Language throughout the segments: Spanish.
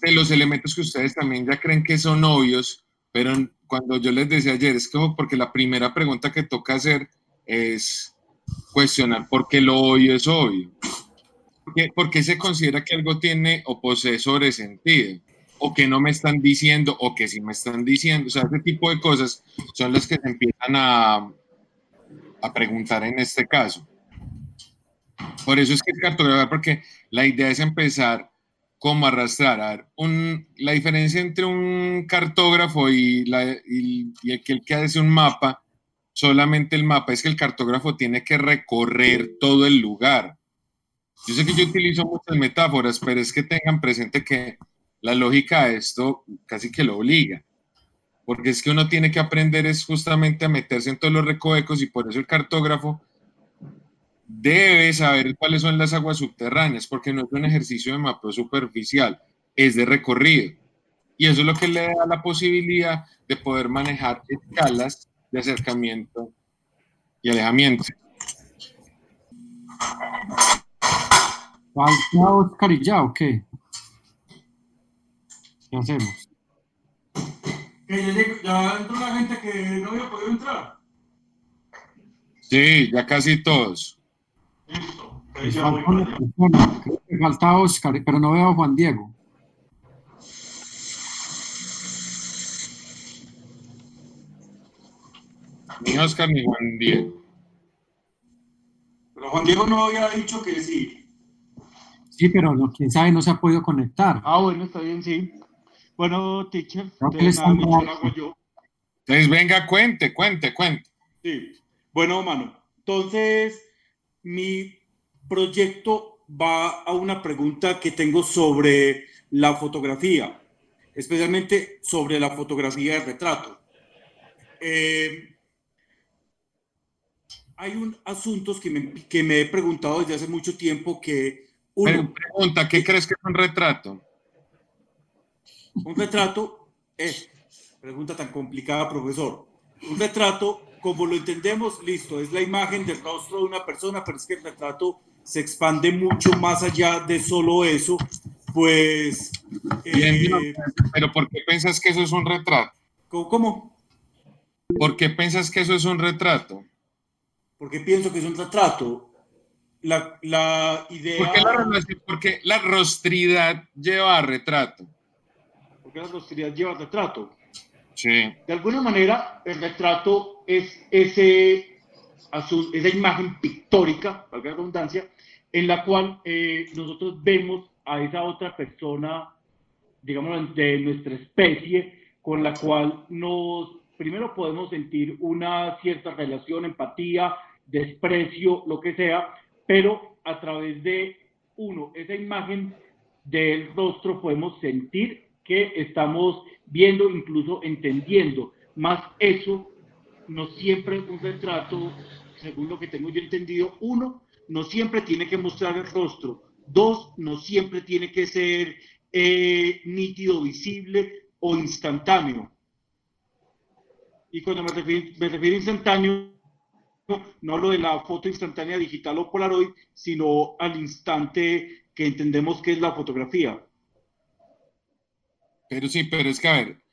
de los elementos que ustedes también ya creen que son obvios, pero cuando yo les decía ayer, es como porque la primera pregunta que toca hacer es cuestionar por qué lo obvio es obvio. ¿Por qué, se considera que algo tiene o posee sobresentido? O que no me están diciendo, o que sí me están diciendo. O sea, ese tipo de cosas son las que se empiezan a, a preguntar en este caso. Por eso es que es cartografía, porque la idea es empezar como arrastrar. un, la diferencia entre un cartógrafo y, la, y, y aquel que hace un mapa, solamente el mapa, es que el cartógrafo tiene que recorrer todo el lugar. Yo sé que yo utilizo muchas metáforas, pero es que tengan presente que la lógica de esto casi que lo obliga. Porque es que uno tiene que aprender es justamente a meterse en todos los recovecos y por eso el cartógrafo debe saber cuáles son las aguas subterráneas, porque no es un ejercicio de mapeo superficial, es de recorrido. Y eso es lo que le da la posibilidad de poder manejar escalas de acercamiento y alejamiento. ¿Falta Oscar y ya o qué? ¿Qué hacemos? ya entró la gente que no había podido entrar. Sí, ya casi todos. Falta, Oscar, pero no veo a Juan Diego. Ni Oscar ni Juan Diego. Pero Juan Diego no había dicho que sí. Sí, pero no, quién sabe, no se ha podido conectar. Ah, bueno, está bien, sí. Bueno, teacher, entonces, venga, cuente, cuente, cuente. Sí. Bueno, mano, entonces mi proyecto va a una pregunta que tengo sobre la fotografía, especialmente sobre la fotografía de retrato. Eh, hay un asuntos que me, que me, he preguntado desde hace mucho tiempo que... Uno, pregunta, ¿qué crees que es un retrato? Un retrato es, pregunta tan complicada, profesor. Un retrato como lo entendemos, listo, es la imagen del rostro de una persona, pero es que el retrato se expande mucho más allá de solo eso, pues... Eh, pero ¿por qué piensas que eso es un retrato? ¿Cómo? ¿Por qué piensas que eso es un retrato? Porque pienso que es un retrato. La, la idea... ¿Por qué la, porque la rostridad lleva a retrato? Porque la rostridad lleva a retrato. Sí. De alguna manera, el retrato es ese, esa imagen pictórica, valga la redundancia, en la cual eh, nosotros vemos a esa otra persona, digamos, de nuestra especie, con la cual nos, primero podemos sentir una cierta relación, empatía, desprecio, lo que sea, pero a través de, uno, esa imagen del rostro podemos sentir que estamos viendo, incluso entendiendo. Más eso, no siempre un retrato, según lo que tengo yo entendido, uno, no siempre tiene que mostrar el rostro. Dos, no siempre tiene que ser eh, nítido, visible o instantáneo. Y cuando me refiero, me refiero a instantáneo, no lo de la foto instantánea digital o Polaroid, sino al instante que entendemos que es la fotografía. Pero sí, pero es que a ver.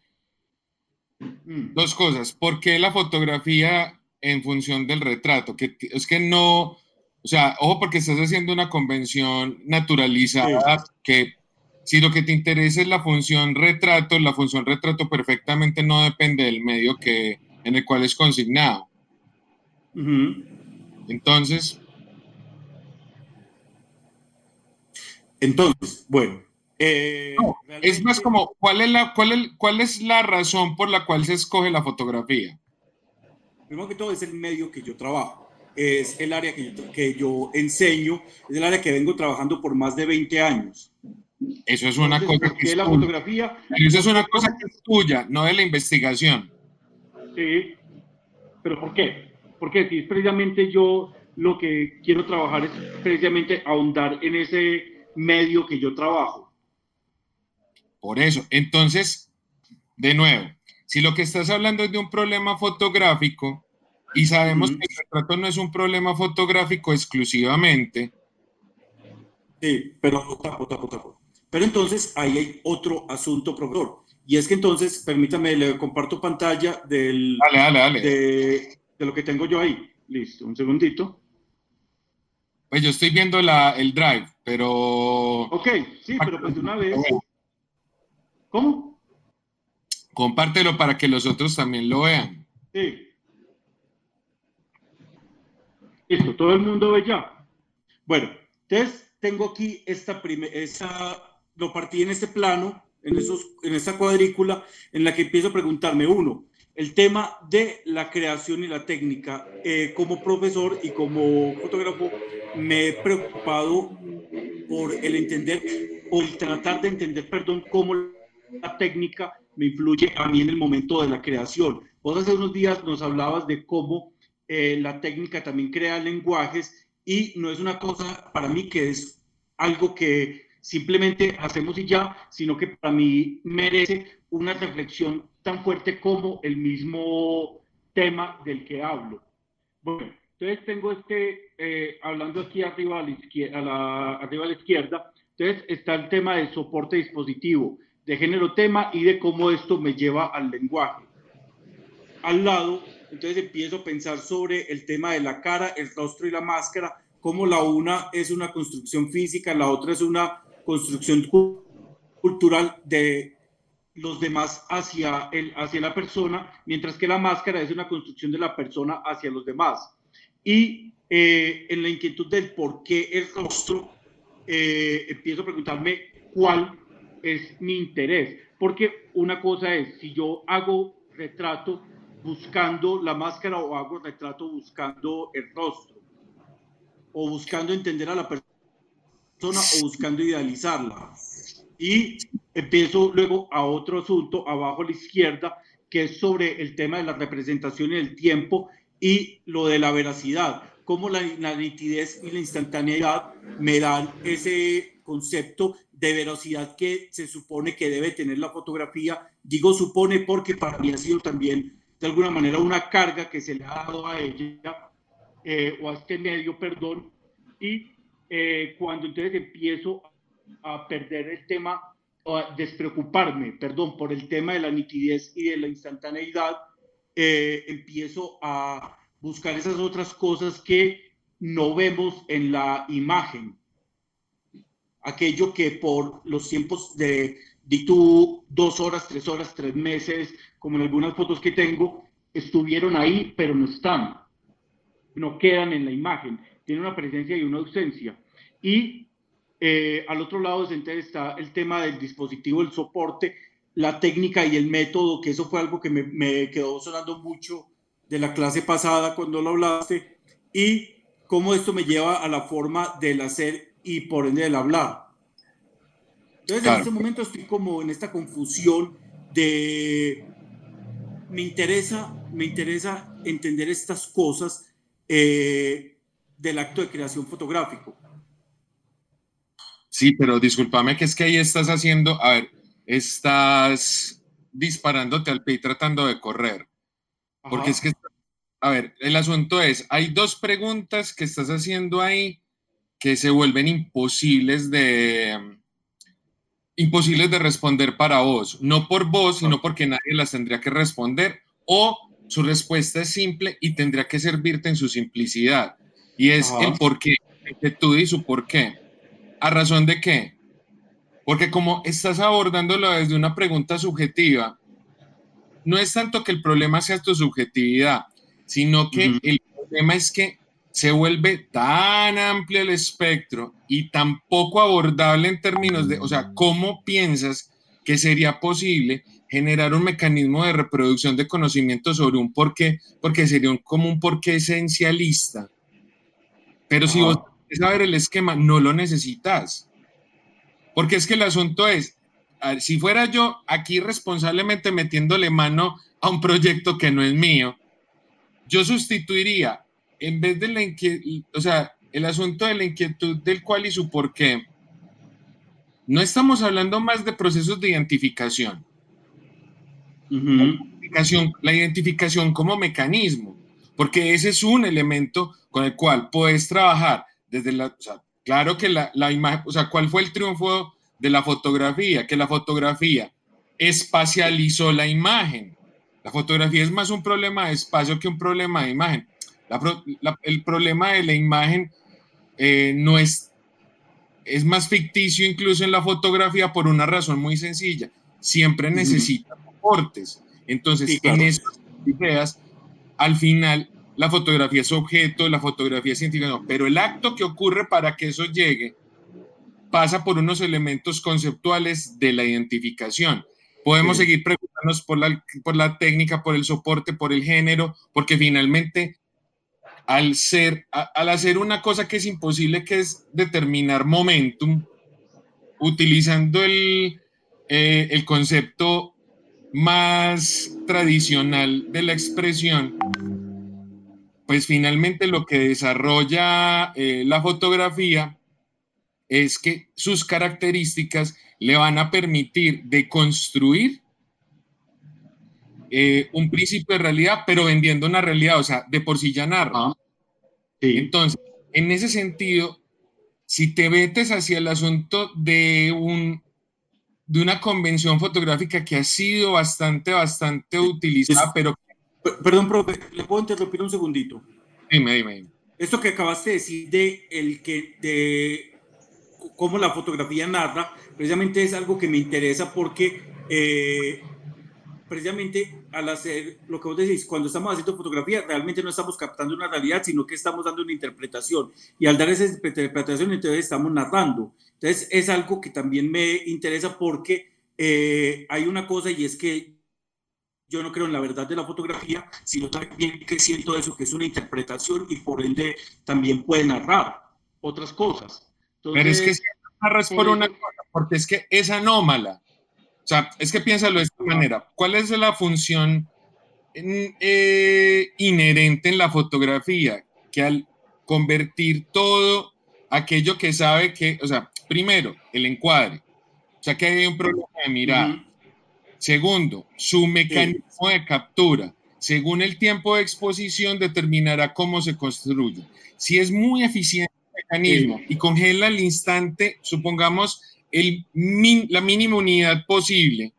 Dos cosas. ¿Por qué la fotografía en función del retrato? Que es que no, o sea, ojo porque estás haciendo una convención naturalizada que si lo que te interesa es la función retrato, la función retrato perfectamente no depende del medio que, en el cual es consignado. Entonces. Entonces, bueno, eh, es más como, ¿cuál es, la, cuál, ¿cuál es la razón por la cual se escoge la fotografía? Primero que todo es el medio que yo trabajo, es el área que yo, que yo enseño, es el área que vengo trabajando por más de 20 años. Eso es una cosa que es la fotografía. Eso es una cosa que es tuya, no de la investigación. Sí, pero ¿por qué? Porque si es precisamente yo lo que quiero trabajar es precisamente ahondar en ese medio que yo trabajo. Por eso, entonces, de nuevo, si lo que estás hablando es de un problema fotográfico y sabemos que el retrato no es un problema fotográfico exclusivamente. Sí, pero, Pero entonces ahí hay otro asunto, profesor. Y es que entonces, permítame, le comparto pantalla del, Dale, dale, dale. De, de lo que tengo yo ahí. Listo, un segundito. Pues yo estoy viendo la, el drive, pero... Ok, sí, pero pues de una vez. ¿Cómo? Compártelo para que los otros también lo vean. Sí. Listo, todo el mundo ve ya. Bueno, entonces tengo aquí esta primera, esa, lo partí en este plano, en, esos, en esta cuadrícula, en la que empiezo a preguntarme, uno, el tema de la creación y la técnica. Eh, como profesor y como fotógrafo, me he preocupado por el entender, o el tratar de entender, perdón, cómo la técnica me influye a mí en el momento de la creación. Vos hace unos días nos hablabas de cómo eh, la técnica también crea lenguajes y no es una cosa para mí que es algo que simplemente hacemos y ya, sino que para mí merece una reflexión tan fuerte como el mismo tema del que hablo. Bueno, entonces tengo este, eh, hablando aquí arriba a la, izquierda, a la, arriba a la izquierda, entonces está el tema del soporte dispositivo, de género tema y de cómo esto me lleva al lenguaje. Al lado, entonces empiezo a pensar sobre el tema de la cara, el rostro y la máscara, cómo la una es una construcción física, la otra es una construcción cultural de los demás hacia, el, hacia la persona, mientras que la máscara es una construcción de la persona hacia los demás. Y eh, en la inquietud del por qué el rostro, eh, empiezo a preguntarme cuál es mi interés. Porque una cosa es, si yo hago retrato buscando la máscara o hago retrato buscando el rostro, o buscando entender a la persona o buscando idealizarla. Y empiezo luego a otro asunto abajo a la izquierda, que es sobre el tema de la representación y el tiempo y lo de la veracidad, cómo la, la nitidez y la instantaneidad me dan ese concepto de veracidad que se supone que debe tener la fotografía. Digo supone porque para mí ha sido también de alguna manera una carga que se le ha dado a ella eh, o a este medio, perdón, y eh, cuando entonces empiezo a perder el tema, a despreocuparme, perdón, por el tema de la nitidez y de la instantaneidad, eh, empiezo a buscar esas otras cosas que no vemos en la imagen. Aquello que por los tiempos de, di tú, dos horas, tres horas, tres meses, como en algunas fotos que tengo, estuvieron ahí, pero no están. No quedan en la imagen. Tiene una presencia y una ausencia. Y eh, al otro lado entonces está el tema del dispositivo, el soporte, la técnica y el método, que eso fue algo que me, me quedó sonando mucho de la clase pasada cuando lo hablaste, y cómo esto me lleva a la forma del hacer y por ende del hablar. Entonces, Claro. en este momento estoy como en esta confusión de me interesa, me interesa entender estas cosas eh, del acto de creación fotográfico. Sí, pero discúlpame que es que ahí estás haciendo, a ver, estás disparándote al pie y tratando de correr. Porque es que, a ver, el asunto es, hay dos preguntas que estás haciendo ahí que se vuelven imposibles de imposibles de responder para vos, no por vos, sino porque nadie las tendría que responder o su respuesta es simple y tendría que servirte en su simplicidad. Y es Ajá. el por qué, inquietud y su por qué. ¿A razón de qué? Porque como estás abordándolo desde una pregunta subjetiva, no es tanto que el problema sea tu subjetividad, sino que el problema es que se vuelve tan amplio el espectro y tan poco abordable en términos de, o sea, ¿cómo piensas que sería posible generar un mecanismo de reproducción de conocimiento sobre un porqué? Porque sería un, como un porqué esencialista. Pero si Ajá. vos quieres saber el esquema, no lo necesitas. Porque es que el asunto es, si fuera yo aquí responsablemente metiéndole mano a un proyecto que no es mío, yo sustituiría, en vez de la inquietud, o sea, el asunto de la inquietud del cual y su por qué, no estamos hablando más de procesos de identificación. Ujú. identificación- la identificación como mecanismo, porque ese es un elemento con el cual puedes trabajar desde la, o sea, claro que la, la imagen, o sea, ¿cuál fue el triunfo de la fotografía, que la fotografía espacializó la imagen. La fotografía es más un problema de espacio que un problema de imagen. El problema de la imagen eh, no es, es más ficticio incluso en la fotografía por una razón muy sencilla. Siempre necesita soportes. Entonces, en esas ideas, al final, la fotografía es objeto, la fotografía científica no, pero el acto que ocurre para que eso llegue pasa por unos elementos conceptuales de la identificación. Podemos seguir preguntándonos por la, por la técnica, por el soporte, por el género, porque finalmente al, ser, al hacer una cosa que es imposible, que es determinar momentum, utilizando el, eh, el concepto más tradicional de la expresión, pues finalmente lo que desarrolla eh, la fotografía es que sus características le van a permitir de construir eh, un principio de realidad, pero vendiendo una realidad, o sea, de por sí ya narra. Ah, Entonces, en ese sentido, si te metes hacia el asunto de, un, de una convención fotográfica que ha sido bastante, bastante utilizada, pero... Perdón, profe, ¿le puedo interrumpir un segundito? Dime, dime, dime. Esto que acabaste de decir de, el que, de cómo la fotografía narra, precisamente es algo que me interesa porque eh, precisamente al hacer lo que vos decís, cuando estamos haciendo fotografía, realmente no estamos captando una realidad, sino que estamos dando una interpretación. Y al dar esa interpretación, entonces estamos narrando. Entonces es algo que también me interesa porque eh, hay una cosa y es que yo no creo en la verdad de la fotografía, sino también que siento eso, que es una interpretación y por ende también puede narrar otras cosas. Pero es que si narras por una cosa, porque es que es anómala. O sea, es que piénsalo de esta manera. ¿Cuál es la función eh, inherente en la fotografía? Que al convertir todo aquello que sabe que, o sea, primero, el encuadre. O sea, que hay un problema de mirada. Segundo, su mecanismo de captura. Según el tiempo de exposición, determinará cómo se construye. Si es muy eficiente el mecanismo y congela al instante, supongamos, el la mínima unidad posible,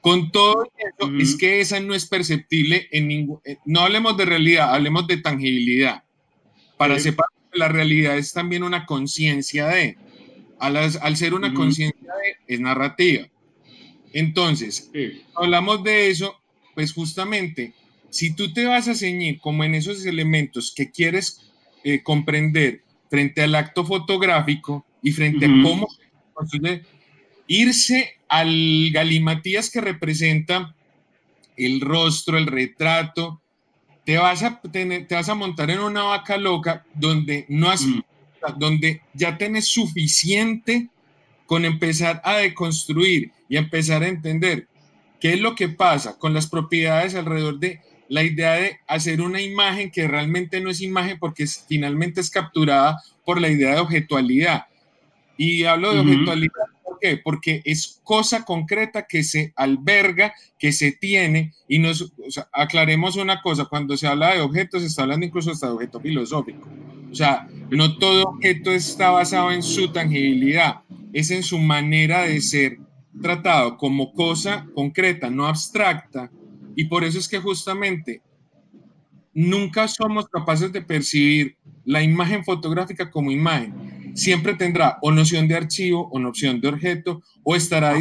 con todo eso, es que esa no es perceptible en ningún... Eh, no hablemos de realidad, hablemos de tangibilidad. Para separar la realidad es también una conciencia de... Al, al, ser una conciencia de, es narrativa. Entonces, hablamos de eso, pues justamente, si tú te vas a ceñir como en esos elementos que quieres eh, comprender frente al acto fotográfico y frente a cómo se irse al galimatías que representa el rostro, el retrato, te vas a, tener, te vas a montar en una vaca loca donde, no has, donde ya tienes suficiente con empezar a deconstruir y empezar a entender qué es lo que pasa con las propiedades alrededor de la idea de hacer una imagen que realmente no es imagen porque finalmente es capturada por la idea de objetualidad. Y hablo de objetualidad ¿por qué? Porque es cosa concreta que se alberga, que se tiene, y nos aclaremos una cosa, cuando se habla de objetos, se está hablando incluso hasta de objeto filosófico. O sea, no todo objeto está basado en su tangibilidad, es en su manera de ser tratado como cosa concreta, no abstracta, y por eso es que justamente nunca somos capaces de percibir la imagen fotográfica como imagen. Siempre tendrá o noción de archivo o noción de objeto o estará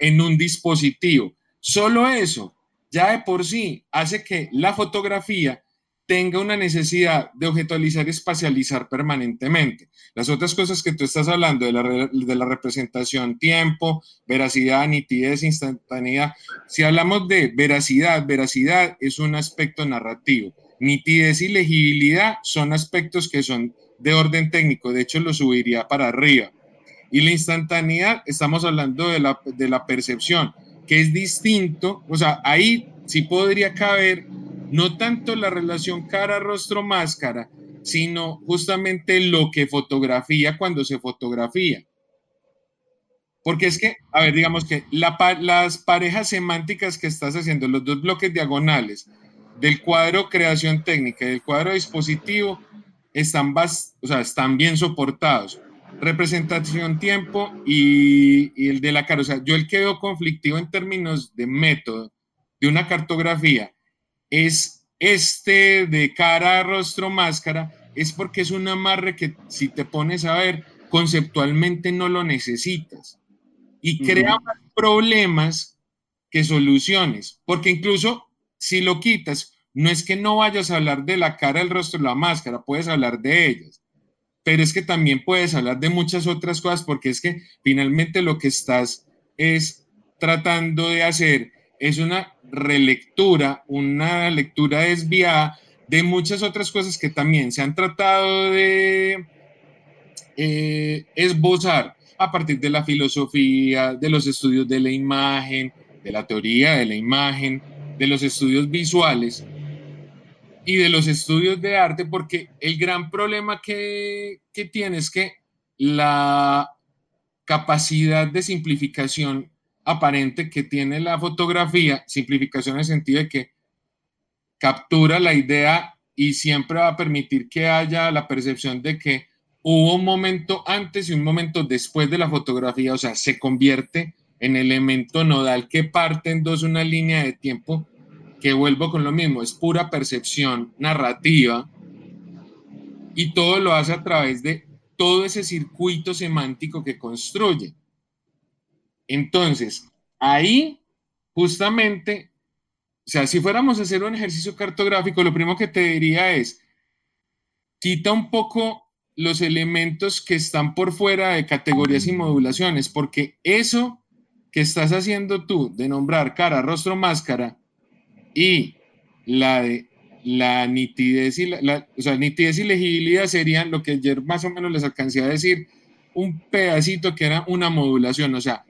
en un dispositivo. Solo eso ya de por sí hace que la fotografía tenga una necesidad de objetualizar y espacializar permanentemente. Las otras cosas que tú estás hablando de la, de la representación, tiempo, veracidad, nitidez, instantaneidad, si hablamos de veracidad, veracidad es un aspecto narrativo. Nitidez y legibilidad son aspectos que son de orden técnico, de hecho lo subiría para arriba. Y la instantaneidad, estamos hablando de la, de la percepción, que es distinto, o sea, ahí sí podría caber no tanto la relación cara-rostro-máscara, sino justamente lo que fotografía cuando se fotografía. Porque es que, a ver, digamos que las parejas semánticas que estás haciendo, los dos bloques diagonales del cuadro creación técnica y del cuadro dispositivo, están, o sea, están bien soportados. representación tiempo y, y, el de la cara. O sea, yo el que veo conflictivo en términos de método de una cartografía es este de cara, rostro, máscara, es porque es un amarre que si te pones a ver, conceptualmente no lo necesitas. Y crea más problemas que soluciones, porque incluso si lo quitas, no es que no vayas a hablar de la cara, el rostro, la máscara, puedes hablar de ellas, pero es que también puedes hablar de muchas otras cosas, porque es que finalmente lo que estás es tratando de hacer es una relectura, una lectura desviada de muchas otras cosas que también se han tratado de eh, esbozar a partir de la filosofía, de los estudios de la imagen, de la teoría de la imagen, de los estudios visuales y de los estudios de arte, porque el gran problema que, que tiene es que la capacidad de simplificación aparente que tiene la fotografía, simplificación en el sentido de que captura la idea y siempre va a permitir que haya la percepción de que hubo un momento antes y un momento después de la fotografía, o sea, se convierte en elemento nodal que parte en dos una línea de tiempo que vuelvo con lo mismo, es pura percepción narrativa y todo lo hace a través de todo ese circuito semántico que construye. Entonces, ahí justamente, o sea, si fuéramos a hacer un ejercicio cartográfico, lo primero que te diría es, quita un poco los elementos que están por fuera de categorías y modulaciones, porque eso que estás haciendo tú de nombrar cara, rostro, máscara y la de la nitidez y la, o sea, nitidez y legibilidad serían lo que ayer más o menos les alcancé a decir, un pedacito que era una modulación, o sea,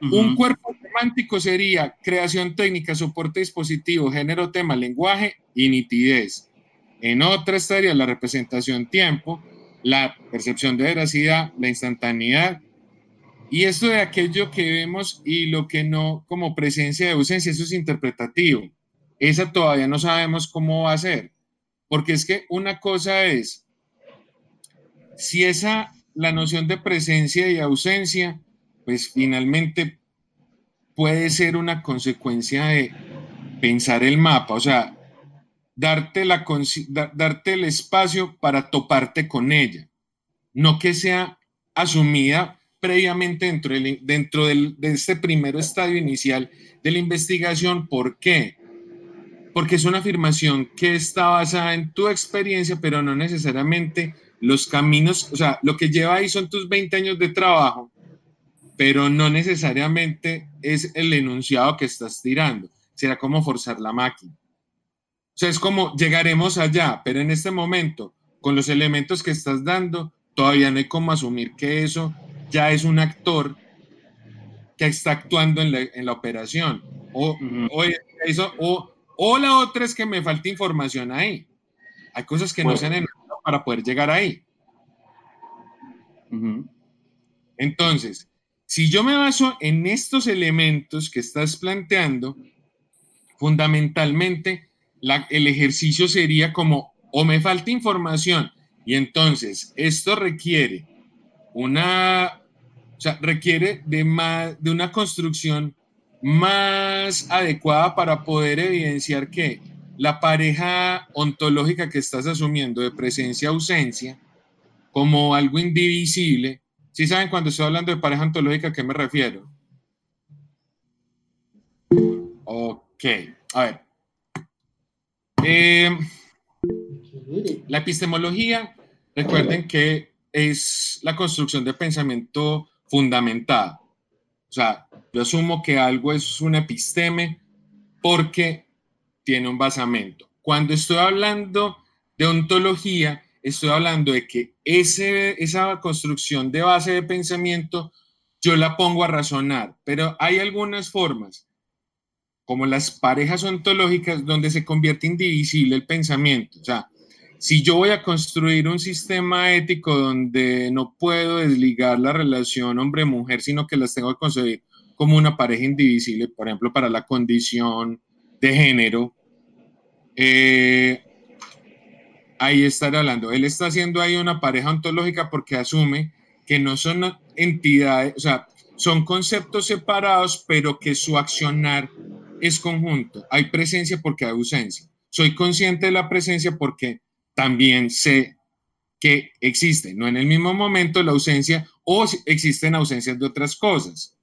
un cuerpo semántico sería creación técnica, soporte dispositivo, género, tema, lenguaje y nitidez. En otra estaría la representación tiempo, la percepción de veracidad, la instantaneidad. Y esto de aquello que vemos y lo que no como presencia de ausencia, eso es interpretativo. Esa todavía no sabemos cómo va a ser. Porque es que una cosa es, si esa, la noción de presencia y ausencia, pues finalmente puede ser una consecuencia de pensar el mapa, o sea, darte, la, darte el espacio para toparte con ella, no que sea asumida previamente dentro, del, dentro del, de este primer estadio inicial de la investigación. ¿Por qué? Porque es una afirmación que está basada en tu experiencia, pero no necesariamente los caminos, o sea, lo que lleva ahí son tus 20 años de trabajo pero no necesariamente es el enunciado que estás tirando. Será como forzar la máquina. O sea, es como llegaremos allá, pero en este momento, con los elementos que estás dando, todavía no hay como asumir que eso ya es un actor que está actuando en la, operación. O, eso, o, la otra es que me falta información ahí. Hay cosas que no se han encontrado para poder llegar ahí. Entonces, si yo me baso en estos elementos que estás planteando, fundamentalmente el ejercicio sería como o me falta información y entonces esto requiere una, o sea, requiere de, más, de una construcción más adecuada para poder evidenciar que la pareja ontológica que estás asumiendo de presencia-ausencia como algo indivisible ¿Sí saben cuando estoy hablando de pareja ontológica a qué me refiero? Ok, a ver. Eh, la epistemología, recuerden que es la construcción de pensamiento fundamentada. O sea, yo asumo que algo es un episteme porque tiene un basamento. Cuando estoy hablando de ontología, estoy hablando de que ese, esa construcción de base de pensamiento yo la pongo a razonar, pero hay algunas formas, como las parejas ontológicas, donde se convierte indivisible el pensamiento. O sea, si yo voy a construir un sistema ético donde no puedo desligar la relación hombre-mujer, sino que las tengo que concebir como una pareja indivisible, por ejemplo, para la condición de género, eh, ahí estará hablando. Él está haciendo ahí una pareja ontológica porque asume que no son entidades, o sea, son conceptos separados, pero que su accionar es conjunto. Hay presencia porque hay ausencia. Soy consciente de la presencia porque también sé que existe, no en el mismo momento la ausencia o existen ausencias de otras cosas.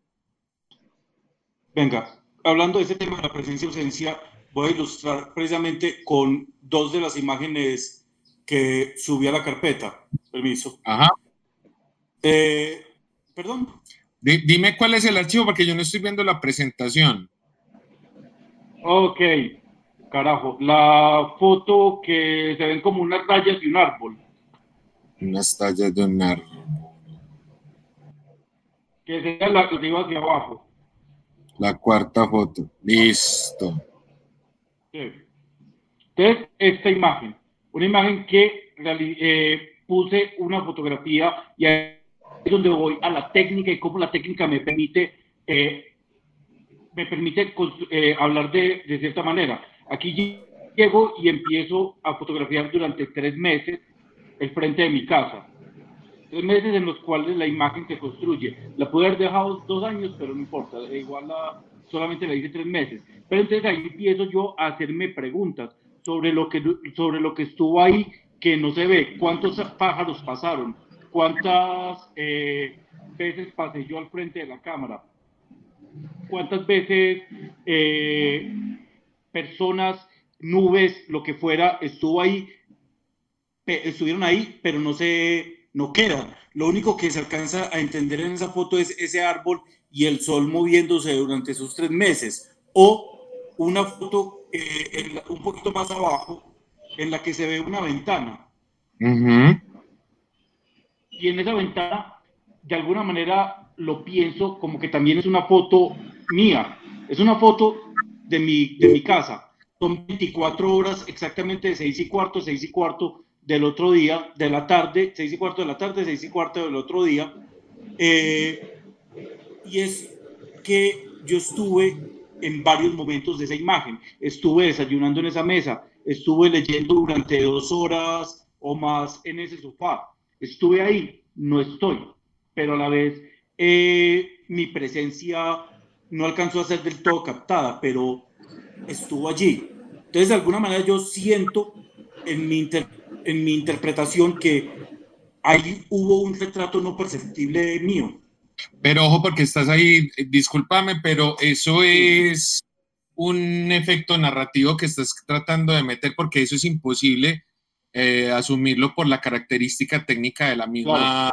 Venga, hablando de ese tema de la presencia y ausencia, voy a ilustrar precisamente con dos de las imágenes que subí a la carpeta. Permiso. Ajá. Eh, perdón. dime cuál es el archivo porque yo no estoy viendo la presentación. Ok, carajo. La foto que se ven como unas tallas de un árbol. Unas tallas de un árbol. Que sería la que iba hacia abajo. La cuarta foto. Listo. Entonces, esta imagen, una imagen que eh, puse una fotografía y ahí es donde voy a la técnica y cómo la técnica me permite, eh, me permite eh, hablar de, de cierta manera. Aquí llego y empiezo a fotografiar durante tres meses el frente de mi casa. Tres meses en los cuales la imagen se construye. La pude haber dejado dos años, pero no importa. Igual la, solamente la hice tres meses. Pero entonces ahí empiezo yo a hacerme preguntas sobre lo que, sobre lo que estuvo ahí que no se ve, cuántos pájaros pasaron, cuántas eh, veces pasé yo al frente de la cámara, cuántas veces eh, personas, nubes, lo que fuera, estuvo ahí, estuvieron ahí, pero no se, no queda. Lo único que se alcanza a entender en esa foto es ese árbol y el sol moviéndose durante esos tres meses. O una foto eh, un poquito más abajo en la que se ve una ventana. Y en esa ventana, de alguna manera, lo pienso como que también es una foto mía. Es una foto de mi, de mi casa. Son 24 horas exactamente de 6 y cuarto, 6 y cuarto del otro día, de la tarde, 6 y cuarto de la tarde, 6 y cuarto del otro día. Eh, y es que yo estuve en varios momentos de esa imagen. Estuve desayunando en esa mesa, estuve leyendo durante dos horas o más en ese sofá. Estuve ahí, no estoy, pero a la vez eh, mi presencia no alcanzó a ser del todo captada, pero estuvo allí. Entonces, de alguna manera yo siento en mi, en mi interpretación que ahí hubo un retrato no perceptible mío. Pero ojo porque estás ahí, eh, discúlpame, pero eso es un efecto narrativo que estás tratando de meter porque eso es imposible eh, asumirlo por la característica técnica de la misma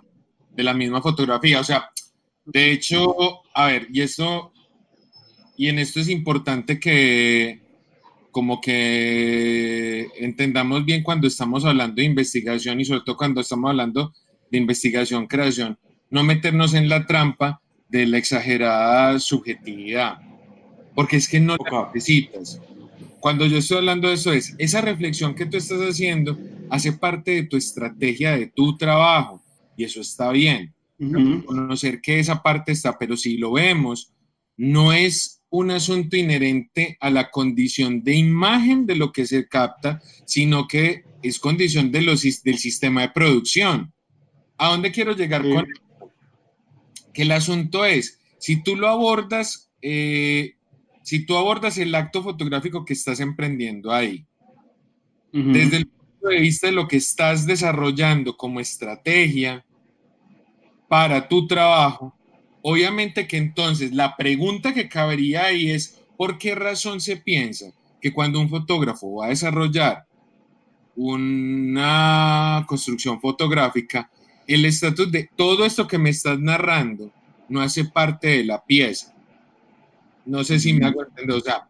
de la misma fotografía. O sea, de hecho, a ver, y esto y en esto es importante que como que entendamos bien cuando estamos hablando de investigación y sobre todo cuando estamos hablando de investigación creación no meternos en la trampa de la exagerada subjetividad, porque es que no la necesitas. Cuando yo estoy hablando de eso es, esa reflexión que tú estás haciendo hace parte de tu estrategia, de tu trabajo, y eso está bien. Conocer que esa parte está, pero si lo vemos, no es un asunto inherente a la condición de imagen de lo que se capta, sino que es condición de los, del sistema de producción. ¿A dónde quiero llegar con que el asunto es, si tú lo abordas, eh, si tú abordas el acto fotográfico que estás emprendiendo ahí, desde el punto de vista de lo que estás desarrollando como estrategia para tu trabajo, obviamente que entonces la pregunta que cabería ahí es, ¿por qué razón se piensa que cuando un fotógrafo va a desarrollar una construcción fotográfica, el estatus de todo esto que me estás narrando no hace parte de la pieza. No sé si me hago entender. O sea,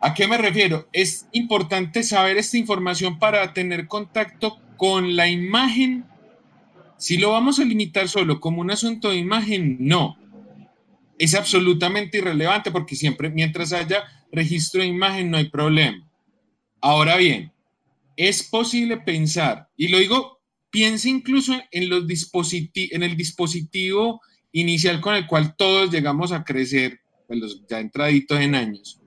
¿a qué me refiero? Es importante saber esta información para tener contacto con la imagen. Si lo vamos a limitar solo como un asunto de imagen, no. Es absolutamente irrelevante porque siempre, mientras haya registro de imagen, no hay problema. Ahora bien, es posible pensar, y lo digo Piense incluso en, los en el dispositivo inicial con el cual todos llegamos a crecer, pues los ya entraditos en años,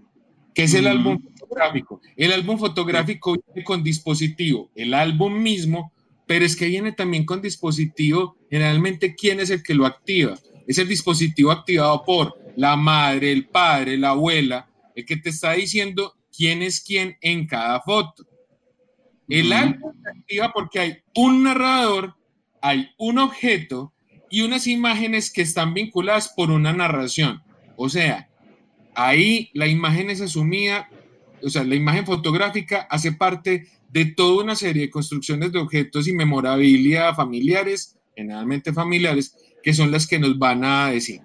que es el álbum fotográfico. El álbum fotográfico viene con dispositivo, el álbum mismo, pero es que viene también con dispositivo, generalmente, ¿quién es el que lo activa? Es el dispositivo activado por la madre, el padre, la abuela, el que te está diciendo quién es quién en cada foto. El álbum se activa porque hay un narrador, hay un objeto y unas imágenes que están vinculadas por una narración. O sea, ahí la imagen es asumida, o sea, la imagen fotográfica hace parte de toda una serie de construcciones de objetos y memorabilia familiares, generalmente familiares, que son las que nos van a decir.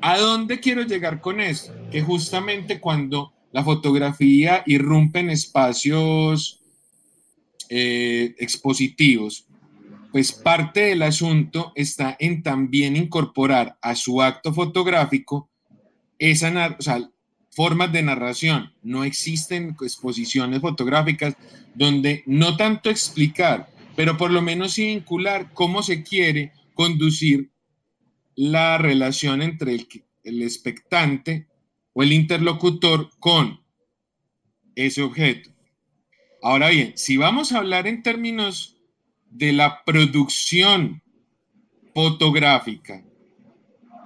¿A dónde quiero llegar con esto? Que justamente cuando la fotografía irrumpe en espacios eh, expositivos, pues parte del asunto está en también incorporar a su acto fotográfico esa, o formas de narración. No existen exposiciones fotográficas donde no tanto explicar, pero por lo menos vincular cómo se quiere conducir la relación entre el, el expectante o el interlocutor con ese objeto. Ahora bien, si vamos a hablar en términos de la producción fotográfica,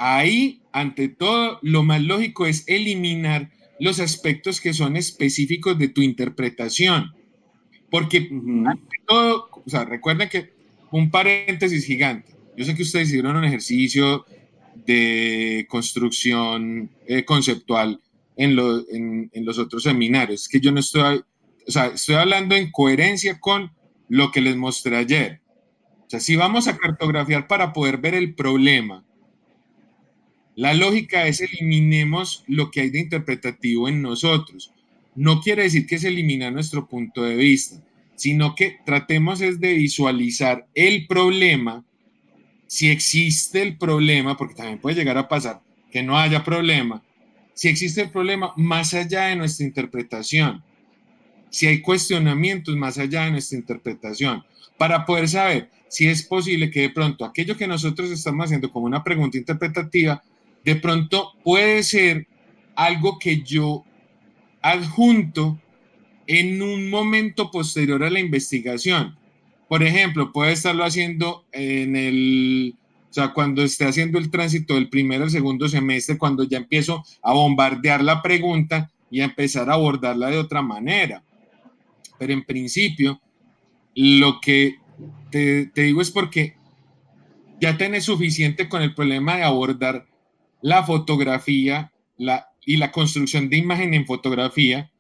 ahí, ante todo, lo más lógico es eliminar los aspectos que son específicos de tu interpretación. Porque, ante todo, o sea, recuerden que un paréntesis gigante. Yo sé que ustedes hicieron un ejercicio de construcción eh, conceptual en, en, los otros seminarios. Es que yo no estoy, o sea, estoy hablando en coherencia con lo que les mostré ayer. O sea, si vamos a cartografiar para poder ver el problema, la lógica es eliminemos lo que hay de interpretativo en nosotros. No quiere decir que se elimina nuestro punto de vista, sino que tratemos es de visualizar el problema, si existe el problema, porque también puede llegar a pasar que no haya problema, si existe el problema más allá de nuestra interpretación, si hay cuestionamientos más allá de nuestra interpretación, para poder saber si es posible que de pronto aquello que nosotros estamos haciendo como una pregunta interpretativa de pronto puede ser algo que yo adjunto en un momento posterior a la investigación. Por ejemplo, puede estarlo haciendo en el, o sea, cuando esté haciendo el tránsito del primer al segundo semestre, cuando ya empiezo a bombardear la pregunta y a empezar a abordarla de otra manera. Pero en principio, lo que te, te digo es porque ya tenés suficiente con el problema de abordar la fotografía la, y la construcción de imagen en fotografía.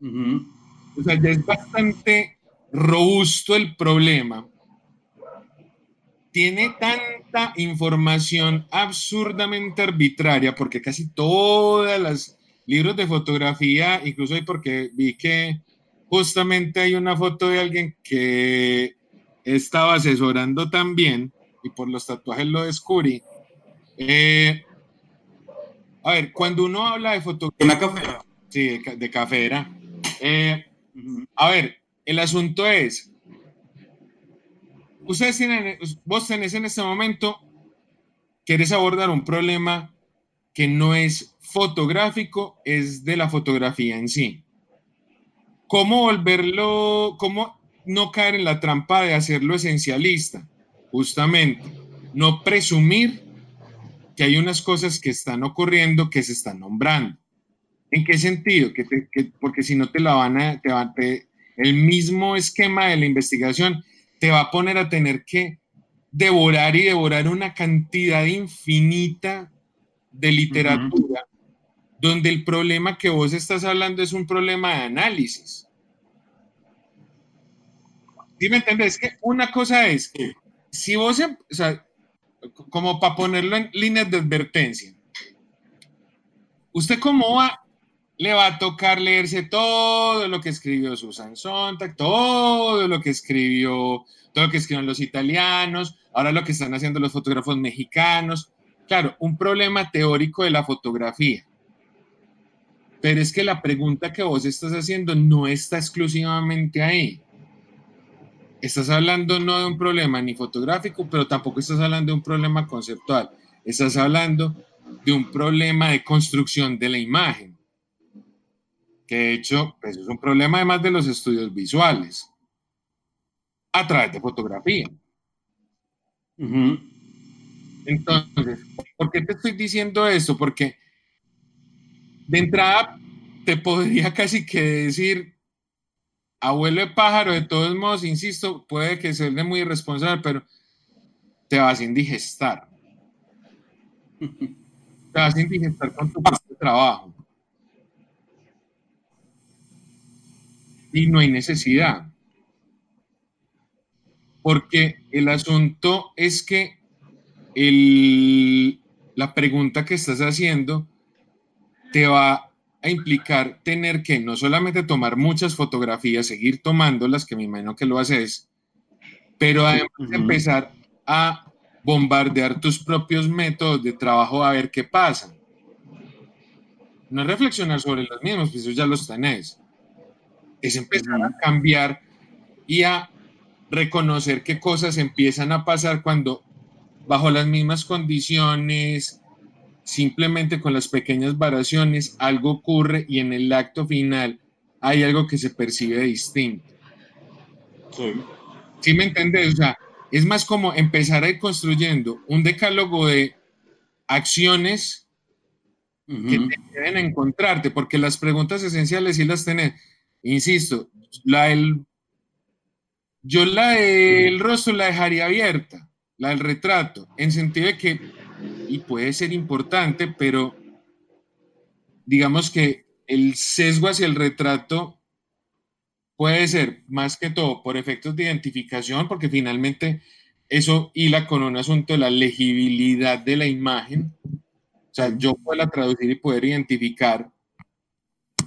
O sea, ya es bastante robusto el problema. Tiene tanta información absurdamente arbitraria, porque casi todas las libros de fotografía, incluso hay porque vi que justamente hay una foto de alguien que estaba asesorando también, y por los tatuajes lo descubrí, eh, a ver, cuando uno habla de fotografía... cafera. Sí, de, cafera. Eh, a ver, el asunto es, ustedes tienen, vos tenés en este momento, quieres abordar un problema que no es fotográfico, es de la fotografía en sí. ¿Cómo volverlo, cómo no caer en la trampa de hacerlo esencialista? Justamente, no presumir que hay unas cosas que están ocurriendo que se están nombrando. ¿En qué sentido? Que, porque si no te la van a, te van, el mismo esquema de la investigación te va a poner a tener que devorar y devorar una cantidad infinita de literatura, donde el problema que vos estás hablando es un problema de análisis. ¿Sí me entiendes? Es que una cosa es, si vos, em, o sea, como para ponerlo en líneas de advertencia. ¿Usted cómo va? Le va a tocar leerse todo lo que escribió Susan Sontag, todo lo que escribió, todo lo que escribieron los italianos, ahora lo que están haciendo los fotógrafos mexicanos. Claro, un problema teórico de la fotografía. Pero es que la pregunta que vos estás haciendo no está exclusivamente ahí estás hablando no de un problema ni fotográfico, pero tampoco estás hablando de un problema conceptual. Estás hablando de un problema de construcción de la imagen, que de hecho pues, es un problema además de los estudios visuales. a través de fotografía. Entonces, ¿por qué te estoy diciendo esto? Porque de entrada te podría casi que decir, abuelo de pájaro, de todos modos, insisto, puede que se de muy irresponsable, pero te vas a indigestar. Te vas a indigestar con tu propio trabajo. Y no hay necesidad. Porque el asunto es que el- la pregunta que estás haciendo te va a implicar tener que no solamente tomar muchas fotografías, seguir tomándolas, que me imagino que lo haces, pero además empezar a bombardear tus propios métodos de trabajo a ver qué pasa. No es reflexionar sobre los mismos, pues eso ya los tenés. Es empezar a cambiar y a reconocer qué cosas empiezan a pasar cuando bajo las mismas condiciones, simplemente con las pequeñas variaciones, algo ocurre y en el acto final hay algo que se percibe distinto. Sí. ¿Sí me entendés? O sea, es más como empezar a ir construyendo un decálogo de acciones que Ujú. te deben encontrarte, porque las preguntas esenciales sí las tenés. Insisto, la del, yo la del rostro la dejaría abierta, la del retrato, en sentido de que, y puede ser importante, pero digamos que el sesgo hacia el retrato puede ser más que todo por efectos de identificación, porque finalmente eso hila con un asunto de la legibilidad de la imagen. O sea, yo puedo traducir y poder identificar,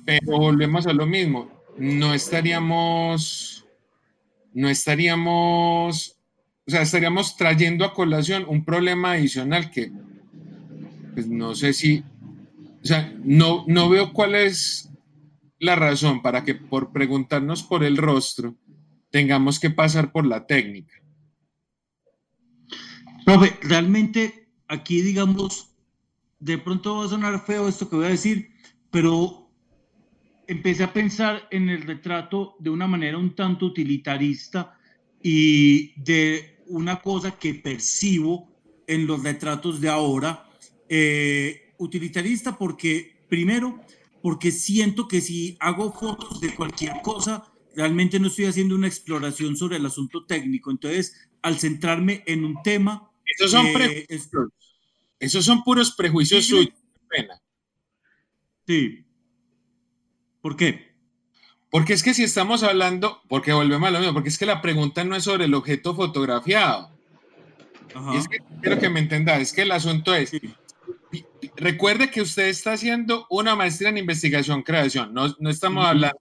pero volvemos a lo mismo. No estaríamos, no estaríamos, o sea, estaríamos trayendo a colación un problema adicional que, pues no sé si, o sea, no, no veo cuál es la razón para que por preguntarnos por el rostro tengamos que pasar por la técnica. Profe, realmente aquí, digamos, de pronto va a sonar feo esto que voy a decir, pero empecé a pensar en el retrato de una manera un tanto utilitarista y de una cosa que percibo en los retratos de ahora. eh, utilitarista porque, primero, porque siento que si hago fotos de cualquier cosa, realmente no estoy haciendo una exploración sobre el asunto técnico. Entonces, al centrarme en un tema, Esos son, eh, prejuicios, es- esos son puros prejuicios Sí, suyos. pena. Sí. ¿Por qué? Porque es que si estamos hablando, porque volvemos a lo mismo, porque es que la pregunta no es sobre el objeto fotografiado. Ajá. Y es que quiero que me entienda, es que el asunto es, Sí. recuerde que usted está haciendo una maestría en investigación creación. No, no estamos hablando,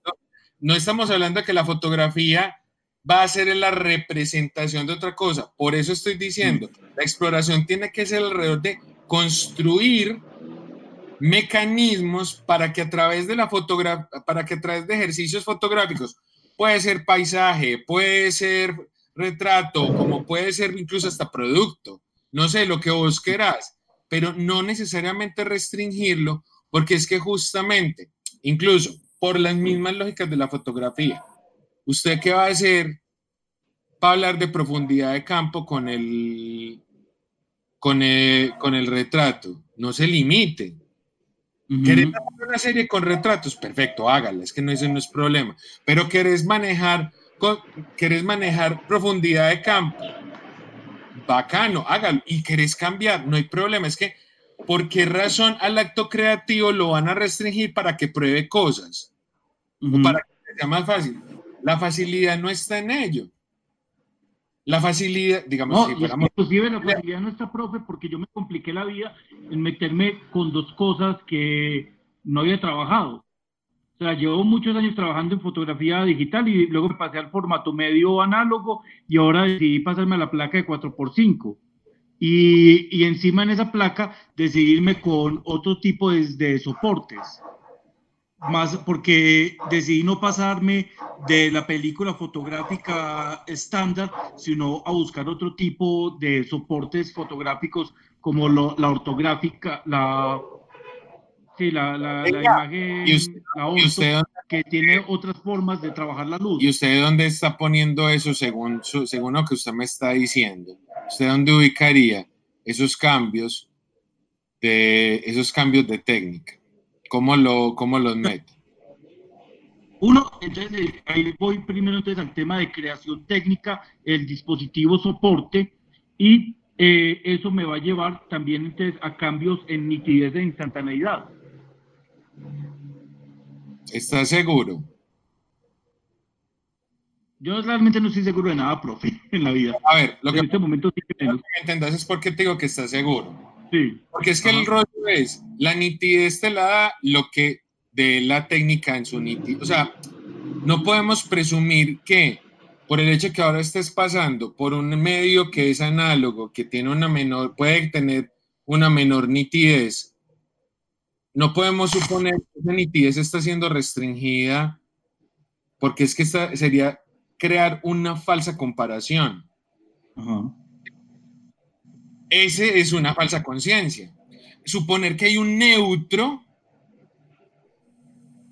no estamos hablando de que la fotografía va a ser la representación de otra cosa. Por eso estoy diciendo, la exploración tiene que ser alrededor de construir mecanismos para que a través de la fotografía, para que a través de ejercicios fotográficos, puede ser paisaje, puede ser retrato, como puede ser incluso hasta producto, no sé, lo que vos querás, pero no necesariamente restringirlo, porque es que justamente, incluso por las mismas lógicas de la fotografía, ¿usted qué va a hacer para hablar de profundidad de campo con el, con el, con el retrato? No se limite. ¿Querés hacer una serie con retratos? Perfecto, hágala, es que no, ese no es problema. Pero querés manejar, con- querés manejar profundidad de campo, bacano, hágalo. Y querés cambiar, no hay problema. Es que, ¿por qué razón al acto creativo lo van a restringir para que pruebe cosas? O para que sea más fácil. La facilidad no está en ello. La facilidad, digamos, No, si fuéramos inclusive la facilidad no está, profe, porque yo me compliqué la vida en meterme con dos cosas que no había trabajado. O sea, llevo muchos años trabajando en fotografía digital y luego me pasé al formato medio análogo y ahora decidí pasarme a la placa de 4x5. Y, y encima en esa placa decidirme con otro tipo de, de soportes. Más porque decidí no pasarme de la película fotográfica estándar, sino a buscar otro tipo de soportes fotográficos como lo- la ortográfica, la, sí, la, la, la imagen, ¿y usted- la ¿Y orto. usted que tiene otras formas de trabajar la luz. ¿Y usted dónde está poniendo eso según, según lo que usted me está diciendo? ¿Usted dónde ubicaría esos cambios de esos cambios de técnica? ¿Cómo, lo, cómo los mete? Uno, entonces eh, ahí voy primero entonces al tema de creación técnica, el dispositivo soporte, y eh, eso me va a llevar también entonces a cambios en nitidez e instantaneidad. ¿Está seguro? Yo realmente no estoy seguro de nada, profe, en la vida. A ver, lo que en este momento sí que menos. entendas es por qué te digo que está seguro. Sí. Porque es que el Ajá. Es, la nitidez te la da lo que de la técnica en su nitidez. O sea, no podemos presumir que por el hecho que ahora estés pasando por un medio que es análogo, que tiene una menor, puede tener una menor nitidez, no podemos suponer que esa nitidez está siendo restringida porque es que esta sería crear una falsa comparación. Ajá. Ese es una falsa conciencia. Suponer que hay un neutro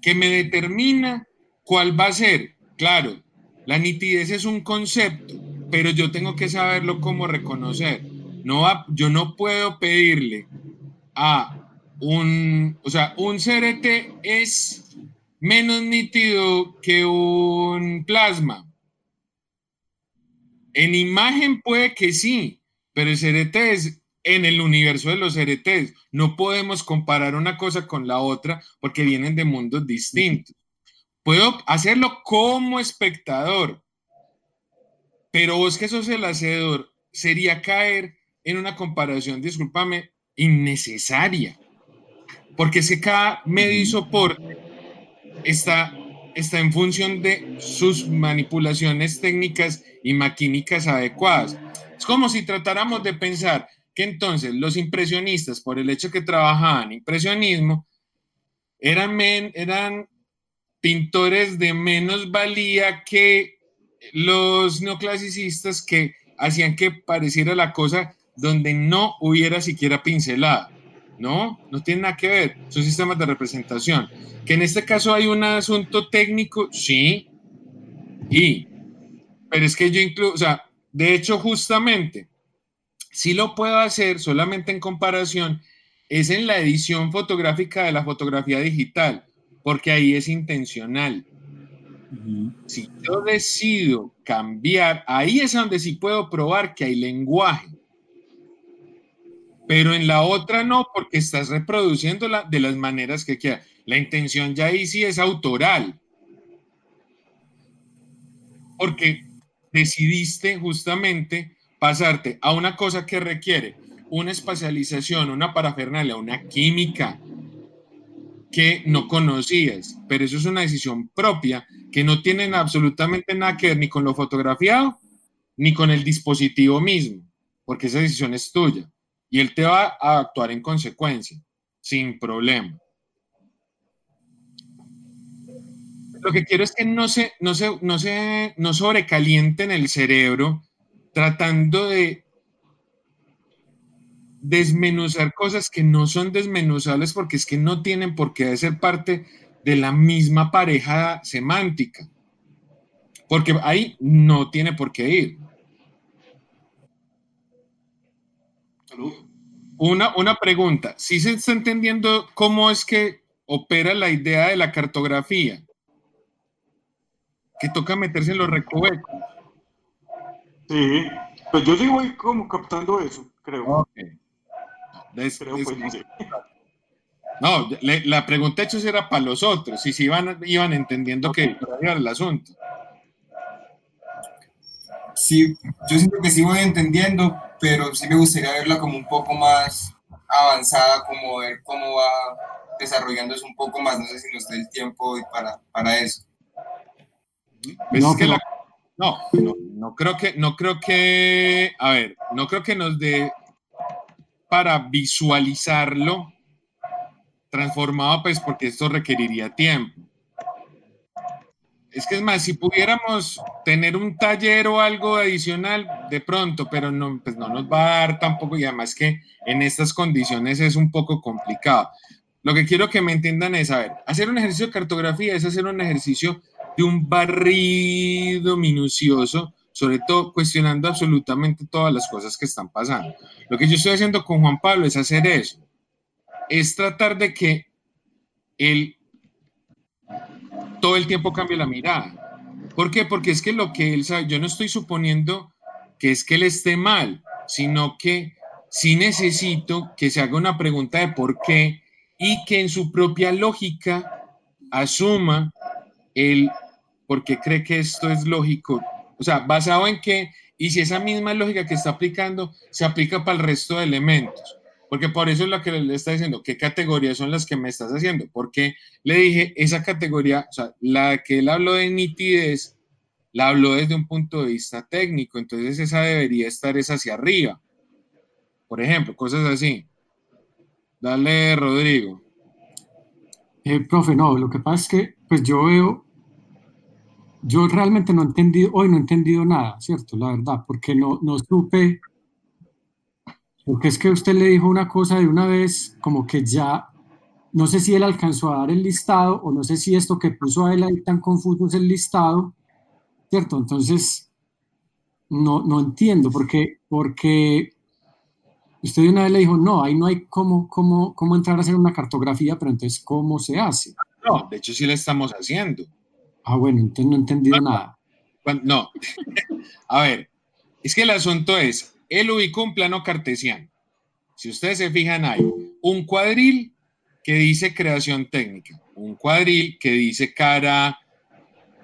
que me determina cuál va a ser. Claro, la nitidez es un concepto, pero yo tengo que saberlo cómo reconocer. No va- yo no puedo pedirle a un, o sea, un CRT es menos nítido que un plasma. En imagen puede que sí, pero el CRT es en el universo de los CRTs. No podemos comparar una cosa con la otra porque vienen de mundos distintos. Puedo hacerlo como espectador, pero vos que sos el hacedor, sería caer en una comparación, discúlpame, innecesaria. Porque es que cada medio y soporte está, está en función de sus manipulaciones técnicas y maquínicas adecuadas. Es como si tratáramos de pensar que entonces los impresionistas, por el hecho que trabajaban impresionismo, eran, eran pintores de menos valía que los neoclasicistas que hacían que pareciera la cosa donde no hubiera siquiera pincelada. No, no tiene nada que ver. Son sistemas de representación. Que en este caso hay un asunto técnico, sí. Y, pero es que yo incluso, o sea, de hecho, justamente, si lo puedo hacer solamente en comparación, es en la edición fotográfica de la fotografía digital, porque ahí es intencional. Si yo decido cambiar, ahí es donde sí puedo probar que hay lenguaje. Pero en la otra no, porque estás reproduciéndola de las maneras que quieras. La intención ya ahí sí es autoral. Porque decidiste justamente pasarte a una cosa que requiere una espacialización, una parafernalia, una química que no conocías, pero eso es una decisión propia que no tiene absolutamente nada que ver ni con lo fotografiado ni con el dispositivo mismo, porque esa decisión es tuya y él te va a actuar en consecuencia, sin problema. Lo que quiero es que no se, no se, no se, no sobrecalienten el cerebro tratando de desmenuzar cosas que no son desmenuzables porque es que no tienen por qué ser parte de la misma pareja semántica. Porque ahí no tiene por qué ir. Una, una pregunta, si se está entendiendo cómo es que opera la idea de la cartografía? Que toca meterse en los recovecos. Sí, pues yo sí voy como captando eso, creo. Ok. Des- Creo, des- pues, no sé. no, le- la pregunta hecho era para los otros, y si iban, iban entendiendo que por ahí era el asunto. Sí, yo siento que sí voy entendiendo, pero sí me gustaría verla como un poco más avanzada, como ver cómo va desarrollándose un poco más. No sé si nos da el tiempo hoy para, para eso. Pues No, es que la- no, no, no creo que, no creo que, a ver, no creo que nos dé para visualizarlo transformado, pues porque esto requeriría tiempo. Es que es más, si pudiéramos tener un taller o algo adicional, de pronto, pero no, pues no nos va a dar tampoco, y además que en estas condiciones es un poco complicado. lo que quiero que me entiendan es, a ver, hacer un ejercicio de cartografía es hacer un ejercicio de un barrido minucioso, sobre todo cuestionando absolutamente todas las cosas que están pasando. Lo que yo estoy haciendo con Juan Pablo es hacer eso, es tratar de que él todo el tiempo cambie la mirada. ¿Por qué? Porque es que lo que él sabe, yo no estoy suponiendo que es que él esté mal, sino que sí necesito que se haga una pregunta de por qué y que en su propia lógica asuma el por qué cree que esto es lógico. O sea, basado en qué y si esa misma lógica que está aplicando se aplica para el resto de elementos. Porque por eso es lo que le está diciendo, ¿qué categorías son las que me estás haciendo? Porque le dije, esa categoría, o sea, la que él habló de nitidez, la habló desde un punto de vista técnico, entonces esa debería estar es hacia arriba. Por ejemplo, cosas así. Dale, Rodrigo. Eh, profe, no, lo que pasa es que pues yo veo, yo realmente no he entendido, hoy no he entendido nada, ¿cierto? La verdad, porque no, no supe, porque es que usted le dijo una cosa de una vez, como que ya, no sé si él alcanzó a dar el listado o no sé si esto que puso a él ahí tan confuso es el listado, ¿cierto? Entonces, no, no entiendo, porque, porque usted de una vez le dijo, no, ahí no hay cómo, cómo, cómo entrar a hacer una cartografía, pero entonces, ¿cómo se hace? No, de hecho sí la estamos haciendo. Ah, bueno, entonces no he entendido nada. No, a ver, es que el asunto es, él ubicó un plano cartesiano. Si ustedes se fijan, hay un cuadril que dice creación técnica, un cuadril que dice cara,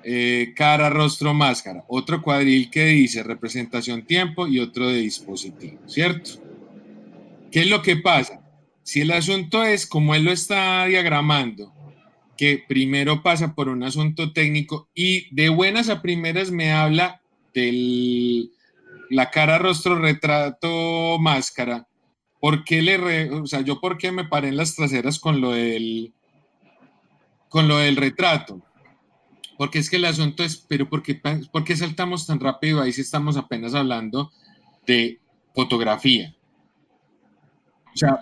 eh, cara, rostro, máscara, otro cuadril que dice representación tiempo y otro de dispositivo, ¿cierto? ¿Qué es lo que pasa? Si el asunto es como él lo está diagramando, que primero pasa por un asunto técnico y de buenas a primeras me habla de la cara, rostro, retrato, máscara. ¿Por qué le, o sea, yo por qué me paré en las traseras con lo del, con lo del retrato? Porque es que el asunto es, pero ¿por qué, ¿por qué saltamos tan rápido? Ahí sí estamos apenas hablando de fotografía. O sea,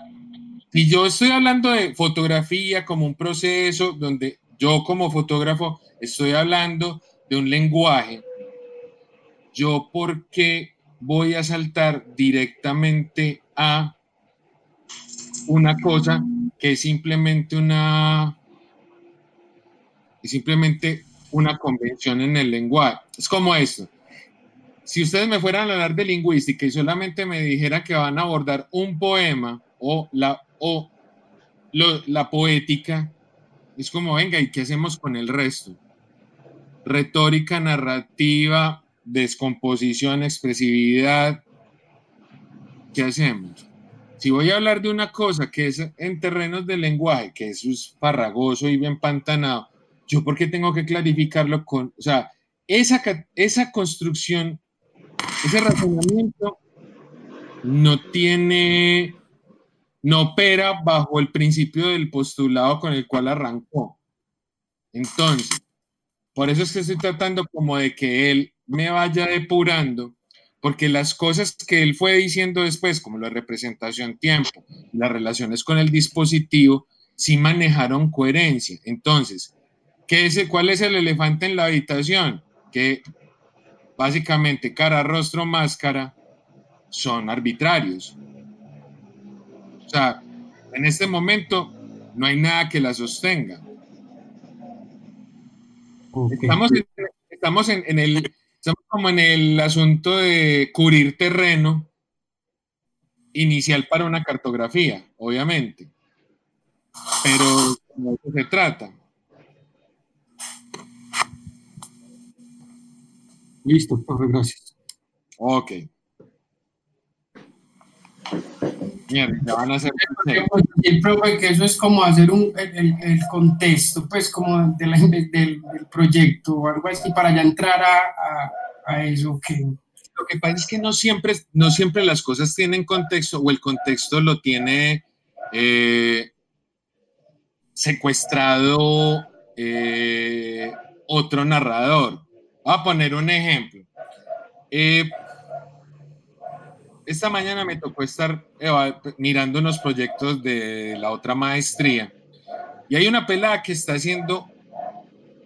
si yo estoy hablando de fotografía como un proceso donde yo como fotógrafo estoy hablando de un lenguaje, yo por qué voy a saltar directamente a una cosa que es simplemente una es simplemente una convención en el lenguaje. Es como esto. Si ustedes me fueran a hablar de lingüística y solamente me dijeran que van a abordar un poema o la o la poética, es como, venga, ¿y qué hacemos con el resto? Retórica, narrativa, descomposición, expresividad, ¿qué hacemos? Si voy a hablar de una cosa que es en terrenos de lenguaje, que es farragoso y bien pantanado, yo por qué tengo que clarificarlo con, o sea, esa, esa construcción, ese razonamiento no tiene no opera bajo el principio del postulado con el cual arrancó. Entonces, por eso es que estoy tratando como de que él me vaya depurando, porque las cosas que él fue diciendo después, como la representación tiempo, las relaciones con el dispositivo, sí manejaron coherencia. Entonces, ¿qué es, ¿cuál es el elefante en la habitación? Que básicamente cara, rostro, máscara son arbitrarios. O sea, en este momento no hay nada que la sostenga. Estamos, en, estamos en, el, estamos como en el asunto de cubrir terreno inicial para una cartografía, obviamente. Pero de eso se trata. Listo, profe, gracias. Ok. Mierda, van a hacer. El profe, que eso es como hacer un, el, el contexto, pues, como de la, del, del, proyecto o algo así, para ya entrar a, a, a, eso. Que... Lo que pasa es que no siempre, no siempre las cosas tienen contexto o el contexto lo tiene eh, secuestrado eh, otro narrador. Voy a poner un ejemplo. Eh, esta mañana me tocó estar mirando unos proyectos de la otra maestría. Y hay una pelada que está haciendo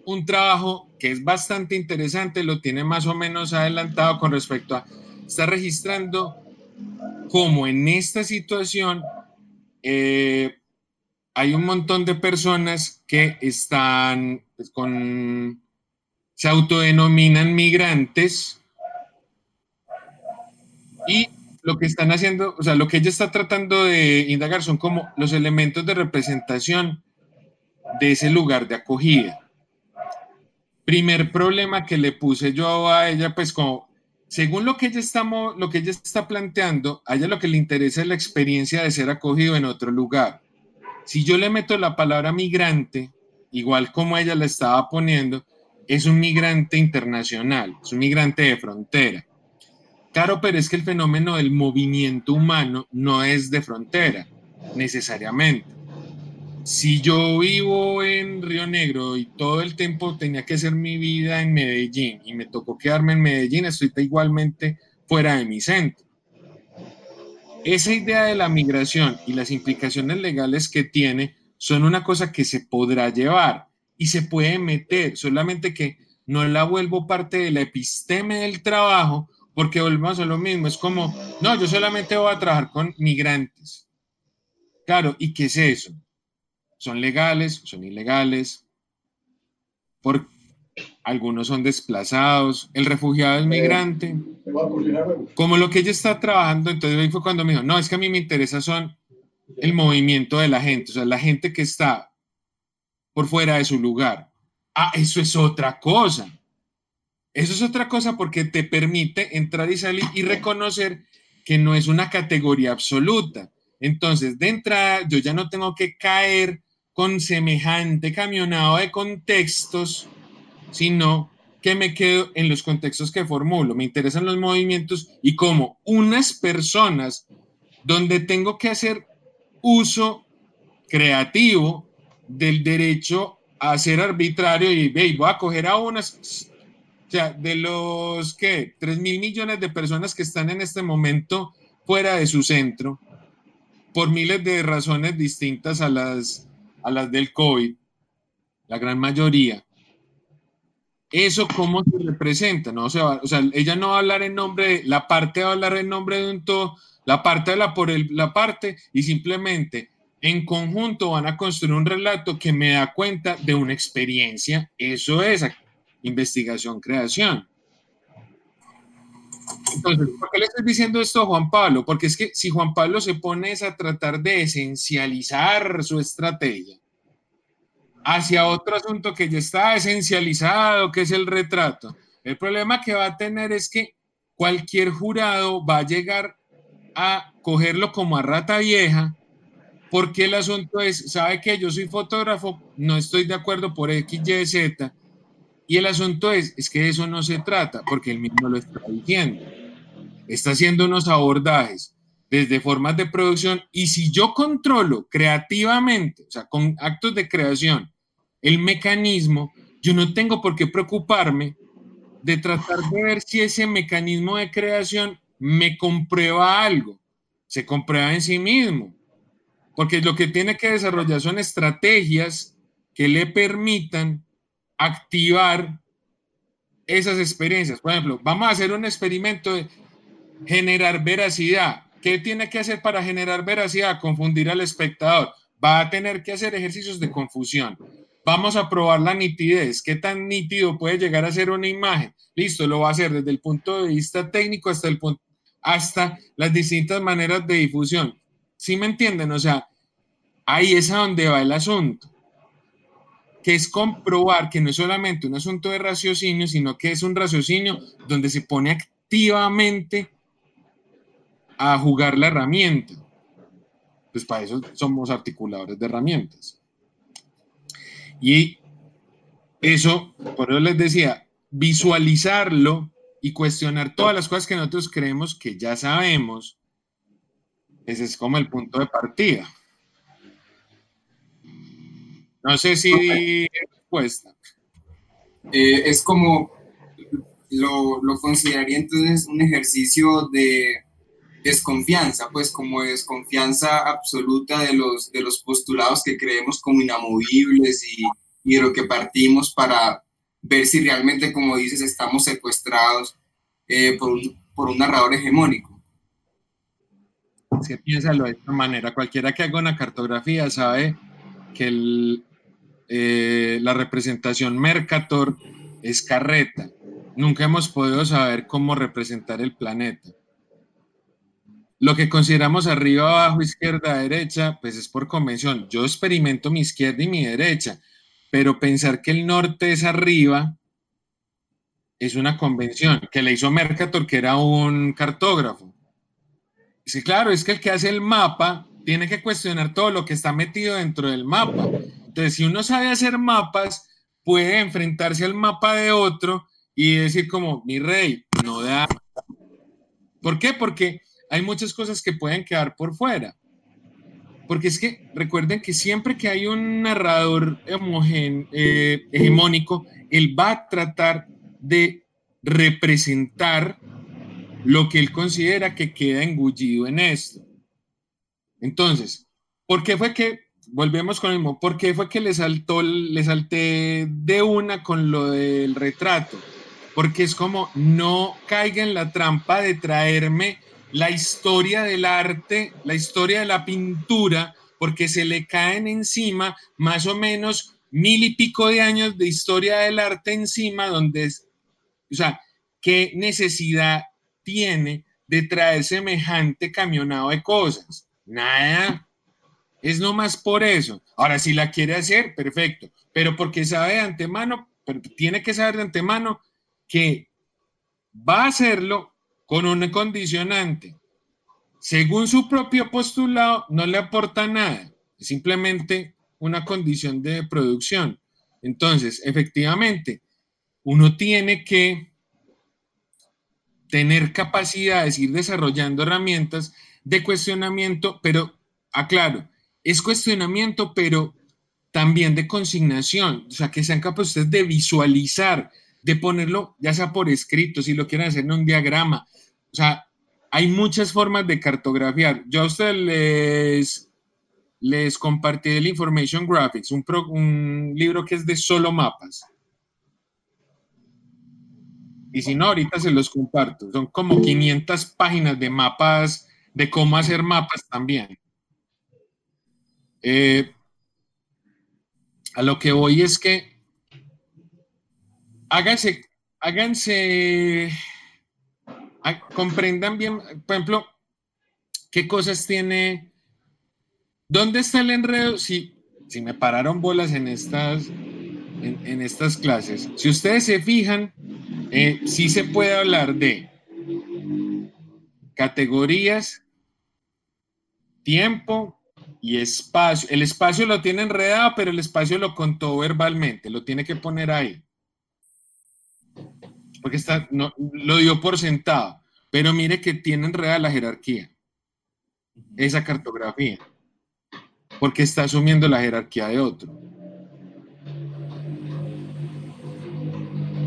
un trabajo que es bastante interesante, lo tiene más o menos adelantado con respecto a, está registrando cómo en esta situación eh, hay un montón de personas que están pues, con, se autodenominan migrantes y lo que están haciendo, o sea, lo que ella está tratando de indagar son como los elementos de representación de ese lugar de acogida. Primer problema que le puse yo a ella, pues como, según lo que ella está, lo que ella está planteando, a ella lo que le interesa es la experiencia de ser acogido en otro lugar. Si yo le meto la palabra migrante, igual como ella la estaba poniendo, es un migrante internacional, es un migrante de frontera. Claro, pero es que el fenómeno del movimiento humano no es de frontera, necesariamente. Si yo vivo en Río Negro y todo el tiempo tenía que hacer mi vida en Medellín y me tocó quedarme en Medellín, estoy igualmente fuera de mi centro. Esa idea de la migración y las implicaciones legales que tiene son una cosa que se podrá llevar y se puede meter, solamente que no la vuelvo parte de la episteme del trabajo, porque volvemos a lo mismo, es como, no, yo solamente voy a trabajar con migrantes. Claro, ¿y qué es eso? ¿Son legales? ¿Son ilegales? Por, algunos son desplazados, el refugiado es migrante, como lo que ella está trabajando, entonces ahí fue cuando me dijo, no, es que a mí me interesa son el movimiento de la gente, o sea, la gente que está por fuera de su lugar. Ah, eso es otra cosa. Eso es otra cosa porque te permite entrar y salir y reconocer que no es una categoría absoluta. Entonces, de entrada, yo ya no tengo que caer con semejante camionado de contextos sino que me quedo en los contextos que formulo. Me interesan los movimientos y como unas personas donde tengo que hacer uso creativo del derecho a ser arbitrario y voy a coger a unas, o sea, de los que 3 mil millones de personas que están en este momento fuera de su centro, por miles de razones distintas a las, a las del COVID, la gran mayoría, ¿Eso cómo se representa? No, o sea, o sea, ella no va a hablar en nombre, de, la parte va a hablar en nombre de un todo, la parte de la por el, la parte y simplemente en conjunto van a construir un relato que me da cuenta de una experiencia. Eso es investigación, creación. Entonces, ¿por qué le estoy diciendo esto a Juan Pablo? Porque es que si Juan Pablo se pone a tratar de esencializar su estrategia, hacia otro asunto que ya está esencializado, que es el retrato. El problema que va a tener es que cualquier jurado va a llegar a cogerlo como a rata vieja, porque el asunto es, sabe que yo soy fotógrafo, no estoy de acuerdo por X, Y, Z, y el asunto es, es que eso no se trata, porque él mismo lo está diciendo. Está haciendo unos abordajes desde formas de producción, y si yo controlo creativamente, o sea, con actos de creación, el mecanismo, yo no tengo por qué preocuparme de tratar de ver si ese mecanismo de creación me comprueba algo. Se comprueba en sí mismo. Porque lo que tiene que desarrollar son estrategias que le permitan activar esas experiencias. Por ejemplo, vamos a hacer un experimento de generar veracidad. ¿Qué tiene que hacer para generar veracidad? Confundir al espectador. Va a tener que hacer ejercicios de confusión. Vamos a probar la nitidez. ¿Qué tan nítido puede llegar a ser una imagen? Listo, lo va a hacer desde el punto de vista técnico hasta, el punto, hasta las distintas maneras de difusión. ¿Sí me entienden? O sea, ahí es a donde va el asunto. Que es comprobar que no es solamente un asunto de raciocinio, sino que es un raciocinio donde se pone activamente a jugar la herramienta. Pues para eso somos articuladores de herramientas. Y eso, por eso les decía, visualizarlo y cuestionar todas las cosas que nosotros creemos que ya sabemos, ese es como el punto de partida. No sé si okay. respuesta. Eh, es como, lo, lo, consideraría entonces un ejercicio de desconfianza, pues como desconfianza absoluta de los, de los postulados que creemos como inamovibles y, y de lo que partimos para ver si realmente, como dices, estamos secuestrados eh, por, un, por un narrador hegemónico. Piénsalo de esta manera. Cualquiera que haga una cartografía sabe que el, eh, la representación Mercator es carreta. Nunca hemos podido saber cómo representar el planeta. Lo que consideramos arriba, abajo, izquierda, derecha, pues es por convención. Yo experimento mi izquierda y mi derecha, pero pensar que el norte es arriba es una convención que le hizo Mercator, que era un cartógrafo. Sí, claro, es que el que hace el mapa tiene que cuestionar todo lo que está metido dentro del mapa. Entonces, si uno sabe hacer mapas, puede enfrentarse al mapa de otro y decir como, mi rey, no da. ¿Por qué? Porque hay muchas cosas que pueden quedar por fuera. Porque es que recuerden que siempre que hay un narrador eh, hegemónico, él va a tratar de representar lo que él considera que queda engullido en esto. Entonces, ¿por qué fue que, volvemos con el mismo, por qué fue que le saltó, le salté de una con lo del retrato? Porque es como, no caiga en la trampa de traerme la historia del arte, la historia de la pintura, porque se le caen encima más o menos mil y pico de años de historia del arte encima, donde, es, o sea, ¿qué necesidad tiene de traer semejante camionado de cosas? Nada. Es nomás por eso. Ahora, si la quiere hacer, perfecto. Pero porque sabe de antemano, tiene que saber de antemano que va a hacerlo con un condicionante. Según su propio postulado, no le aporta nada, es simplemente una condición de producción. Entonces, efectivamente, uno tiene que tener capacidades, ir desarrollando herramientas de cuestionamiento, pero aclaro, es cuestionamiento, pero también de consignación, o sea, que sean capaces de visualizar, de ponerlo ya sea por escrito, si lo quieren hacer en un diagrama, o sea, hay muchas formas de cartografiar. Yo a ustedes les, compartí el Information Graphics, un, un libro que es de solo mapas. Y si no, ahorita se los comparto. Son como 500 páginas de mapas, de cómo hacer mapas también. Eh, a lo que voy es que háganse, háganse comprendan bien, por ejemplo, qué cosas tiene, dónde está el enredo, si, si me pararon bolas en estas, en, estas clases, si ustedes se fijan, eh, sí se puede hablar de categorías, tiempo y espacio. El espacio lo tiene enredado, pero el espacio lo contó verbalmente, lo tiene que poner ahí porque está, no, lo dio por sentado, pero mire que tiene enredada la jerarquía, esa cartografía, porque está asumiendo la jerarquía de otro.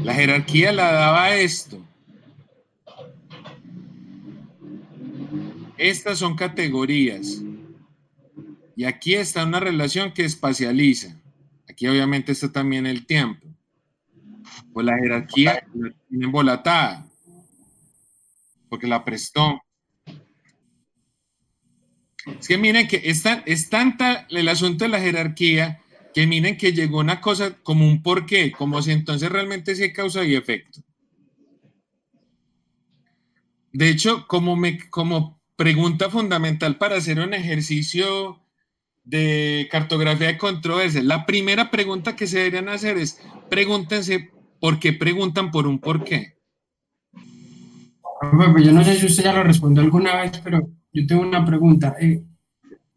La jerarquía la daba esto. Estas son categorías. Y aquí está una relación que espacializa. Aquí obviamente está también el tiempo. Pues la jerarquía la tiene embolatada, porque la prestó. Es que miren que es, es tanta el asunto de la jerarquía que miren que llegó una cosa como un porqué, como si entonces realmente sea causa y efecto. De hecho, como, me, como pregunta fundamental para hacer un ejercicio de cartografía de controversias, la primera pregunta que se deberían hacer es, pregúntense ¿Por qué preguntan por un por qué? Pues yo no sé si usted ya lo respondió alguna vez, pero yo tengo una pregunta. Eh,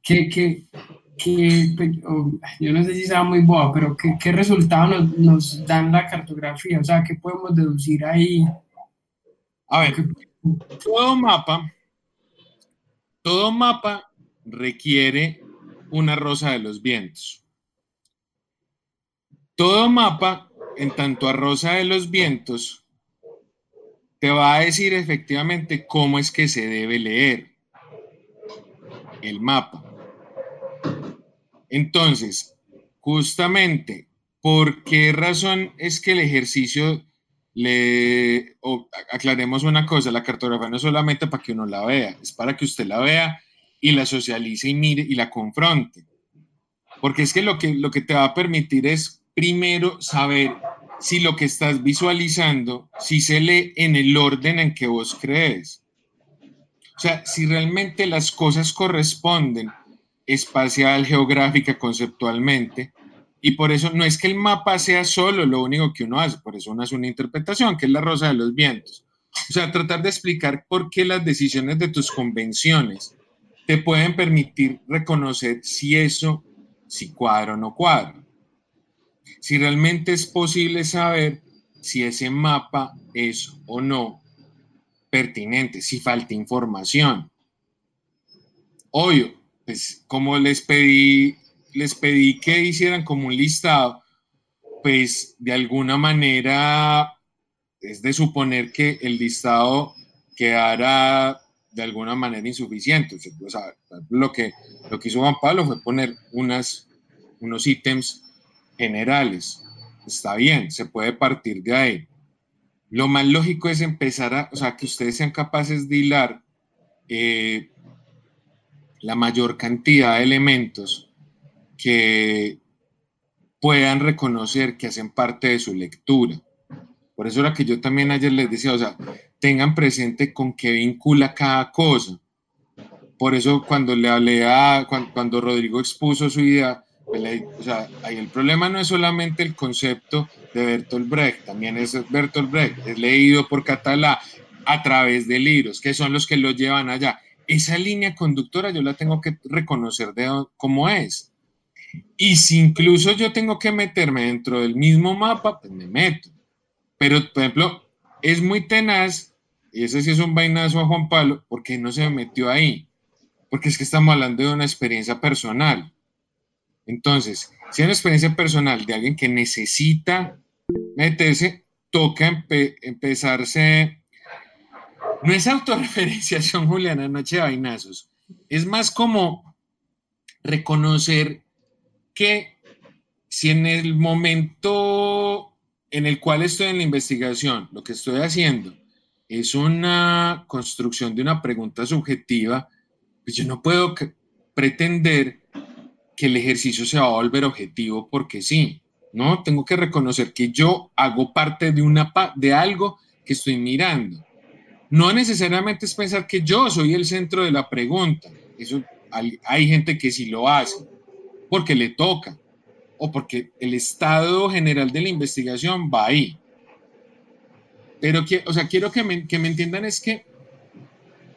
¿qué, qué, qué, pues, yo no sé si sea muy boa, pero ¿qué, qué resultado nos, nos, dan la cartografía? O sea, ¿qué podemos deducir ahí? A ver, todo mapa, todo mapa requiere una rosa de los vientos. Todo mapa en tanto a Rosa de los Vientos, te va a decir efectivamente cómo es que se debe leer el mapa. Entonces, justamente, ¿por qué razón es que el ejercicio le aclaremos una cosa, la cartografía no es solamente para que uno la vea, es para que usted la vea y la socialice y mire y la confronte. Porque es que lo que, lo que te va a permitir es primero saber si lo que estás visualizando, si se lee en el orden en que vos crees. O sea, si realmente las cosas corresponden espacial, geográfica, conceptualmente, y por eso no es que el mapa sea solo lo único que uno hace, por eso uno hace una interpretación, que es la rosa de los vientos. O sea, tratar de explicar por qué las decisiones de tus convenciones te pueden permitir reconocer si eso, si cuadra o no cuadra. Si realmente es posible saber si ese mapa es o no pertinente, si falta información. Obvio, pues como les pedí les pedí que hicieran como un listado, pues de alguna manera es de suponer que el listado quedara de alguna manera insuficiente. O sea, lo, que, lo que hizo Juan Pablo fue poner unas, unos ítems generales. Está bien, se puede partir de ahí. Lo más lógico es empezar a, o sea, que ustedes sean capaces de hilar eh, la mayor cantidad de elementos que puedan reconocer que hacen parte de su lectura. Por eso era que yo también ayer les decía, o sea, tengan presente con qué vincula cada cosa. Por eso cuando le hablé a, cuando, Rodrigo expuso su idea, pues o sea, ahí el problema no es solamente el concepto de Bertolt Brecht, también es Bertolt Brecht, es leído por Catalá a través de libros, que son los que lo llevan allá. Esa línea conductora yo la tengo que reconocer de cómo es. Y si incluso yo tengo que meterme dentro del mismo mapa, pues me meto. Pero, por ejemplo, es muy tenaz, y ese sí es un vainazo a Juan Pablo, porque no se metió ahí. Porque es que estamos hablando de una experiencia personal. Entonces, si es una experiencia personal de alguien que necesita meterse, toca empezarse. No es autorreferenciación, Juliana, noche de vainazos. Es más como reconocer que si en el momento en el cual estoy en la investigación, lo que estoy haciendo es una construcción de una pregunta subjetiva, pues yo no puedo pretender que el ejercicio se va a volver objetivo porque sí, ¿no? Tengo que reconocer que yo hago parte de, una, de algo que estoy mirando. No necesariamente es pensar que yo soy el centro de la pregunta. Eso hay, hay gente que sí lo hace porque le toca o porque el estado general de la investigación va ahí. Pero, o sea, quiero que me, que me entiendan es que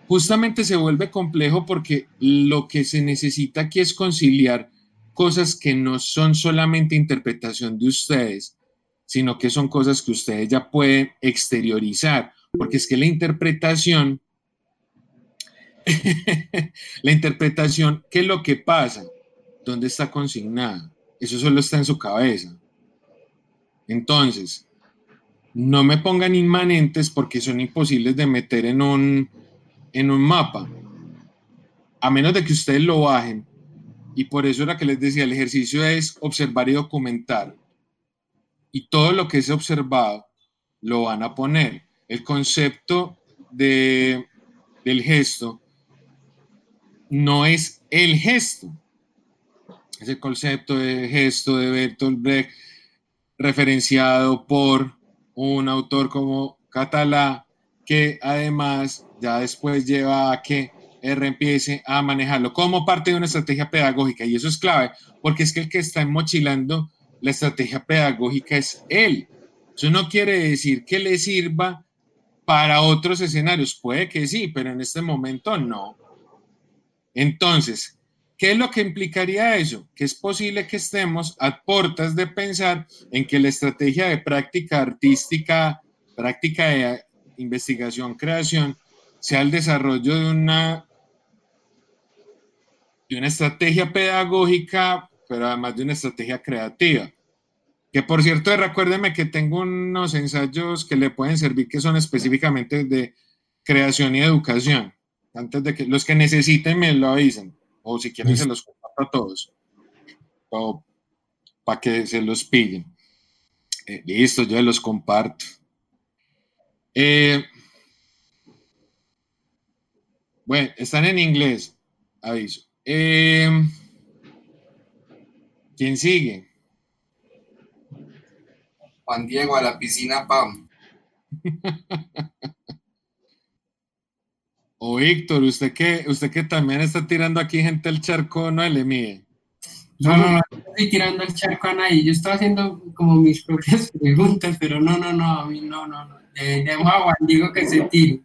justamente se vuelve complejo porque lo que se necesita aquí es conciliar cosas que no son solamente interpretación de ustedes, sino que son cosas que ustedes ya pueden exteriorizar, porque es que la interpretación, la interpretación, ¿qué es lo que pasa? ¿dónde está consignada? Eso solo está en su cabeza. Entonces, no me pongan inmanentes porque son imposibles de meter en un, en un mapa, a menos de que ustedes lo bajen. Y por eso era que les decía, el ejercicio es observar y documentar. Y todo lo que es observado lo van a poner. El concepto de, del gesto no es el gesto, ese concepto de gesto de Bertolt Brecht, referenciado por un autor como Catalá, que además ya después lleva a que R empiece a manejarlo como parte de una estrategia pedagógica. Y eso es clave, porque es que el que está mochilando la estrategia pedagógica es él. Eso no quiere decir que le sirva para otros escenarios. Puede que sí, pero en este momento no. Entonces, ¿Qué es lo que implicaría eso? Que es posible que estemos a puertas de pensar en que la estrategia de práctica artística, práctica de investigación, creación, sea el desarrollo de una, de una estrategia pedagógica, pero además de una estrategia creativa. Que por cierto, recuérdeme que tengo unos ensayos que le pueden servir que son específicamente de creación y educación. Antes de que los que necesiten me lo avisen. O si quieren se los comparto a todos. O para que se los pillen. Eh, listo, yo los comparto. Eh, bueno, están en inglés, aviso. Eh, ¿Quién sigue? Juan Diego, a la piscina, Pam. o Víctor, usted que, usted que también está tirando aquí gente al charco, no le mide. No, no, no, estoy tirando el charco a nadie. Yo estoy haciendo como mis propias preguntas, pero no, no, no, a mí no, no, no. Dejo a Juan Diego que se tire.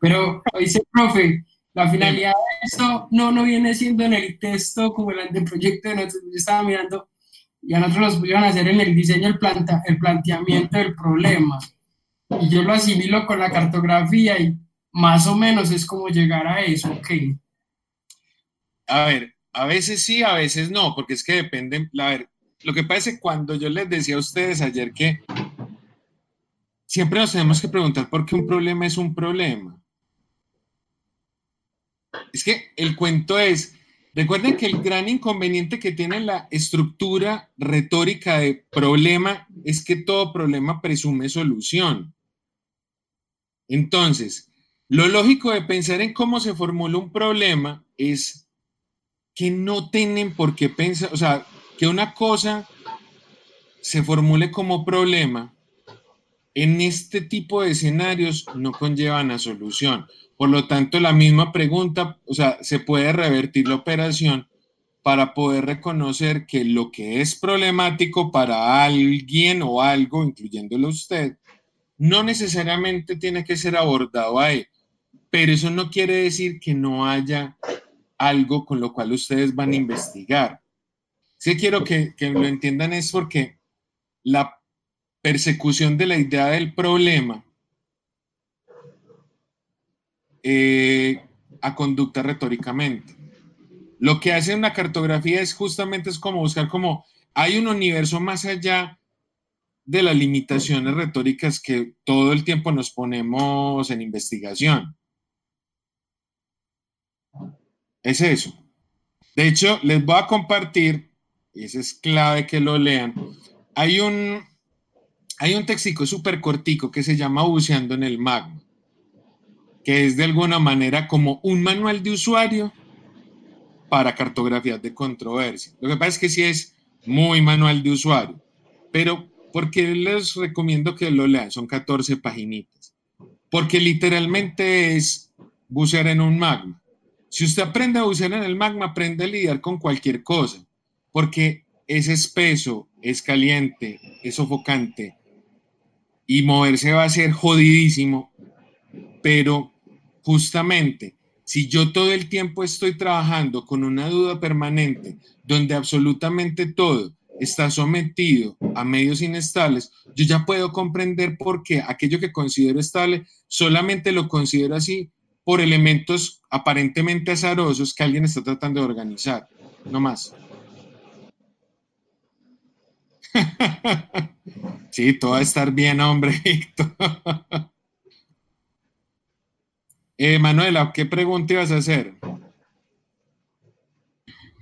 Pero dice, profe, la finalidad de esto no, no viene siendo en el texto como el anteproyecto de nosotros. Yo estaba mirando y a nosotros nos pusieron a hacer en el diseño el, planta, el planteamiento del problema. Y yo lo asimilo con la cartografía y más o menos es como llegar a eso, ok. A ver, a veces sí, a veces no, porque es que depende. A ver, lo que pasa es que cuando yo les decía a ustedes ayer que siempre nos tenemos que preguntar por qué un problema es un problema. Es que el cuento es, recuerden que el gran inconveniente que tiene la estructura retórica de problema es que todo problema presume solución. Entonces, lo lógico de pensar en cómo se formula un problema es que no tienen por qué pensar, o sea, que una cosa se formule como problema en este tipo de escenarios no conllevan a solución. Por lo tanto, la misma pregunta, o sea, se puede revertir la operación para poder reconocer que lo que es problemático para alguien o algo, incluyéndolo usted, no necesariamente tiene que ser abordado ahí, pero eso no quiere decir que no haya algo con lo cual ustedes van a investigar. Si quiero que, lo entiendan es porque la persecución de la idea del problema eh, a conducta retóricamente. Lo que hace una cartografía es justamente es como buscar como hay un universo más allá de las limitaciones retóricas que todo el tiempo nos ponemos en investigación. Es eso. De hecho, les voy a compartir, y eso es clave que lo lean, hay un, hay un textico súper cortico que se llama Buceando en el Magma, que es de alguna manera como un manual de usuario para cartografías de controversia. Lo que pasa es que sí es muy manual de usuario, pero ¿por qué les recomiendo que lo lean? Son 14 paginitas. Porque literalmente es bucear en un magma. Si usted aprende a bucear en el magma, aprende a lidiar con cualquier cosa, porque es espeso, es caliente, es sofocante y moverse va a ser jodidísimo, pero justamente si yo todo el tiempo estoy trabajando con una duda permanente, donde absolutamente todo está sometido a medios inestables, yo ya puedo comprender por qué aquello que considero estable solamente lo considero así por elementos aparentemente azarosos que alguien está tratando de organizar, no más. sí, todo va a estar bien, hombre, Víctor. eh, Manuela, ¿qué pregunta ibas a hacer?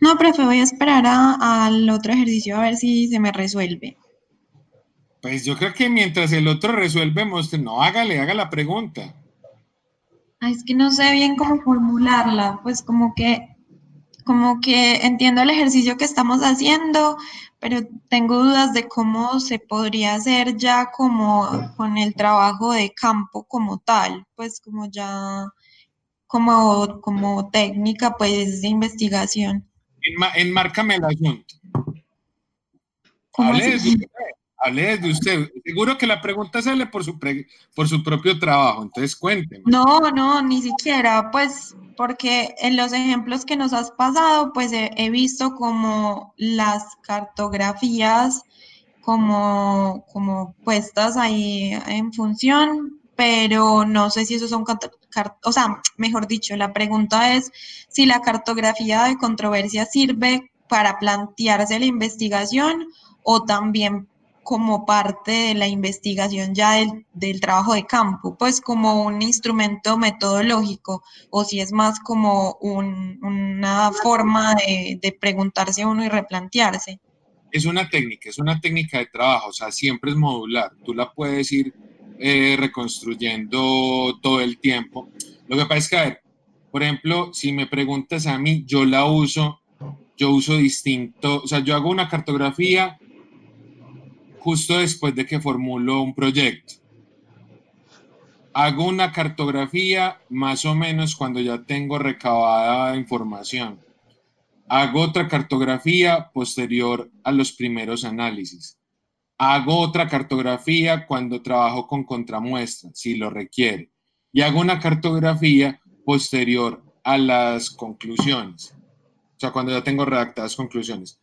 No, profe, voy a esperar al otro ejercicio a ver si se me resuelve. Pues yo creo que mientras el otro resuelvemos, no, hágale, haga la pregunta. Es que no sé bien cómo formularla, pues como que, como que entiendo el ejercicio que estamos haciendo, pero tengo dudas de cómo se podría hacer ya como con el trabajo de campo como tal, pues como ya como, como técnica pues de investigación. enmárcame el asunto. Hable hable desde usted. Seguro que la pregunta sale por su, por su propio trabajo, entonces cuénteme. No, no, ni siquiera, pues porque en los ejemplos que nos has pasado, pues he, visto como las cartografías como, como puestas ahí en función, pero no sé si esos son, o sea, mejor dicho, la pregunta es si la cartografía de controversia sirve para plantearse la investigación o también como parte de la investigación ya del, del, trabajo de campo, pues como un instrumento metodológico, o si es más como un, una forma de, de, preguntarse uno y replantearse. Es una técnica, es una técnica de trabajo, o sea, siempre es modular, tú la puedes ir eh, reconstruyendo todo el tiempo. Lo que pasa es que, a ver, por ejemplo, si me preguntas a mí, yo la uso, yo uso distinto, o sea, yo hago una cartografía justo después de que formulo un proyecto. Hago una cartografía más o menos cuando ya tengo recabada información. Hago otra cartografía posterior a los primeros análisis. Hago otra cartografía cuando trabajo con contramuestra, si lo requiere. Y hago una cartografía posterior a las conclusiones. O sea, cuando ya tengo redactadas conclusiones.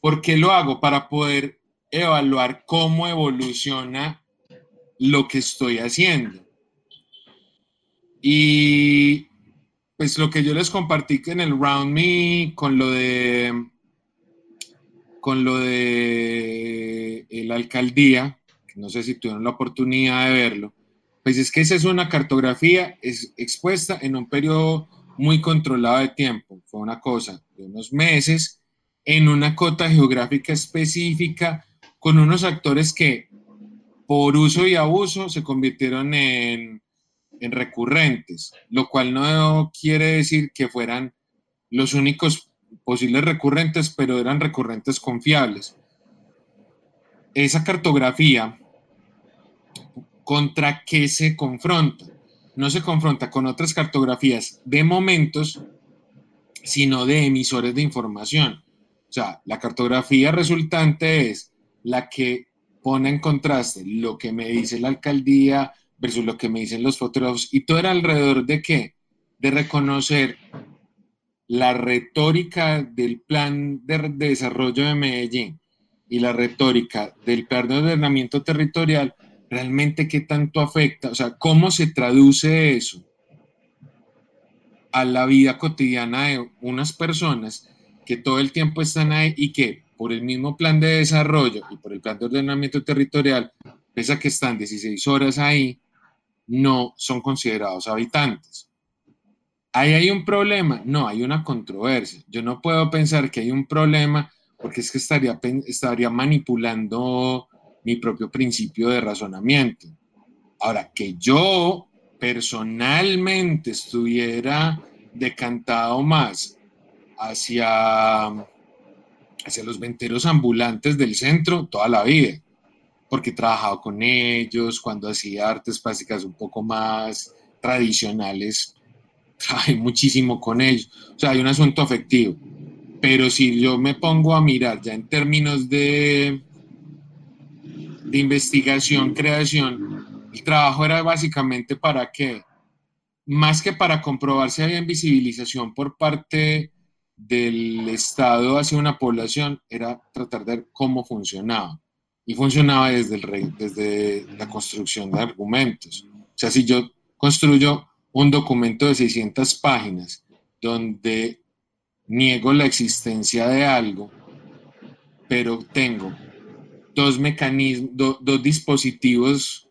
¿Por qué lo hago? Para poder evaluar cómo evoluciona lo que estoy haciendo. Y pues lo que yo les compartí en el Round Me, con lo de con lo de la alcaldía, no sé si tuvieron la oportunidad de verlo, pues es que esa es una cartografía es expuesta en un periodo muy controlado de tiempo. Fue una cosa de unos meses en una cota geográfica específica con unos actores que por uso y abuso se convirtieron en, recurrentes, lo cual no quiere decir que fueran los únicos posibles recurrentes, pero eran recurrentes confiables. Esa cartografía, ¿contra qué se confronta? No se confronta con otras cartografías de momentos, sino de emisores de información. O sea, la cartografía resultante es la que pone en contraste lo que me dice la alcaldía versus lo que me dicen los fotógrafos. Y todo era alrededor de qué? De reconocer la retórica del plan de, desarrollo de Medellín y la retórica del plan de ordenamiento territorial, realmente qué tanto afecta, o sea, cómo se traduce eso a la vida cotidiana de unas personas que todo el tiempo están ahí y que por el mismo plan de desarrollo y por el plan de ordenamiento territorial, pese a que están 16 horas ahí, no son considerados habitantes. ¿Ahí hay un problema? No, hay una controversia. Yo no puedo pensar que hay un problema porque es que estaría, estaría manipulando mi propio principio de razonamiento. Ahora, que yo personalmente estuviera decantado más hacia hacia los venteros ambulantes del centro toda la vida, porque he trabajado con ellos, cuando hacía artes plásticas un poco más tradicionales, trabajé muchísimo con ellos, o sea, hay un asunto afectivo. Pero si yo me pongo a mirar ya en términos de, de investigación, creación, el trabajo era básicamente para qué? Más que para comprobar si había invisibilización por parte del Estado hacia una población era tratar de ver cómo funcionaba. Y funcionaba desde, el, desde la construcción de argumentos. O sea, si yo construyo un documento de 600 páginas donde niego la existencia de algo, pero tengo dos mecanismos, dos dispositivos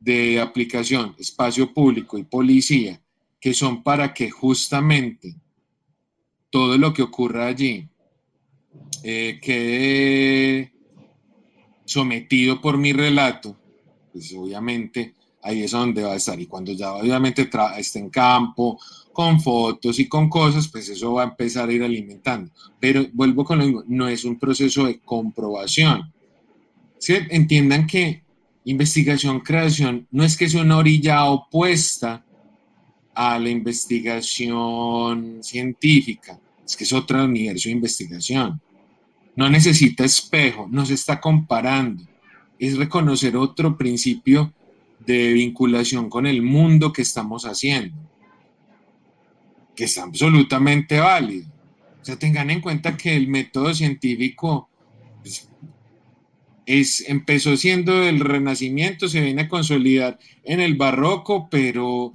de aplicación, espacio público y policía, que son para que justamente todo lo que ocurra allí eh, quede sometido por mi relato, pues obviamente ahí es donde va a estar. Y cuando ya obviamente esté en campo, con fotos y con cosas, pues eso va a empezar a ir alimentando. Pero vuelvo con lo mismo, no es un proceso de comprobación. ¿Sí? Entiendan que investigación, creación, no es que sea una orilla opuesta a la investigación científica, es que es otro universo de investigación. No necesita espejo, no se está comparando, es reconocer otro principio de vinculación con el mundo que estamos haciendo, que es absolutamente válido. O sea, tengan en cuenta que el método científico pues, es, empezó siendo el renacimiento, se viene a consolidar en el barroco, pero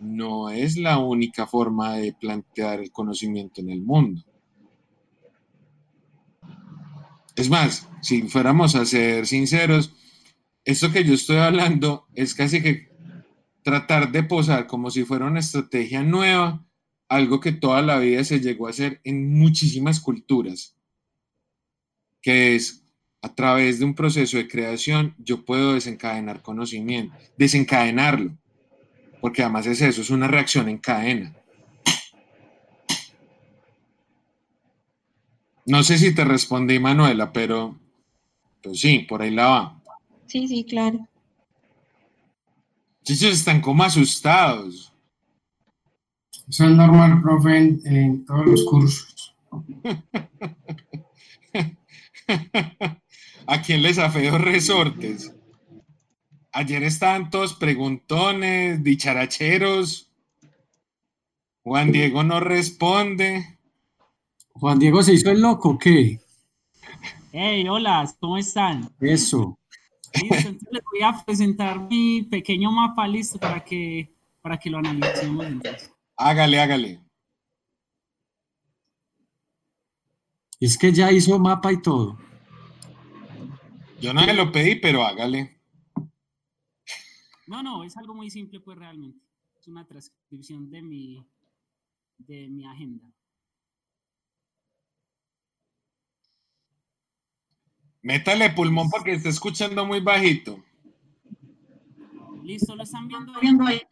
no es la única forma de plantear el conocimiento en el mundo. Es más, si fuéramos a ser sinceros, esto que yo estoy hablando es casi que tratar de posar como si fuera una estrategia nueva, algo que toda la vida se llegó a hacer en muchísimas culturas, que es a través de un proceso de creación, yo puedo desencadenar conocimiento, desencadenarlo, porque además es eso, es una reacción en cadena. No sé si te respondí, Manuela, pero pues sí, por ahí la va. Sí, sí, claro. Ellos están como asustados. Eso es normal, profe, en, en todos los cursos. ¿A quién les afeó resortes? Ayer estaban todos preguntones, dicharacheros. Juan Diego no responde. Juan Diego se hizo el loco, ¿o ¿qué? Hey, hola, ¿cómo están? Eso. Listo, entonces les voy a presentar mi pequeño mapa listo para que, para que lo analicemos entonces. Hágale, hágale. Es que ya hizo mapa y todo. Yo no me lo pedí, pero hágale. No, no, es algo muy simple, pues realmente. Es una transcripción de mi, de mi agenda. Métale pulmón porque está escuchando muy bajito. Listo, ¿lo están viendo ahí?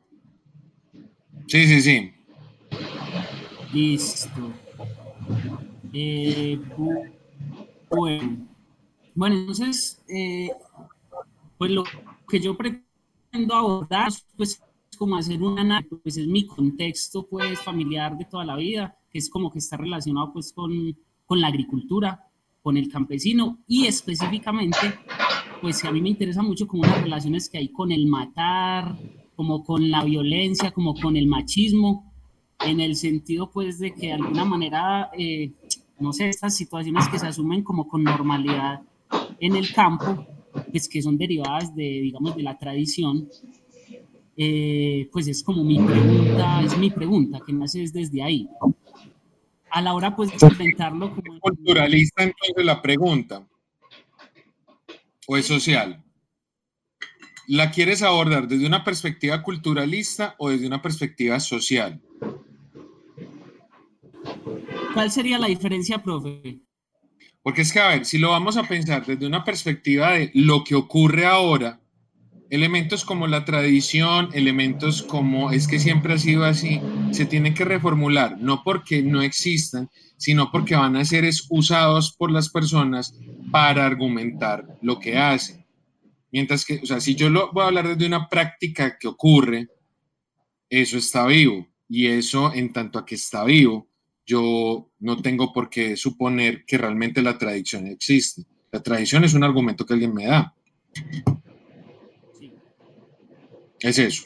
Sí, sí, sí. Listo. Eh, bu- bueno. Bueno, entonces, eh, pues lo que yo pretendo abordar, pues, es como hacer un análisis, pues es mi contexto, pues, familiar de toda la vida, que es como que está relacionado, pues, con, con la agricultura, con el campesino y específicamente, pues, a mí me interesa mucho como las relaciones que hay con el matar, como con la violencia, como con el machismo, en el sentido, pues, de que de alguna manera, eh, no sé, estas situaciones que se asumen como con normalidad en el campo, pues que son derivadas de, digamos, de la tradición, eh, pues es como mi pregunta, es mi pregunta, que nace es desde ahí. A la hora, pues, de enfrentarlo como... Culturalista, entonces la pregunta. ¿O es social? ¿La quieres abordar desde una perspectiva culturalista o desde una perspectiva social? ¿Cuál sería la diferencia, profe? Porque es que, a ver, si lo vamos a pensar desde una perspectiva de lo que ocurre ahora, elementos como la tradición, elementos como es que siempre ha sido así, se tienen que reformular, no porque no existan, sino porque van a ser usados por las personas para argumentar lo que hacen. Mientras que, o sea, si yo lo voy a hablar desde una práctica que ocurre, eso está vivo. Y eso, en tanto a que está vivo, yo no tengo por qué suponer que realmente la tradición existe. La tradición es un argumento que alguien me da. Sí. Es eso.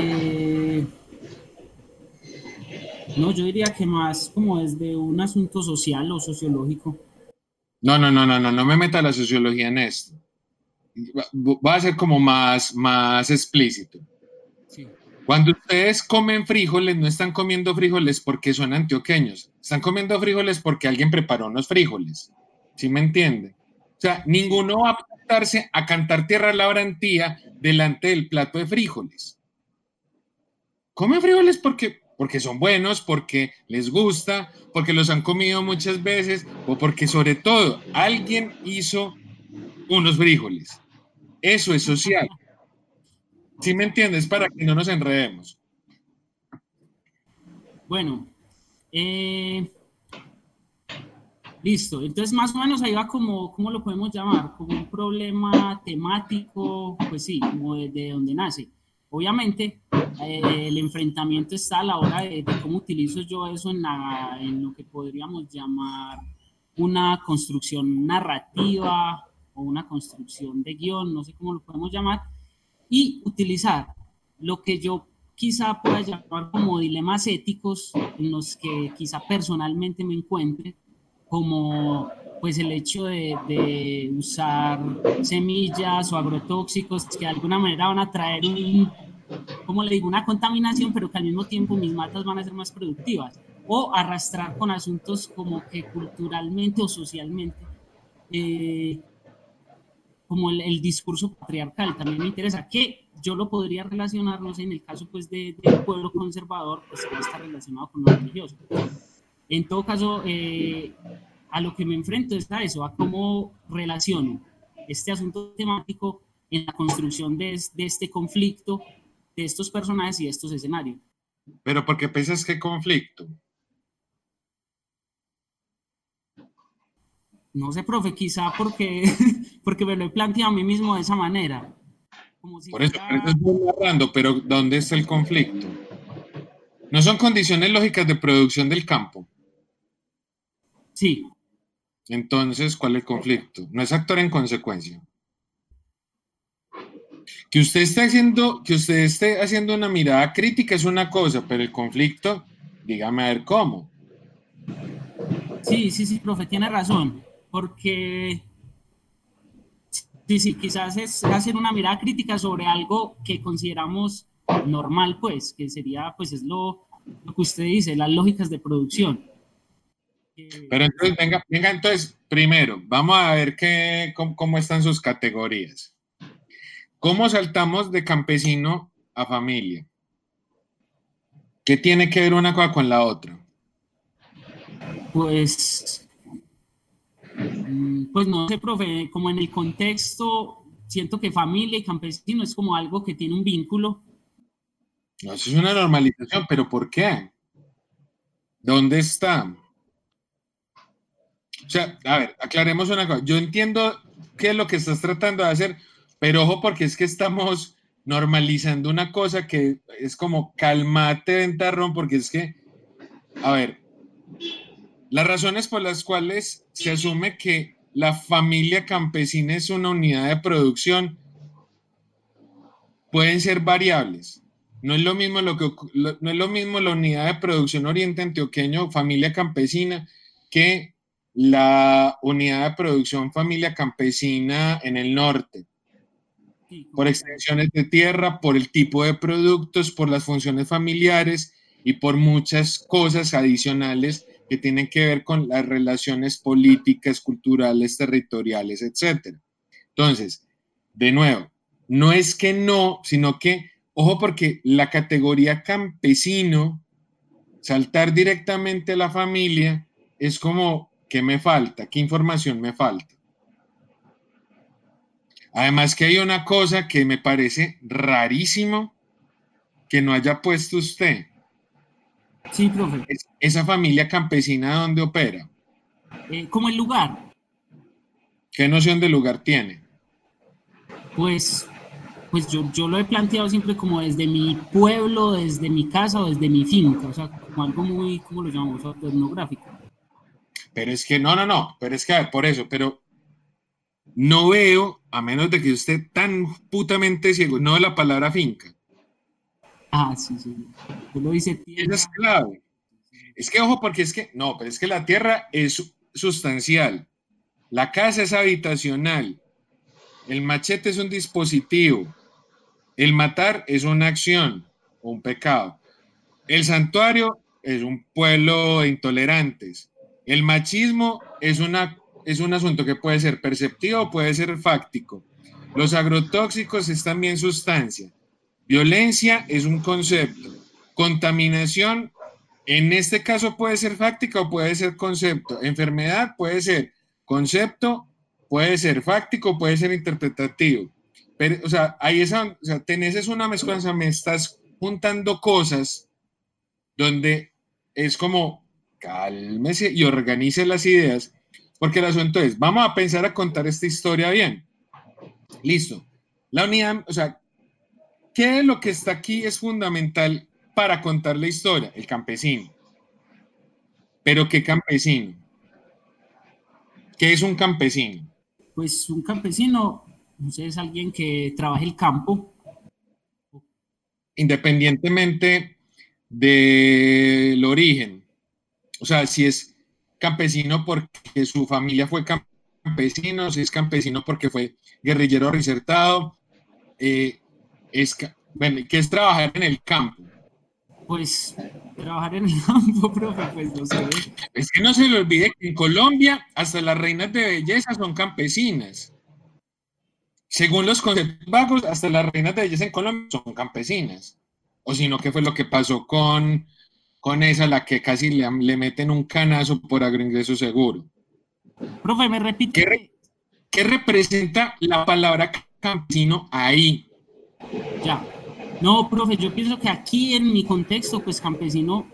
Eh, no, yo diría que más como desde un asunto social o sociológico. No, no, no, no, no, no me meta la sociología en esto. Va- Va a ser como más, más explícito. Cuando ustedes comen frijoles, no están comiendo frijoles porque son antioqueños. Están comiendo frijoles porque alguien preparó unos frijoles. ¿Sí me entiende? O sea, ninguno va a apuntarse a cantar tierra labrantía delante del plato de frijoles. Comen frijoles porque, porque son buenos, porque les gusta, porque los han comido muchas veces o porque sobre todo alguien hizo unos frijoles. Eso es social. ¿Sí me entiendes? Para que no nos enredemos. Bueno, eh, listo. Entonces, más o menos ahí va como, ¿cómo lo podemos llamar? Como un problema temático, pues sí, como desde donde nace. Obviamente, eh, el enfrentamiento está a la hora de, de cómo utilizo yo eso en, en lo que podríamos llamar una construcción narrativa o una construcción de guion, no sé cómo lo podemos llamar, y utilizar lo que yo quizá pueda llamar como dilemas éticos en los que quizá personalmente me encuentre, como pues el hecho de, de usar semillas o agrotóxicos que de alguna manera van a traer un, como le digo, una contaminación, pero que al mismo tiempo mis matas van a ser más productivas. o arrastrar con asuntos como que culturalmente o socialmente, eh, como el, discurso patriarcal, también me interesa, que yo lo podría relacionar, no sé, en el caso pues de, del pueblo conservador, pues está relacionado con lo religioso. En todo caso, eh, a lo que me enfrento es a eso, a cómo relaciono este asunto temático en la construcción de, de este conflicto, de estos personajes y de estos escenarios. Pero ¿por qué piensas que conflicto? No sé, profe, quizá porque, porque me lo he planteado a mí mismo de esa manera. por eso, estoy narrando, pero ¿dónde está el conflicto? No son condiciones lógicas de producción del campo. Sí. Entonces, ¿cuál es el conflicto? No es actor en consecuencia. Que usted esté haciendo, que usted esté haciendo una mirada crítica es una cosa, pero el conflicto, dígame a ver cómo. Sí, sí, sí, profe, tiene razón porque sí, sí, quizás es hacer una mirada crítica sobre algo que consideramos normal, pues, que sería, pues, es lo, que usted dice, las lógicas de producción. Pero entonces, venga, venga, entonces, primero, vamos a ver qué, cómo, están sus categorías. ¿Cómo saltamos de campesino a familia? ¿Qué tiene que ver una cosa con la otra? Pues pues no sé, profe, como en el contexto, siento que familia y campesino es como algo que tiene un vínculo. Eso es una normalización, pero ¿por qué? ¿Dónde está? O sea, a ver, aclaremos una cosa. Yo entiendo qué es lo que estás tratando de hacer, pero ojo porque es que estamos normalizando una cosa que es como calmate, ventarrón, porque es que, a ver, las razones por las cuales se asume que la familia campesina es una unidad de producción pueden ser variables. No es lo mismo lo que no es lo mismo la unidad de producción Oriente Antioqueño familia campesina que la unidad de producción familia campesina en el norte. Por extensiones de tierra, por el tipo de productos, por las funciones familiares y por muchas cosas adicionales que tienen que ver con las relaciones políticas, culturales, territoriales, etc. Entonces, de nuevo, no es que no, sino que, ojo, porque la categoría campesino, saltar directamente a la familia, es como, ¿qué me falta? ¿Qué información me falta? Además que hay una cosa que me parece rarísimo que no haya puesto usted. Sí, profe. ¿Esa familia campesina dónde opera? Eh, como el lugar. ¿Qué noción de lugar tiene? Pues, pues yo, yo lo he planteado siempre como desde mi pueblo, desde mi casa o desde mi finca, o sea, como algo muy, ¿cómo lo llamamos? Etnográfico. Pero es que, no, no, no, pero es que, a ver, por eso, pero no veo, a menos de que usted tan putamente ciego, no de la palabra finca. Ah, sí, sí. Tú lo dice tierra. es clave. Es que, ojo, porque es que, no, pero es que la tierra es sustancial. La casa es habitacional. El machete es un dispositivo. El matar es una acción o un pecado. El santuario es un pueblo de intolerantes. El machismo es, una, es un asunto que puede ser perceptivo o puede ser fáctico. Los agrotóxicos es también sustancia. Violencia es un concepto. Contaminación, en este caso puede ser fáctica o puede ser concepto. Enfermedad puede ser concepto, puede ser fáctico, puede ser interpretativo. Pero, o sea, ahí es, o tenés es una mezcla, me estás juntando cosas donde es como cálmese y organice las ideas, porque el asunto es, vamos a pensar a contar esta historia bien. Listo. La unidad, o sea, ¿Qué es lo que está aquí es fundamental para contar la historia? El campesino. Pero ¿qué campesino? ¿Qué es un campesino? Pues un campesino no sé, es alguien que trabaja el campo. Independientemente del origen. O sea, si es campesino porque su familia fue campesino, si es campesino porque fue guerrillero resertado, eh, es, bueno, ¿qué es trabajar en el campo? Pues trabajar en el campo, profe, pues no sé. Es que no se le olvide que en Colombia hasta las reinas de belleza son campesinas. Según los conceptos vagos, hasta las reinas de belleza en Colombia son campesinas. O si no, ¿qué fue lo que pasó con, con esa, la que casi le, le meten un canazo por agroingreso seguro? Profe, me repite. ¿Qué, re- qué representa la palabra campesino ahí? Ya. No, profe, yo pienso que aquí en mi contexto, pues campesino,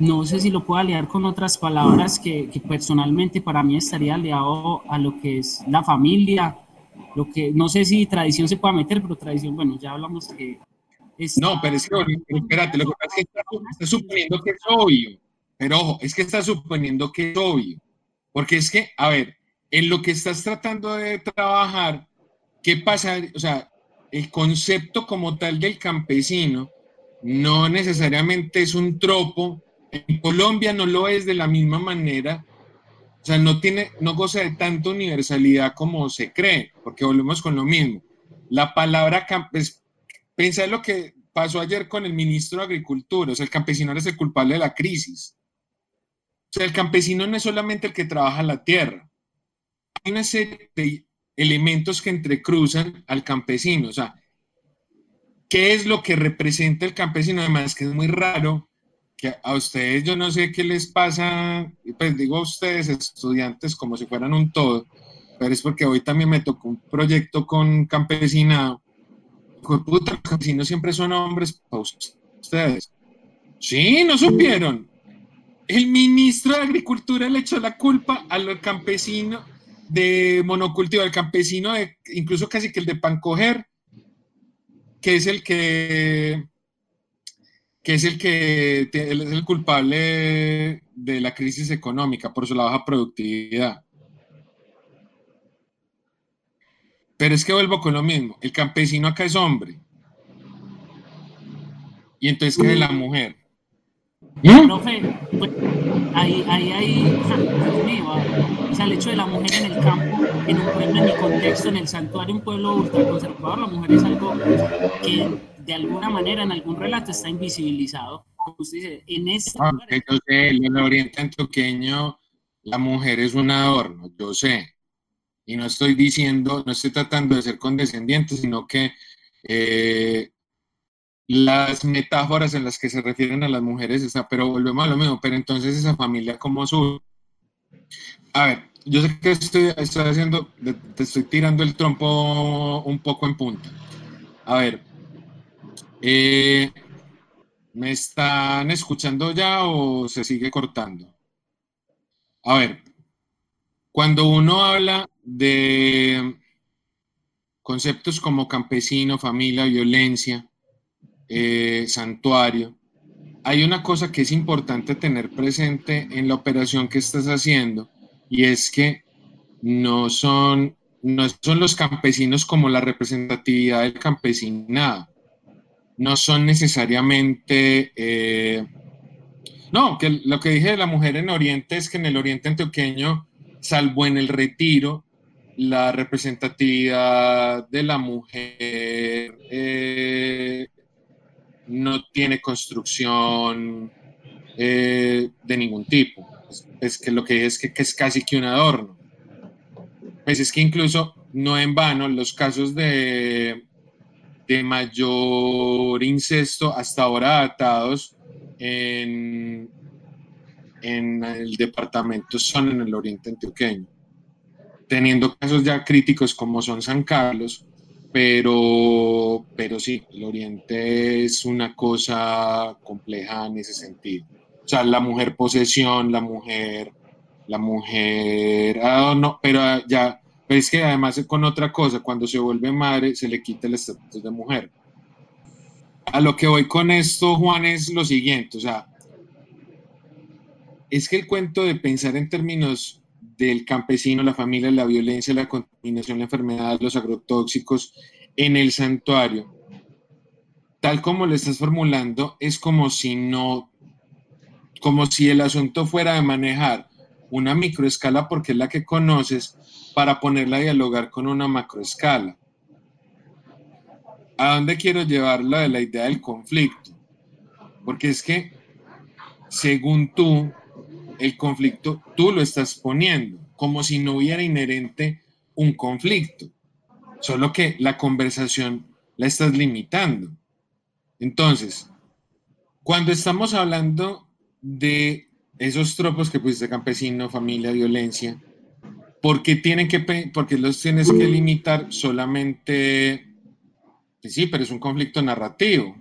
no sé si lo puedo aliar con otras palabras que, que personalmente para mí estaría aliado a lo que es la familia, lo que, no sé si tradición se pueda meter, pero tradición, bueno, ya hablamos que es... No, pero es que, espérate, lo que pasa es que está, está suponiendo que es obvio. Pero ojo, es que está suponiendo que es obvio. Porque es que, a ver, en lo que estás tratando de trabajar, ¿qué pasa? O sea, el concepto como tal del campesino no necesariamente es un tropo. En Colombia no lo es de la misma manera. O sea, no tiene, no goza de tanta universalidad como se cree, porque volvemos con lo mismo. La palabra campesino, pensar lo que pasó ayer con el ministro de Agricultura, o sea, el campesino es el culpable de la crisis. O sea, el campesino no es solamente el que trabaja la tierra. Hay una serie de elementos que entrecruzan al campesino. O sea, ¿qué es lo que representa el campesino? Además, que es muy raro que a ustedes, yo no sé qué les pasa, pues digo a ustedes, estudiantes, como si fueran un todo, pero es porque hoy también me tocó un proyecto con campesinado. Hijo puta, los campesinos siempre son hombres para ustedes. Sí, no supieron. El ministro de Agricultura le echó la culpa al campesino de monocultivo, al campesino de, incluso casi que el de Pancoger, que es el que que es el que te- es el culpable de la crisis económica por su la baja productividad. Pero es que vuelvo con lo mismo, el campesino acá es hombre. Y entonces ¿qué es la mujer? Profe, pues, ahí, ahí, ahí, ah, o sea, el hecho de la mujer en el campo, en un pueblo, en mi contexto, en el santuario, un pueblo ultraconservador, la mujer es algo que de alguna manera en algún relato está invisibilizado. Usted dice, en este lugar, yo sé, en el oriente antioqueño la mujer es un adorno, yo sé. Y no estoy diciendo, no estoy tratando de ser condescendiente, sino que eh, las metáforas en las que se refieren a las mujeres, está, pero volvemos a lo mismo, pero entonces esa familia como su... A ver, yo sé que estoy, estoy haciendo, te estoy tirando el trompo un poco en punta. A ver, eh, ¿me están escuchando ya o se sigue cortando? A ver, cuando uno habla de conceptos como campesino, familia, violencia, eh, santuario, hay una cosa que es importante tener presente en la operación que estás haciendo y es que no son, no son los campesinos como la representatividad del campesinado, no son necesariamente... eh, no, que lo que dije de la mujer en Oriente es que en el Oriente antioqueño, salvo en el retiro, la representatividad de la mujer eh, no tiene construcción eh, de ningún tipo. Es, que lo que es que, es casi que un adorno. Pues es que incluso no en vano los casos de, de mayor incesto hasta ahora datados en, en el departamento son en el oriente antioqueño, teniendo casos ya críticos como son San Carlos, pero, pero sí, el oriente es una cosa compleja en ese sentido. O sea, la mujer posesión, la mujer, la mujer, ah, no, pero ya, pero es que además con otra cosa, cuando se vuelve madre se le quita el estatus de mujer. A lo que voy con esto, Juan, es lo siguiente, o sea, es que el cuento de pensar en términos del campesino, la familia, la violencia, la contaminación, la enfermedad, los agrotóxicos en el santuario, tal como lo estás formulando, es como si no, como si el asunto fuera de manejar una microescala porque es la que conoces para ponerla a dialogar con una macroescala. ¿A dónde quiero llevarla de la idea del conflicto? Porque es que según tú, el conflicto tú lo estás poniendo, como si no hubiera inherente un conflicto, solo que la conversación la estás limitando. Entonces, cuando estamos hablando de esos tropos que pusiste campesino, familia, violencia, ¿por qué tienen que, porque los tienes que limitar solamente? Pues sí, pero es un conflicto narrativo.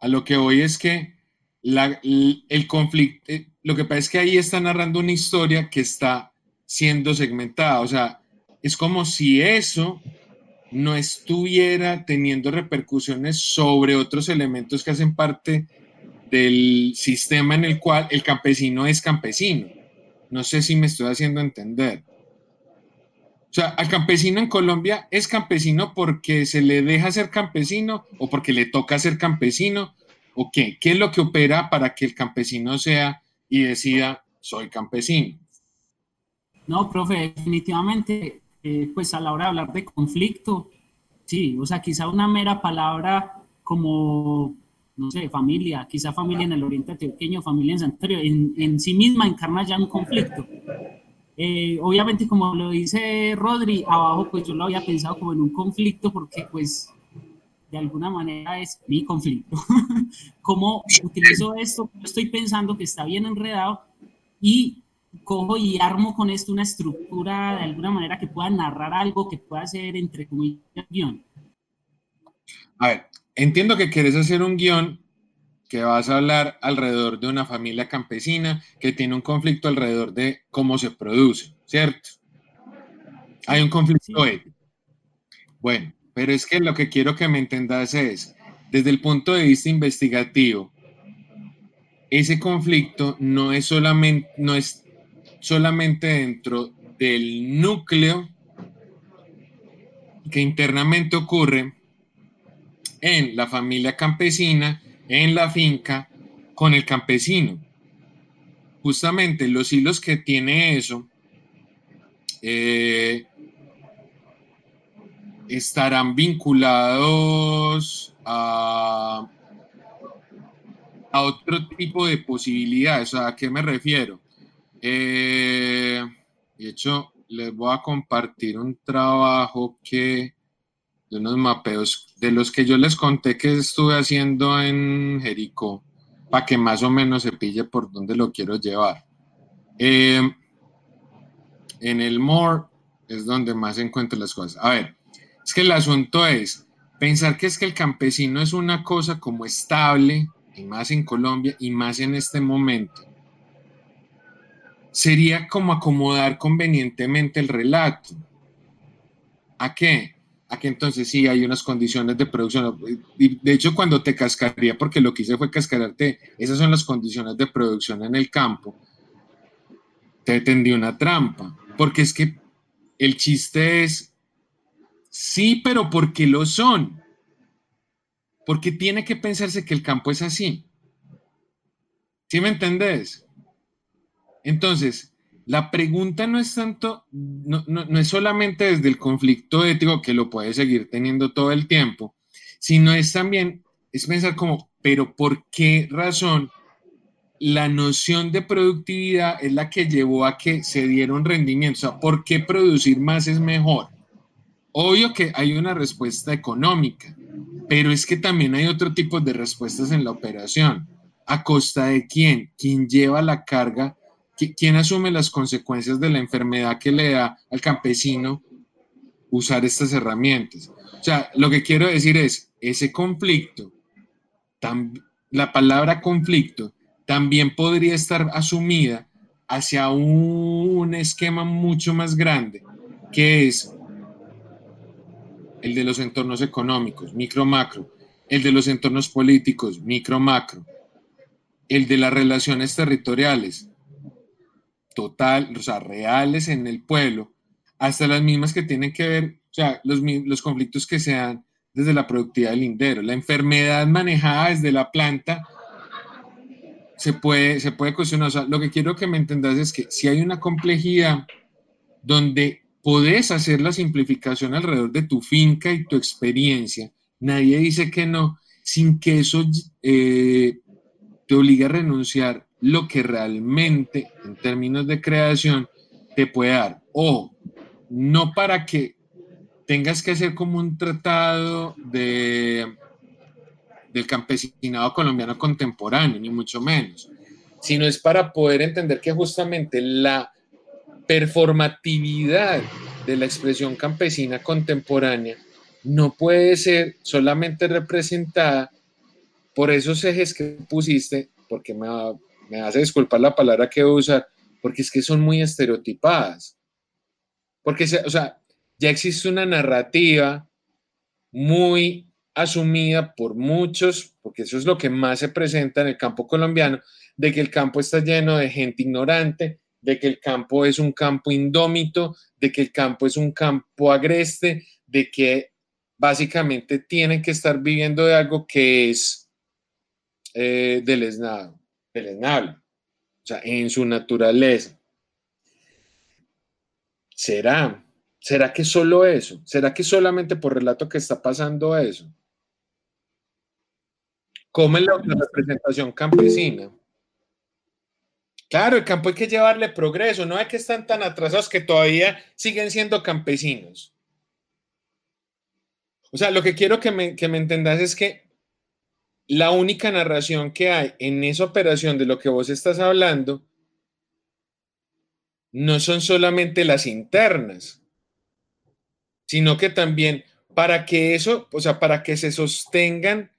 A lo que voy es que el conflicto, lo que pasa es que ahí está narrando una historia que está siendo segmentada, o sea, es como si eso no estuviera teniendo repercusiones sobre otros elementos que hacen parte del sistema en el cual el campesino es campesino. No sé si me estoy haciendo entender. O sea, al campesino en Colombia es campesino porque se le deja ser campesino o porque le toca ser campesino o qué. ¿Qué es lo que opera para que el campesino sea y decida soy campesino? No, profe, definitivamente, eh, pues a la hora de hablar de conflicto, sí, o sea, quizá una mera palabra como no sé, familia, quizá familia en el oriente antioqueño, familia en Santander, en, en sí misma encarna ya un conflicto. Eh, obviamente, como lo dice Rodri, abajo pues yo lo había pensado como en un conflicto porque pues de alguna manera es mi conflicto. ¿Cómo utilizo esto? Estoy pensando que está bien enredado y cojo y armo con esto una estructura de alguna manera que pueda narrar algo que pueda ser entre comillas guion. A ver, entiendo que quieres hacer un guion que vas a hablar alrededor de una familia campesina que tiene un conflicto alrededor de cómo se produce, ¿cierto? Hay un conflicto ético. Bueno, pero es que lo que quiero que me entendas es, desde el punto de vista investigativo, ese conflicto no es solamente, no es solamente dentro del núcleo que internamente ocurre en la familia campesina, en la finca, con el campesino. Justamente los hilos que tiene eso eh, estarán vinculados a, a, otro tipo de posibilidades. ¿A qué me refiero? Eh, de hecho, les voy a compartir un trabajo que de unos mapeos de los que yo les conté que estuve haciendo en Jericó, para que más o menos se pille por dónde lo quiero llevar. Eh, en el more es donde más encuentro las cosas. A ver, es que el asunto es pensar que es que el campesino es una cosa como estable, y más en Colombia, y más en este momento. Sería como acomodar convenientemente el relato. ¿A qué? Aquí entonces sí hay unas condiciones de producción. De hecho, cuando te cascaría, porque lo que hice fue cascararte, esas son las condiciones de producción en el campo, te tendí una trampa. Porque es que el chiste es, sí, pero porque lo son. Porque tiene que pensarse que el campo es así. ¿Sí me entendés? Entonces, la pregunta no es tanto, no, es solamente desde el conflicto ético que lo puede seguir teniendo todo el tiempo, sino es también, es pensar como, pero ¿por qué razón la noción de productividad es la que llevó a que se dieron rendimientos? O sea, ¿por qué producir más es mejor? Obvio que hay una respuesta económica, pero es que también hay otro tipo de respuestas en la operación. ¿A costa de quién? ¿Quién lleva la carga ¿quién asume las consecuencias de la enfermedad que le da al campesino usar estas herramientas? O sea, lo que quiero decir es, ese conflicto, la palabra conflicto también podría estar asumida hacia un esquema mucho más grande, que es el de los entornos económicos, micro-macro, el de los entornos políticos, micro-macro, el de las relaciones territoriales, total, o sea, reales en el pueblo, hasta las mismas que tienen que ver, o sea, los, los conflictos que se dan desde la productividad del lindero. La enfermedad manejada desde la planta se puede, se puede cuestionar. O sea, lo que quiero que me entendas es que si hay una complejidad donde podés hacer la simplificación alrededor de tu finca y tu experiencia, nadie dice que no, sin que eso eh, te obligue a renunciar lo que realmente en términos de creación te puede dar. Ojo, no para que tengas que hacer como un tratado de, del campesinado colombiano contemporáneo, ni mucho menos, sino es para poder entender que justamente la performatividad de la expresión campesina contemporánea no puede ser solamente representada por esos ejes que pusiste, porque me, me hace disculpar la palabra que voy a usar, porque es que son muy estereotipadas. Porque, o sea, ya existe una narrativa muy asumida por muchos, porque eso es lo que más se presenta en el campo colombiano, de que el campo está lleno de gente ignorante, de que el campo es un campo indómito, de que el campo es un campo agreste, de que básicamente tienen que estar viviendo de algo que es eh, deleznado, deleznable, o sea, en su naturaleza. ¿Será? ¿Será que solo eso? ¿Será que solamente por relato que está pasando eso? ¿Cómo es la representación campesina? Claro, el campo hay que llevarle progreso, no hay que están tan atrasados que todavía siguen siendo campesinos. O sea, lo que quiero que me, que me entendas es que la única narración que hay en esa operación de lo que vos estás hablando no son solamente las internas, sino que también para que eso, o sea, para que se sostengan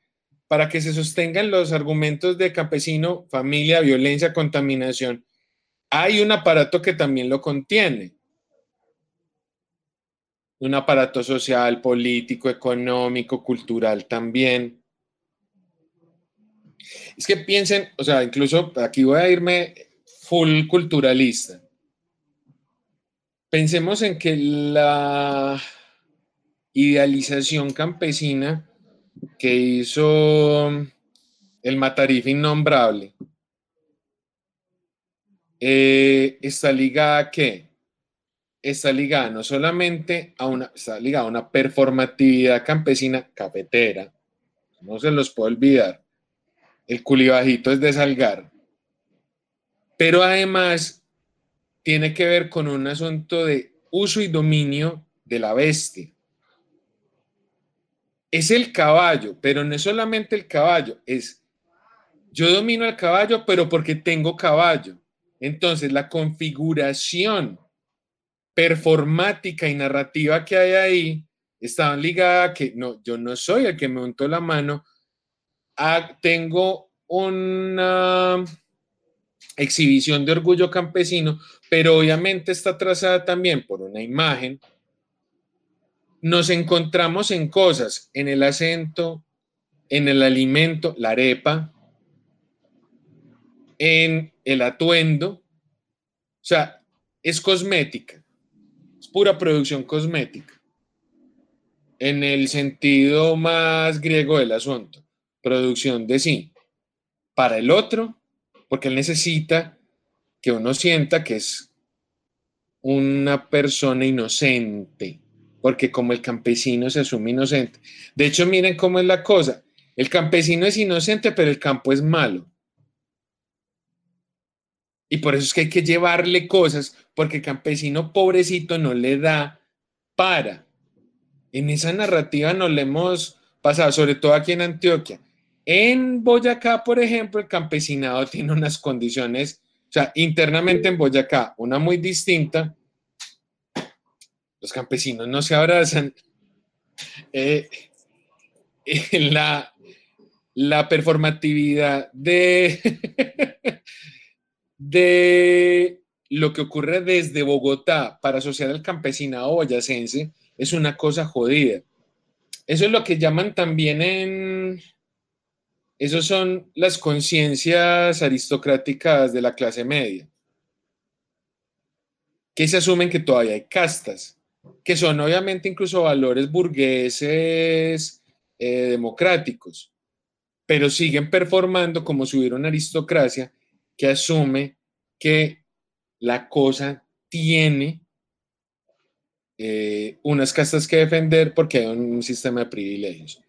para que se sostengan los argumentos de campesino, familia, violencia, contaminación, hay un aparato que también lo contiene. Un aparato social, político, económico, cultural también. Es que piensen, o sea, incluso aquí voy a irme full culturalista. Pensemos en que la idealización campesina que hizo el Matarife Innombrable, eh, está ligada a qué? Está ligada no solamente a una, está ligada a una performatividad campesina cafetera, no se los puedo olvidar, el culibajito es de Salgar, pero además tiene que ver con un asunto de uso y dominio de la bestia es el caballo, pero no es solamente el caballo, es yo domino el caballo, pero porque tengo caballo. Entonces, la configuración performática y narrativa que hay ahí está ligada a que no, yo no soy el que me untó la mano, ah, tengo una exhibición de orgullo campesino, pero obviamente está trazada también por una imagen nos encontramos en cosas, en el acento, en el alimento, la arepa, en el atuendo. O sea, es cosmética, es pura producción cosmética, en el sentido más griego del asunto, producción de sí. Para el otro, porque él necesita que uno sienta que es una persona inocente porque como el campesino se asume inocente. De hecho, miren cómo es la cosa. El campesino es inocente, pero el campo es malo. Y por eso es que hay que llevarle cosas, porque el campesino pobrecito no le da para. En esa narrativa nos le hemos pasado, sobre todo aquí en Antioquia. En Boyacá, por ejemplo, el campesinado tiene unas condiciones, o sea, internamente en Boyacá, una muy distinta, los campesinos no se abrazan. Eh, la, la performatividad de, de lo que ocurre desde Bogotá para asociar al campesinado boyacense es una cosa jodida. Eso es lo que llaman también en... Esos son las conciencias aristocráticas de la clase media, que se asumen que todavía hay castas que son obviamente incluso valores burgueses eh, democráticos, pero siguen performando como si hubiera una aristocracia que asume que la cosa tiene eh, unas castas que defender porque hay un sistema de privilegios.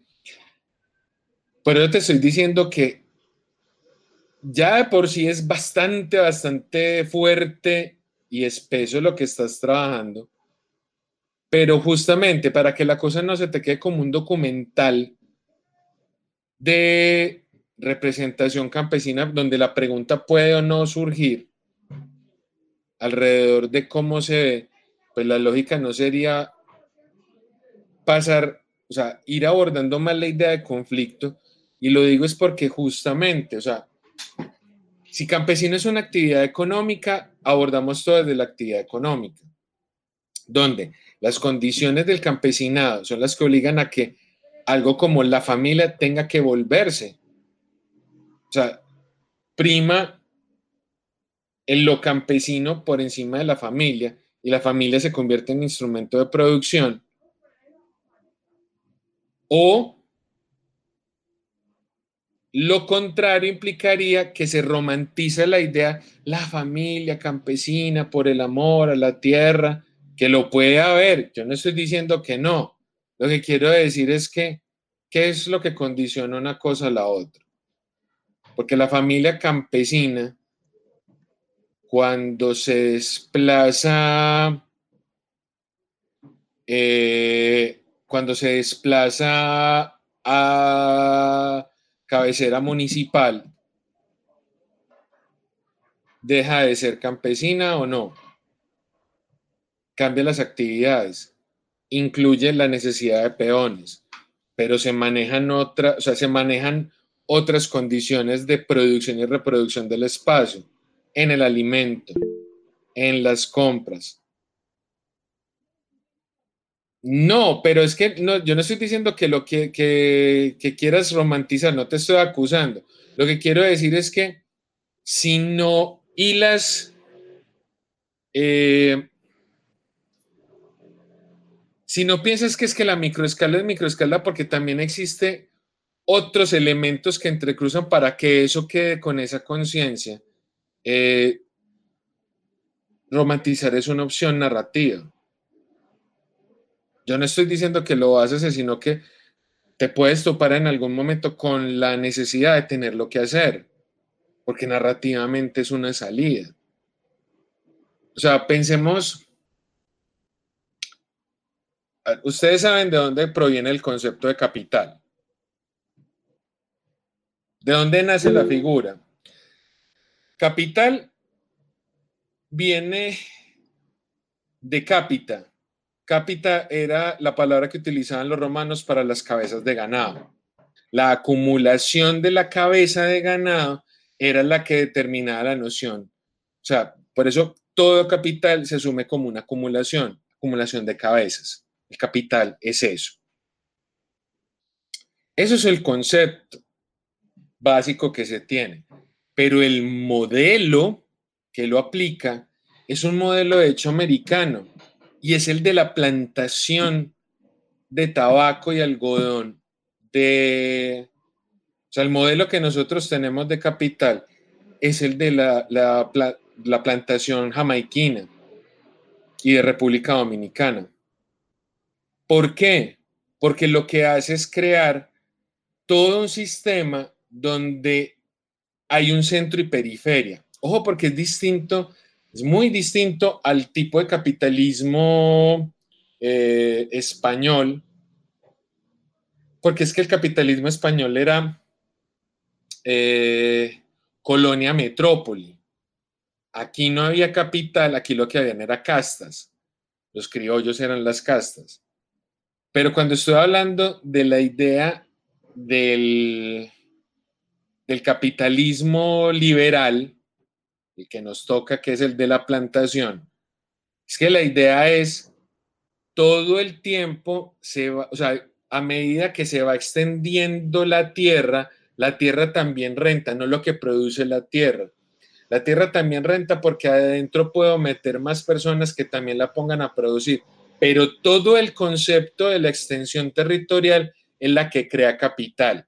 Por eso te estoy diciendo que ya de por sí es bastante, bastante fuerte y espeso lo que estás trabajando. Pero justamente para que la cosa no se te quede como un documental de representación campesina donde la pregunta puede o no surgir alrededor de cómo se ve, pues la lógica no sería pasar, o sea, ir abordando más la idea de conflicto. Y lo digo es porque justamente, o sea, si campesino es una actividad económica, abordamos todo desde la actividad económica, donde las condiciones del campesinado son las que obligan a que algo como la familia tenga que volverse. O sea, prima en lo campesino por encima de la familia y la familia se convierte en instrumento de producción. O lo contrario implicaría que se romantiza la idea, la familia campesina por el amor a la tierra, que lo puede haber. Yo no estoy diciendo que no. Lo que quiero decir es que, ¿qué es lo que condiciona una cosa a la otra? Porque la familia campesina, cuando se desplaza, eh, cuando se desplaza a cabecera municipal, deja de ser campesina o no cambia las actividades, incluye la necesidad de peones, pero se manejan otras, o sea, se manejan otras condiciones de producción y reproducción del espacio, en el alimento, en las compras. No, pero es que no, yo no estoy diciendo que lo que, que, quieras romantizar, no te estoy acusando. Lo que quiero decir es que si no hilas eh, si no piensas que es que la microescala es microescala porque también existe otros elementos que entrecruzan para que eso quede con esa conciencia. Eh, romantizar es una opción narrativa. Yo no estoy diciendo que lo haces, sino que te puedes topar en algún momento con la necesidad de tener lo que hacer, porque narrativamente es una salida. O sea, pensemos Ustedes saben de dónde proviene el concepto de capital. ¿De dónde nace la figura? Capital viene de capita. Capita era la palabra que utilizaban los romanos para las cabezas de ganado. La acumulación de la cabeza de ganado era la que determinaba la noción. O sea, por eso todo capital se asume como una acumulación, acumulación de cabezas. El capital es eso. Eso es el concepto básico que se tiene. Pero el modelo que lo aplica es un modelo de hecho americano y es el de la plantación de tabaco y algodón. O sea, el modelo que nosotros tenemos de capital es el de la, la plantación jamaiquina y de República Dominicana. ¿Por qué? Porque lo que hace es crear todo un sistema donde hay un centro y periferia. Ojo, porque es distinto, es muy distinto al tipo de capitalismo eh, español, porque es que el capitalismo español era eh, colonia metrópoli. Aquí no había capital, aquí lo que habían era castas. Los criollos eran las castas. Pero cuando estoy hablando de la idea del, del capitalismo liberal, el que nos toca, que es el de la plantación, es que la idea es todo el tiempo, se va, o sea, a medida que se va extendiendo la tierra, la tierra también renta, no lo que produce la tierra. La tierra también renta porque adentro puedo meter más personas que también la pongan a producir pero todo el concepto de la extensión territorial es la que crea capital.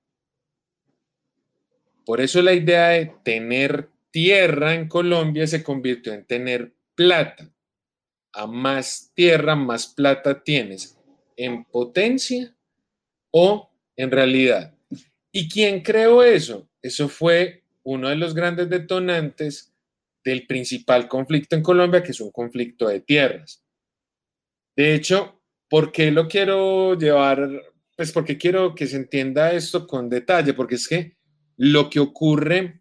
Por eso la idea de tener tierra en Colombia se convirtió en tener plata. A más tierra, más plata tienes en potencia o en realidad. ¿Y quién creó eso? Eso fue uno de los grandes detonantes del principal conflicto en Colombia, que es un conflicto de tierras. De hecho, ¿por qué lo quiero llevar? Pues porque quiero que se entienda esto con detalle, porque es que lo que ocurre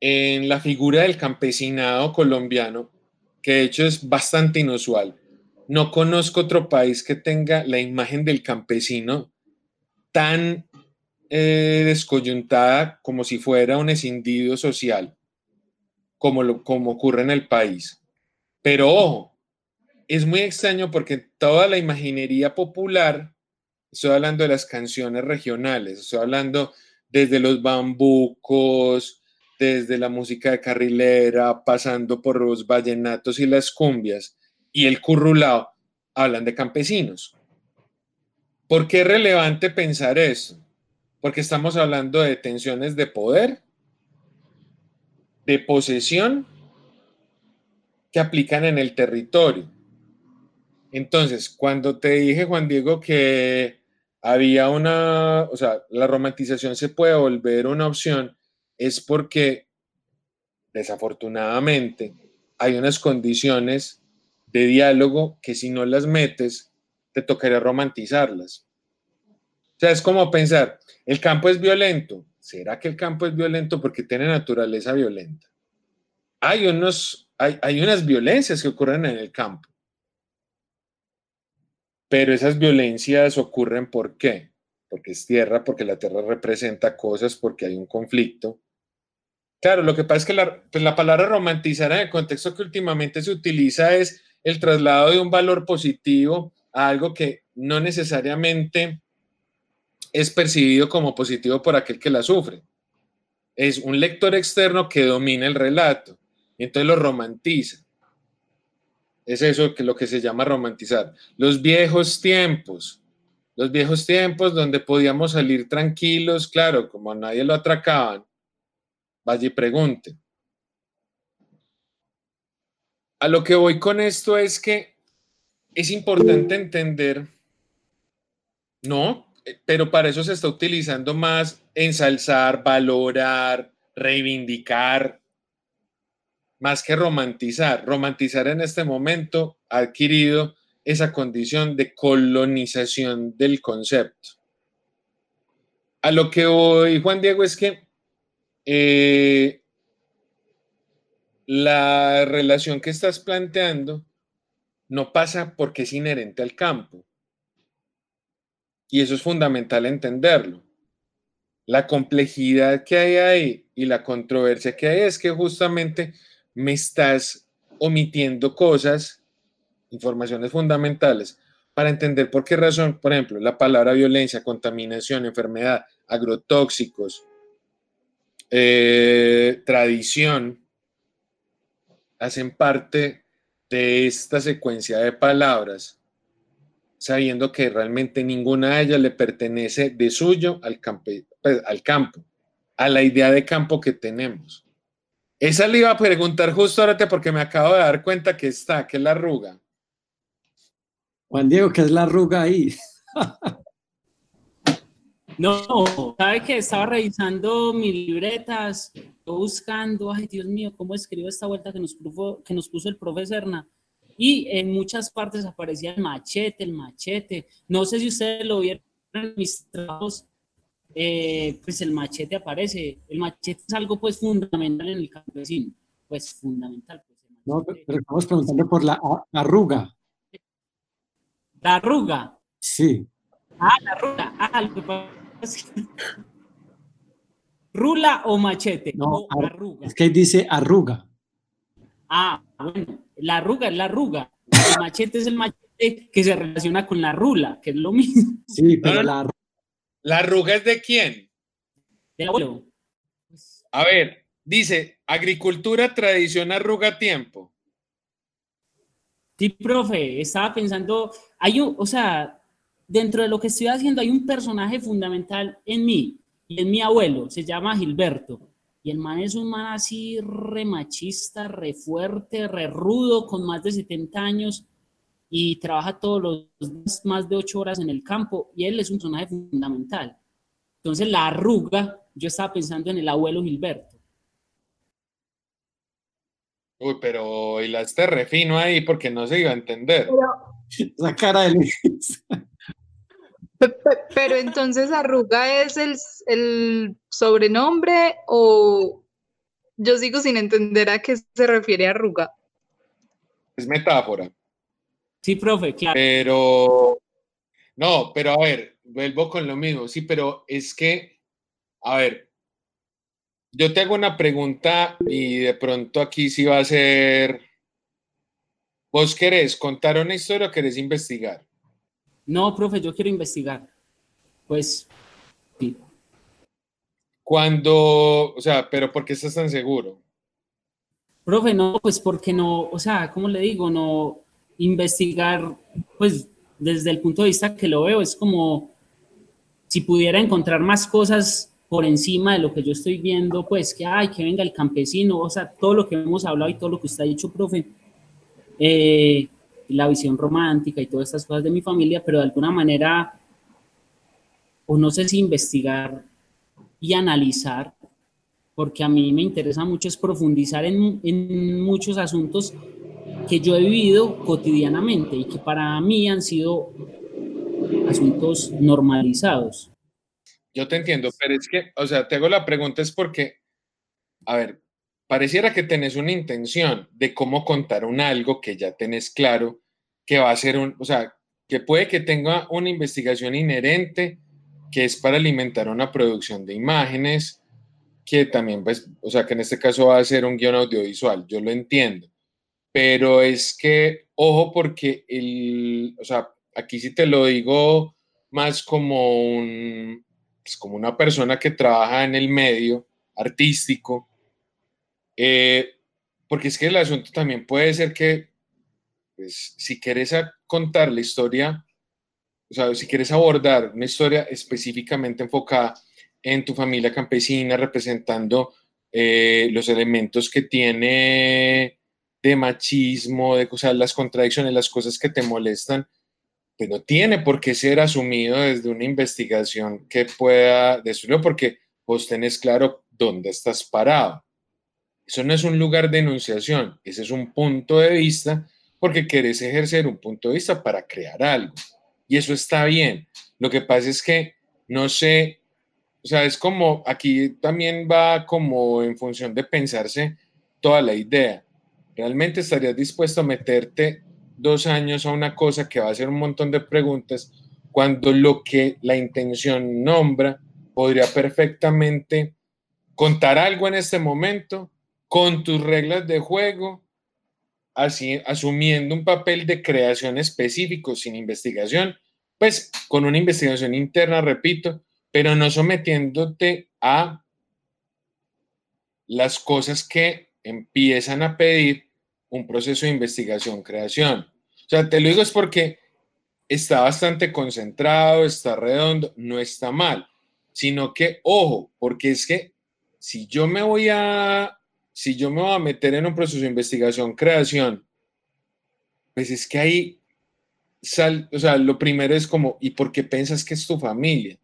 en la figura del campesinado colombiano, que de hecho es bastante inusual. No conozco otro país que tenga la imagen del campesino tan eh, descoyuntada como si fuera un escindido social, como, lo, como ocurre en el país. Pero ojo, es muy extraño porque toda la imaginería popular, estoy hablando de las canciones regionales, estoy hablando desde los bambucos, desde la música de carrilera, pasando por los vallenatos y las cumbias, y el currulao, hablan de campesinos. ¿Por qué es relevante pensar eso? Porque estamos hablando de tensiones de poder, de posesión, que aplican en el territorio. Entonces, cuando te dije, Juan Diego, que había una, o sea, la romantización se puede volver una opción, es porque desafortunadamente hay unas condiciones de diálogo que si no las metes, te tocaría romantizarlas. O sea, es como pensar, el campo es violento. ¿Será que el campo es violento porque tiene naturaleza violenta? Hay, unos, hay, hay unas violencias que ocurren en el campo. Pero esas violencias ocurren ¿por qué? Porque es tierra, porque la tierra representa cosas, porque hay un conflicto. Claro, lo que pasa es que la, pues la palabra romantizar en el contexto que últimamente se utiliza es el traslado de un valor positivo a algo que no necesariamente es percibido como positivo por aquel que la sufre. Es un lector externo que domina el relato entonces lo romantiza. Es eso que lo que se llama romantizar. Los viejos tiempos, los viejos tiempos donde podíamos salir tranquilos, claro, como a nadie lo atracaban, vaya y pregunte. A lo que voy con esto es que es importante entender, no, pero para eso se está utilizando más ensalzar, valorar, reivindicar, más que romantizar. Romantizar en este momento ha adquirido esa condición de colonización del concepto. A lo que voy, Juan Diego, es que eh, la relación que estás planteando no pasa porque es inherente al campo. Y eso es fundamental entenderlo. La complejidad que hay ahí y la controversia que hay es que justamente me estás omitiendo cosas, informaciones fundamentales, para entender por qué razón, por ejemplo, la palabra violencia, contaminación, enfermedad, agrotóxicos, eh, tradición, hacen parte de esta secuencia de palabras, sabiendo que realmente ninguna de ellas le pertenece de suyo al, pues, al campo, a la idea de campo que tenemos. Esa le iba a preguntar justo ahora porque me acabo de dar cuenta que está, que es la arruga. Juan Diego, ¿qué es la arruga ahí? no, sabe que estaba revisando mis libretas, buscando, ay Dios mío, ¿cómo escribo esta vuelta que nos, puso, que nos puso el profesor Erna? Y en muchas partes aparecía el machete, el machete. No sé si ustedes lo vieron en mis trabajos eh, pues el machete aparece. El machete es algo pues fundamental en el campesino, pues fundamental. Pues, no, pero estamos preguntando por la arruga. ¿La arruga? Sí. Ah, la arruga. Ah, lo que ¿Rula o machete? No, arruga. es que dice arruga. Ah, bueno, la arruga es la arruga. El machete es el machete que se relaciona con la rula, que es lo mismo. Sí, pero la arruga ¿La arruga es de quién? De abuelo. A ver, dice, agricultura, tradición, arruga, tiempo. Sí, profe, estaba pensando, hay un, o sea, dentro de lo que estoy haciendo hay un personaje fundamental en mí y en mi abuelo, se llama Gilberto. Y el man es un man así re machista, re fuerte, re rudo, con más de 70 años y trabaja todos los días más de ocho horas en el campo y él es un personaje fundamental. Entonces la arruga, yo estaba pensando en el abuelo Gilberto. Uy, pero hilaste refino ahí porque no se iba a entender. La cara de Luis. Pe- pe- Pero entonces arruga es el, el sobrenombre o yo sigo sin entender a qué se refiere arruga. Es metáfora. Sí, profe, claro. Pero, no, pero a ver, vuelvo con lo mismo, sí, pero es que, a ver, yo te hago una pregunta y de pronto aquí sí va a ser, ¿vos querés contar una historia o querés investigar? No, profe, yo quiero investigar. Pues, sí. Cuando, o sea, pero ¿por qué estás tan seguro? Profe, no, pues porque no, o sea, ¿cómo le digo? No investigar, pues desde el punto de vista que lo veo, es como si pudiera encontrar más cosas por encima de lo que yo estoy viendo, pues que, ay, que venga el campesino, o sea, todo lo que hemos hablado y todo lo que usted ha dicho, profe, eh, la visión romántica y todas estas cosas de mi familia, pero de alguna manera, o no sé si investigar y analizar, porque a mí me interesa mucho es profundizar en, en muchos asuntos que yo he vivido cotidianamente y que para mí han sido asuntos normalizados. Yo te entiendo, pero es que, o sea, te hago la pregunta es porque, a ver, pareciera que tenés una intención de cómo contar un algo que ya tenés claro que va a ser un, o sea, que puede que tenga una investigación inherente que es para alimentar una producción de imágenes, que también, pues, o sea, que en este caso va a ser un guion audiovisual, yo lo entiendo, pero es que, ojo, porque el, o sea, aquí sí te lo digo más como un, pues, como una persona que trabaja en el medio artístico, eh, porque es que el asunto también puede ser que, pues, si quieres contar la historia, o sea, si quieres abordar una historia específicamente enfocada en tu familia campesina, representando eh, los elementos que tiene de machismo, de o sea, las contradicciones, las cosas que te molestan, pues no tiene por qué ser asumido desde una investigación que pueda destruirlo, porque vos tenés claro dónde estás parado. Eso no es un lugar de enunciación, ese es un punto de vista porque querés ejercer un punto de vista para crear algo. Y eso está bien. Lo que pasa es que no sé, o sea, es como, aquí también va como en función de pensarse toda la idea. ¿Realmente estarías dispuesto a meterte dos años a una cosa que va a hacer un montón de preguntas cuando lo que la intención nombra podría perfectamente contar algo en este momento con tus reglas de juego, así, asumiendo un papel de creación específico sin investigación, pues con una investigación interna, repito, pero no sometiéndote a las cosas que empiezan a pedir un proceso de investigación, creación. O sea, te lo digo es porque está bastante concentrado, está redondo, no está mal, sino que, ojo, porque es que si yo me voy a, si yo me voy a meter en un proceso de investigación, creación, pues es que ahí, sal, o sea, lo primero es como, ¿y por qué piensas que es tu familia?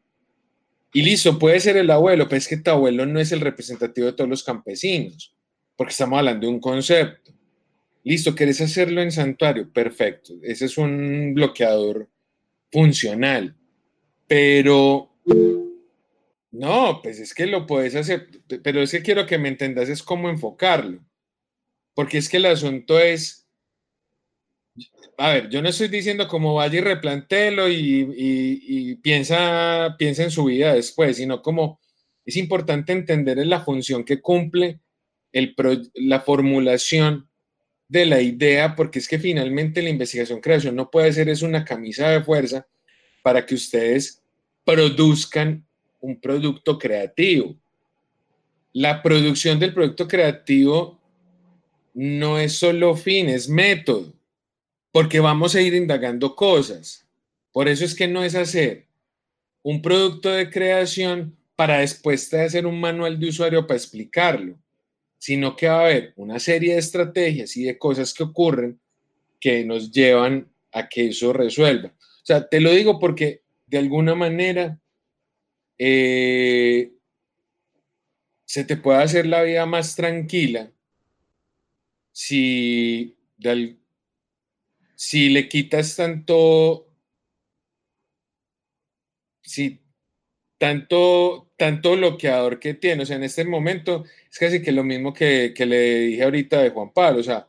Y listo, puede ser el abuelo, pero es que tu abuelo no es el representativo de todos los campesinos, porque estamos hablando de un concepto. Listo, ¿querés hacerlo en santuario? Perfecto, ese es un bloqueador funcional, pero no, pues es que lo puedes hacer, pero es que quiero que me entendas es cómo enfocarlo, porque es que el asunto es, a ver, yo no estoy diciendo como vaya y replantéelo y, y, y piensa, piensa en su vida después, sino como es importante entender la función que cumple el pro, la formulación de la idea, porque es que finalmente la investigación creación no puede ser es una camisa de fuerza para que ustedes produzcan un producto creativo. La producción del producto creativo no es solo fin, es método, porque vamos a ir indagando cosas. Por eso es que no es hacer un producto de creación para después de hacer un manual de usuario para explicarlo, sino que va a haber una serie de estrategias y de cosas que ocurren que nos llevan a que eso resuelva. O sea, te lo digo porque de alguna manera eh, se te puede hacer la vida más tranquila si, si le quitas tanto, si tanto, tanto bloqueador que tiene. O sea, en este momento es casi que lo mismo que, que le dije ahorita de Juan Pablo. O sea,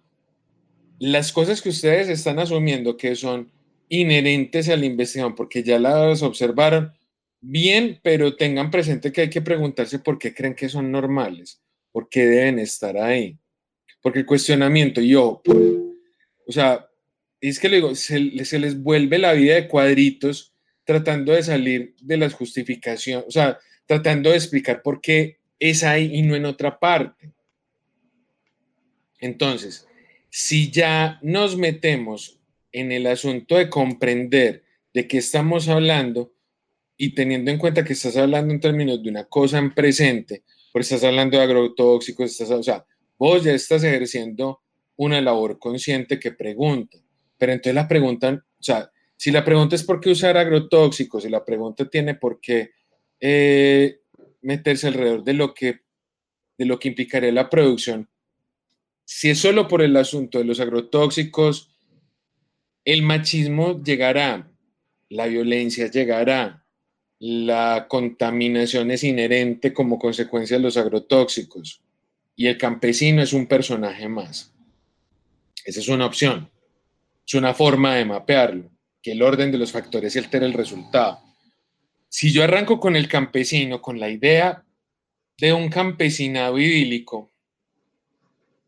las cosas que ustedes están asumiendo que son inherentes a la investigación, porque ya las observaron, bien, pero tengan presente que hay que preguntarse por qué creen que son normales, por qué deben estar ahí. Porque el cuestionamiento, yo, o sea, es que le digo, se, se les vuelve la vida de cuadritos tratando de salir de las justificaciones, o sea, tratando de explicar por qué es ahí y no en otra parte. Entonces, si ya nos metemos en el asunto de comprender de qué estamos hablando y teniendo en cuenta que estás hablando en términos de una cosa en presente, porque estás hablando de agrotóxicos, estás, o sea, vos ya estás ejerciendo una labor consciente que pregunta, pero entonces la pregunta, o sea, si la pregunta es por qué usar agrotóxicos, y la pregunta tiene por qué eh, meterse alrededor de lo que de lo que implicaría la producción, si es solo por el asunto de los agrotóxicos, el machismo llegará, la violencia llegará, la contaminación es inherente como consecuencia de los agrotóxicos y el campesino es un personaje más. Esa es una opción, es una forma de mapearlo, que el orden de los factores altera el resultado. Si yo arranco con el campesino, con la idea de un campesinado idílico,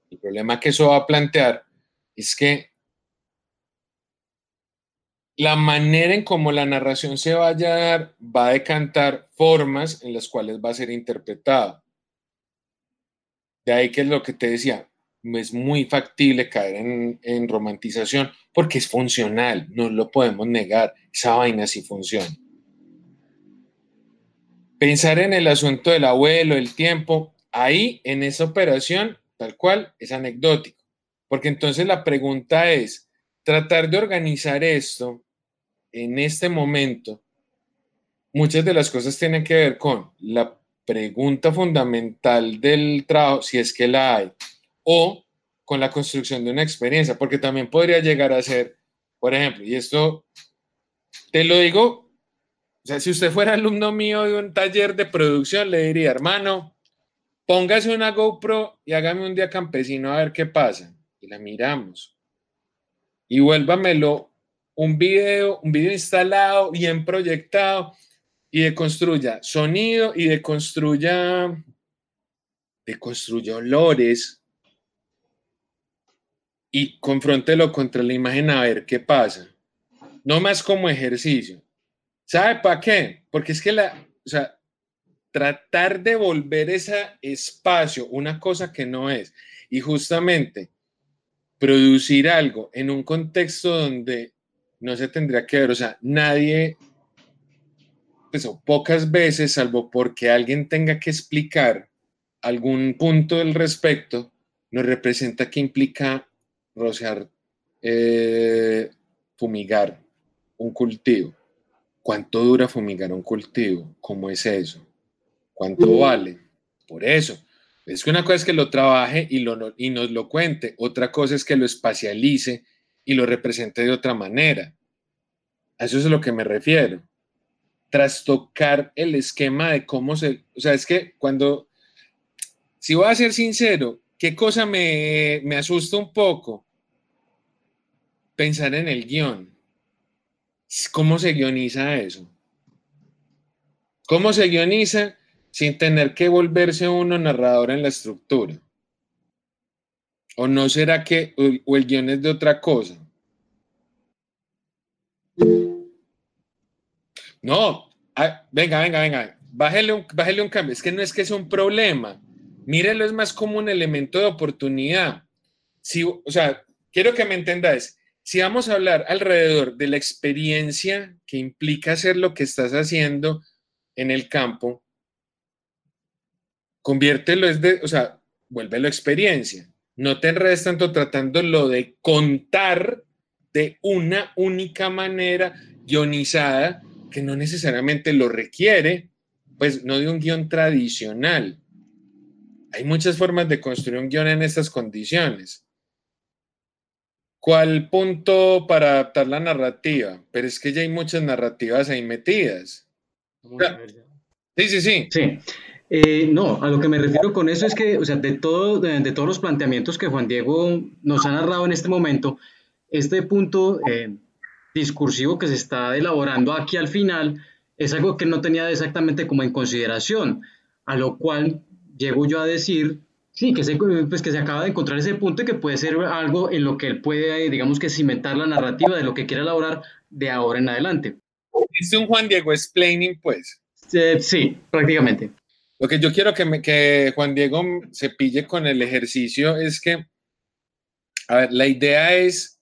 el problema que eso va a plantear es que la manera en cómo la narración se vaya a dar va a decantar formas en las cuales va a ser interpretada. De ahí que es lo que te decía, es muy factible caer en, romantización porque es funcional, no lo podemos negar, esa vaina sí funciona. Pensar en el asunto del abuelo, el tiempo, ahí en esa operación, tal cual, es anecdótico. Porque entonces la pregunta es, tratar de organizar esto en este momento, muchas de las cosas tienen que ver con la pregunta fundamental del trabajo, si es que la hay, o con la construcción de una experiencia, porque también podría llegar a ser, por ejemplo, y esto te lo digo, o sea, si usted fuera alumno mío de un taller de producción, le diría, hermano, póngase una GoPro y hágame un día campesino a ver qué pasa. Y la miramos. Y vuélvamelo un video, un video instalado, bien proyectado, y deconstruya sonido y deconstruya, deconstruya olores y confróntelo contra la imagen a ver qué pasa. No más como ejercicio. ¿Sabe para qué? Porque es que la, o sea, tratar de volver ese espacio una cosa que no es y justamente producir algo en un contexto donde no se tendría que ver, o sea, nadie, pues o pocas veces, salvo porque alguien tenga que explicar algún punto del respecto, nos representa que implica rociar, eh, fumigar un cultivo. ¿Cuánto dura fumigar un cultivo? ¿Cómo es eso? ¿Cuánto vale? Por eso. Es que una cosa es que lo trabaje y, lo, y nos lo cuente, otra cosa es que lo espacialice y lo represente de otra manera. A eso es a lo que me refiero. Trastocar el esquema de cómo se... O sea, es que cuando... Si voy a ser sincero, ¿qué cosa me, me asusta un poco? Pensar en el guion. ¿Cómo se guioniza eso? ¿Cómo se guioniza sin tener que volverse uno narrador en la estructura? ¿O no será que o el guion es de otra cosa? No, venga, venga, venga, bájele un, un cambio. Es que no es que sea un problema. Mírelo, es más como un elemento de oportunidad. Si, o sea, quiero que me entendáis. Si vamos a hablar alrededor de la experiencia que implica hacer lo que estás haciendo en el campo, conviértelo, es de, o sea, vuélvelo experiencia. No te enredes tanto tratándolo de contar de una única manera guionizada que no necesariamente lo requiere pues no de un guion tradicional. Hay muchas formas de construir un guion en estas condiciones. ¿Cuál punto para adaptar la narrativa? Pero es que ya hay muchas narrativas ahí metidas. Sí, sí, sí. Sí. Eh, no, a lo que me refiero con eso es que, o sea, de, todo, de, todos los planteamientos que Juan Diego nos ha narrado en este momento, este punto eh, discursivo que se está elaborando aquí al final es algo que no tenía exactamente como en consideración, a lo cual llego yo a decir, sí, que se, pues que se acaba de encontrar ese punto y que puede ser algo en lo que él puede, digamos que cimentar la narrativa de lo que quiere elaborar de ahora en adelante. Es un Juan Diego explaining, pues. sí, prácticamente. Lo que yo quiero que, que Juan Diego se pille con el ejercicio es que, a ver, la idea es,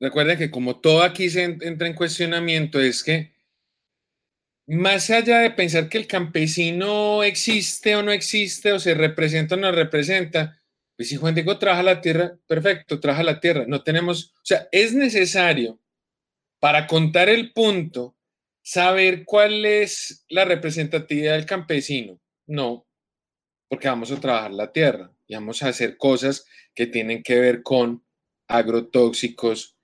recuerden que como todo aquí se entra en cuestionamiento, es que más allá de pensar que el campesino existe o no existe, o se representa o no representa, pues si Juan Diego trabaja la tierra, perfecto, trabaja la tierra. No tenemos, o sea, es necesario para contar el punto saber cuál es la representatividad del campesino. No, porque vamos a trabajar la tierra y vamos a hacer cosas que tienen que ver con agrotóxicos.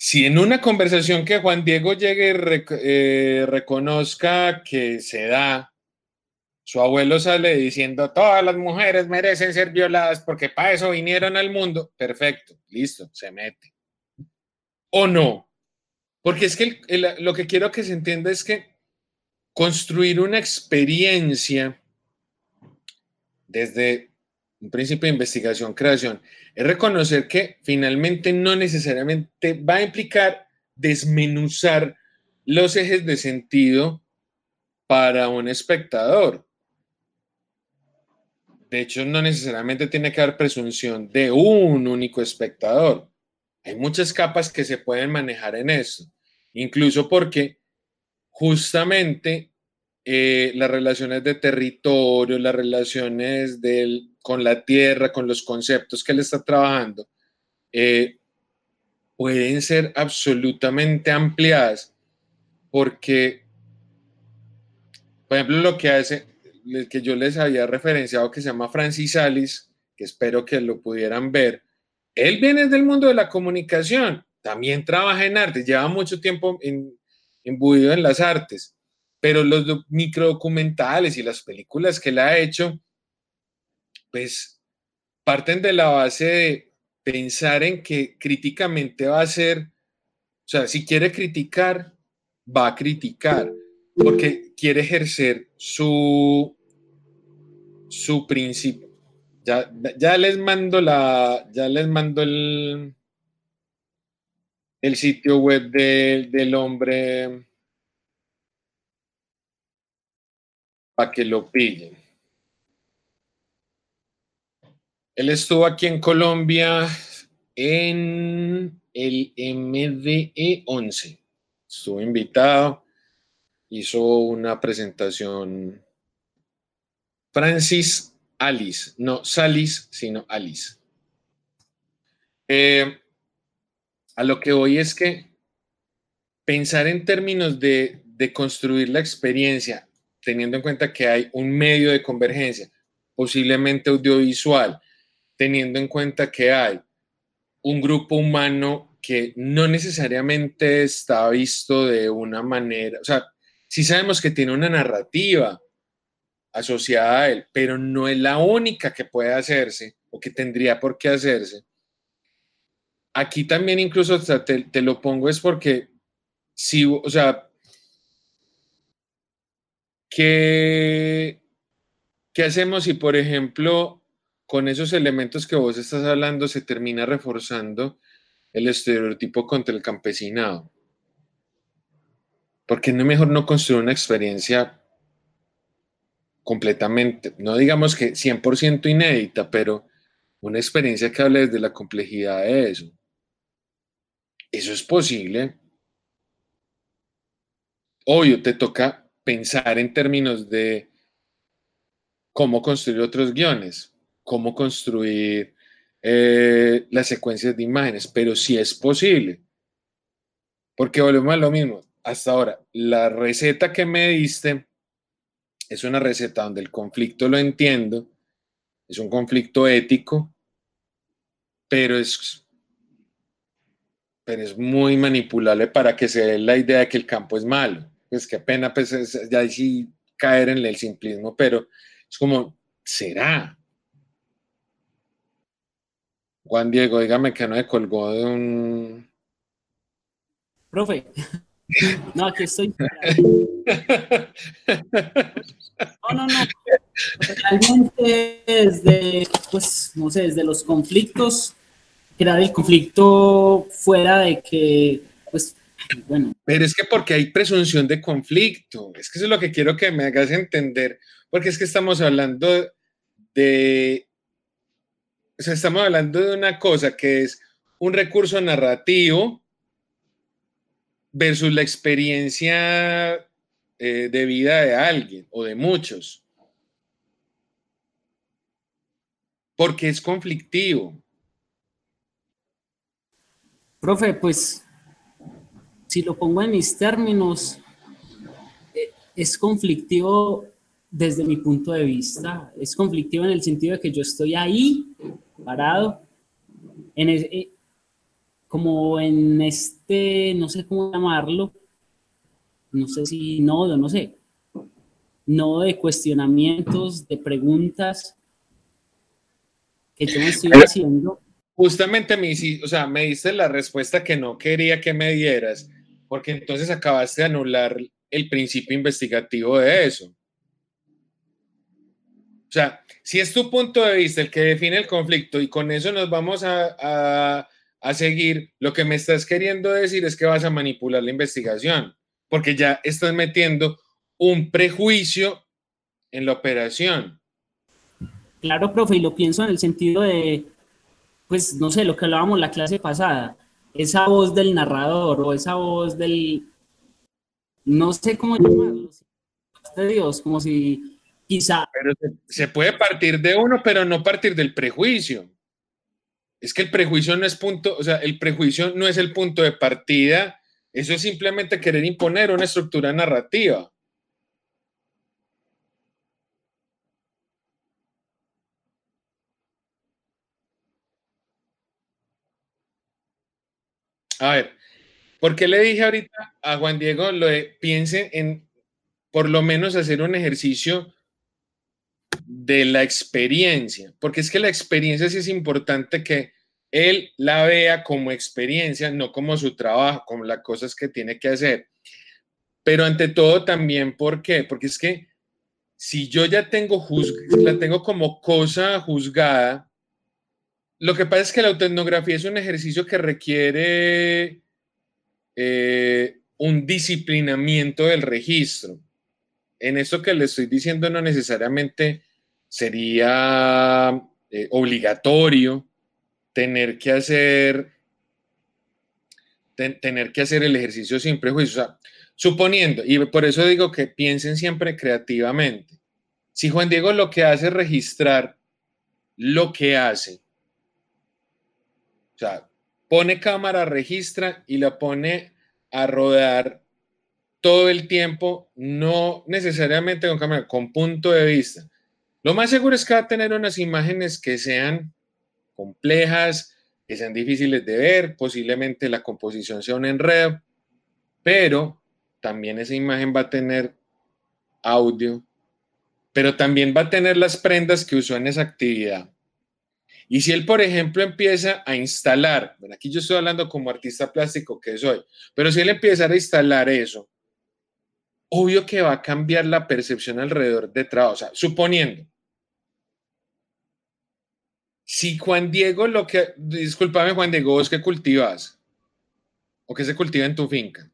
Si en una conversación que Juan Diego llegue y eh, reconozca que se da, su abuelo sale diciendo, todas las mujeres merecen ser violadas porque para eso vinieron al mundo, perfecto, listo, se mete. O no, porque es que lo que quiero que se entienda es que construir una experiencia desde un principio de investigación, creación, es reconocer que finalmente no necesariamente va a implicar desmenuzar los ejes de sentido para un espectador. De hecho, no necesariamente tiene que haber presunción de un único espectador. Hay muchas capas que se pueden manejar en eso, incluso porque justamente eh, las relaciones de territorio, las relaciones del, con la tierra, con los conceptos que él está trabajando, eh, pueden ser absolutamente ampliadas porque, por ejemplo, lo que hace, el que yo les había referenciado que se llama Francis Alice, que espero que lo pudieran ver, él viene del mundo de la comunicación, también trabaja en arte, lleva mucho tiempo imbuido en las artes, pero los microdocumentales y las películas que él ha hecho, pues parten de la base de pensar en que críticamente va a ser, o sea, si quiere criticar, va a criticar, porque quiere ejercer su, su principio, ya, les mando la, ya les mando el, el sitio web del hombre para que lo pillen. Él estuvo aquí en Colombia en el MDE 11. Estuvo invitado, hizo una presentación. Francis Alice, no Salis, sino Alice. Eh, a lo que voy es que pensar en términos de, de construir la experiencia, teniendo en cuenta que hay un medio de convergencia, posiblemente audiovisual, teniendo en cuenta que hay un grupo humano que no necesariamente está visto de una manera, o sea, sí sabemos que tiene una narrativa, asociada a él, pero no es la única que puede hacerse o que tendría por qué hacerse. Aquí también incluso te, lo pongo es porque si, o sea, ¿qué, ¿qué hacemos si, por ejemplo, con esos elementos que vos estás hablando se termina reforzando el estereotipo contra el campesinado? ¿Por qué no mejor no construir una experiencia completamente, no digamos que 100% inédita, pero una experiencia que hable desde la complejidad de eso. Eso es posible. Obvio, te toca pensar en términos de cómo construir otros guiones, cómo construir eh, las secuencias de imágenes, pero sí es posible. Porque volvemos a lo mismo, hasta ahora, la receta que me diste es una receta donde el conflicto lo entiendo, es un conflicto ético, pero es, pero es muy manipulable para que se dé la idea de que el campo es malo. Pues qué pena, pues ya sí caer en el simplismo, pero es como, ¿será? Juan Diego, dígame que no me colgó de un... Profe, no, aquí estoy. No, no, no. Realmente desde, pues, no sé, desde los conflictos, crear el conflicto fuera de que, pues, bueno. Pero es que porque hay presunción de conflicto, es que eso es lo que quiero que me hagas entender, porque es que estamos hablando de, estamos hablando de una cosa que es un recurso narrativo versus la experiencia eh, de vida de alguien o de muchos. Porque es conflictivo. Profe, pues si lo pongo en mis términos, eh, es conflictivo desde mi punto de vista. Es conflictivo en el sentido de que yo estoy ahí, parado, en, eh, como en este, no sé cómo llamarlo, no sé si nodo, no sé, nodo de cuestionamientos, de preguntas que yo me estoy haciendo. Justamente me, o sea, me diste la respuesta que no quería que me dieras, porque entonces acabaste de anular el principio investigativo de eso. O sea, si es tu punto de vista el que define el conflicto y con eso nos vamos a a seguir, lo que me estás queriendo decir es que vas a manipular la investigación, porque ya estás metiendo un prejuicio en la operación. Claro, profe, y lo pienso en el sentido de, pues, no sé, lo que hablábamos la clase pasada, esa voz del narrador o esa voz del, no sé cómo llamarlo, de Dios, como si quizá... Pero se puede partir de uno, pero no partir del prejuicio. Es que el prejuicio no es punto, o sea, el prejuicio no es el punto de partida, eso es simplemente querer imponer una estructura narrativa. A ver, ¿por qué le dije ahorita a Juan Diego lo de piense en por lo menos hacer un ejercicio de la experiencia, porque es que la experiencia sí es importante que él la vea como experiencia, no como su trabajo, como las cosas que tiene que hacer. Pero ante todo también, ¿por qué? Porque es que si yo ya tengo, la tengo como cosa juzgada, lo que pasa es que la autoetnografía es un ejercicio que requiere eh, un disciplinamiento del registro. En eso que le estoy diciendo no necesariamente sería eh, obligatorio tener que hacer tener que hacer el ejercicio sin prejuicio. suponiendo, y por eso digo que piensen siempre creativamente. Si Juan Diego lo que hace es registrar lo que hace, o sea, pone cámara, registra y la pone a rodar todo el tiempo, no necesariamente con cámara, con punto de vista. Lo más seguro es que va a tener unas imágenes que sean complejas, que sean difíciles de ver, posiblemente la composición sea un enredo, pero también esa imagen va a tener audio, pero también va a tener las prendas que usó en esa actividad. Y si él, por ejemplo, empieza a instalar, bueno, aquí yo estoy hablando como artista plástico que soy, pero si él empieza a instalar eso, obvio que va a cambiar la percepción alrededor de trabajo. O sea, suponiendo, si Juan Diego lo que, discúlpame Juan Diego, ¿vos qué cultivas? ¿O qué se cultiva en tu finca?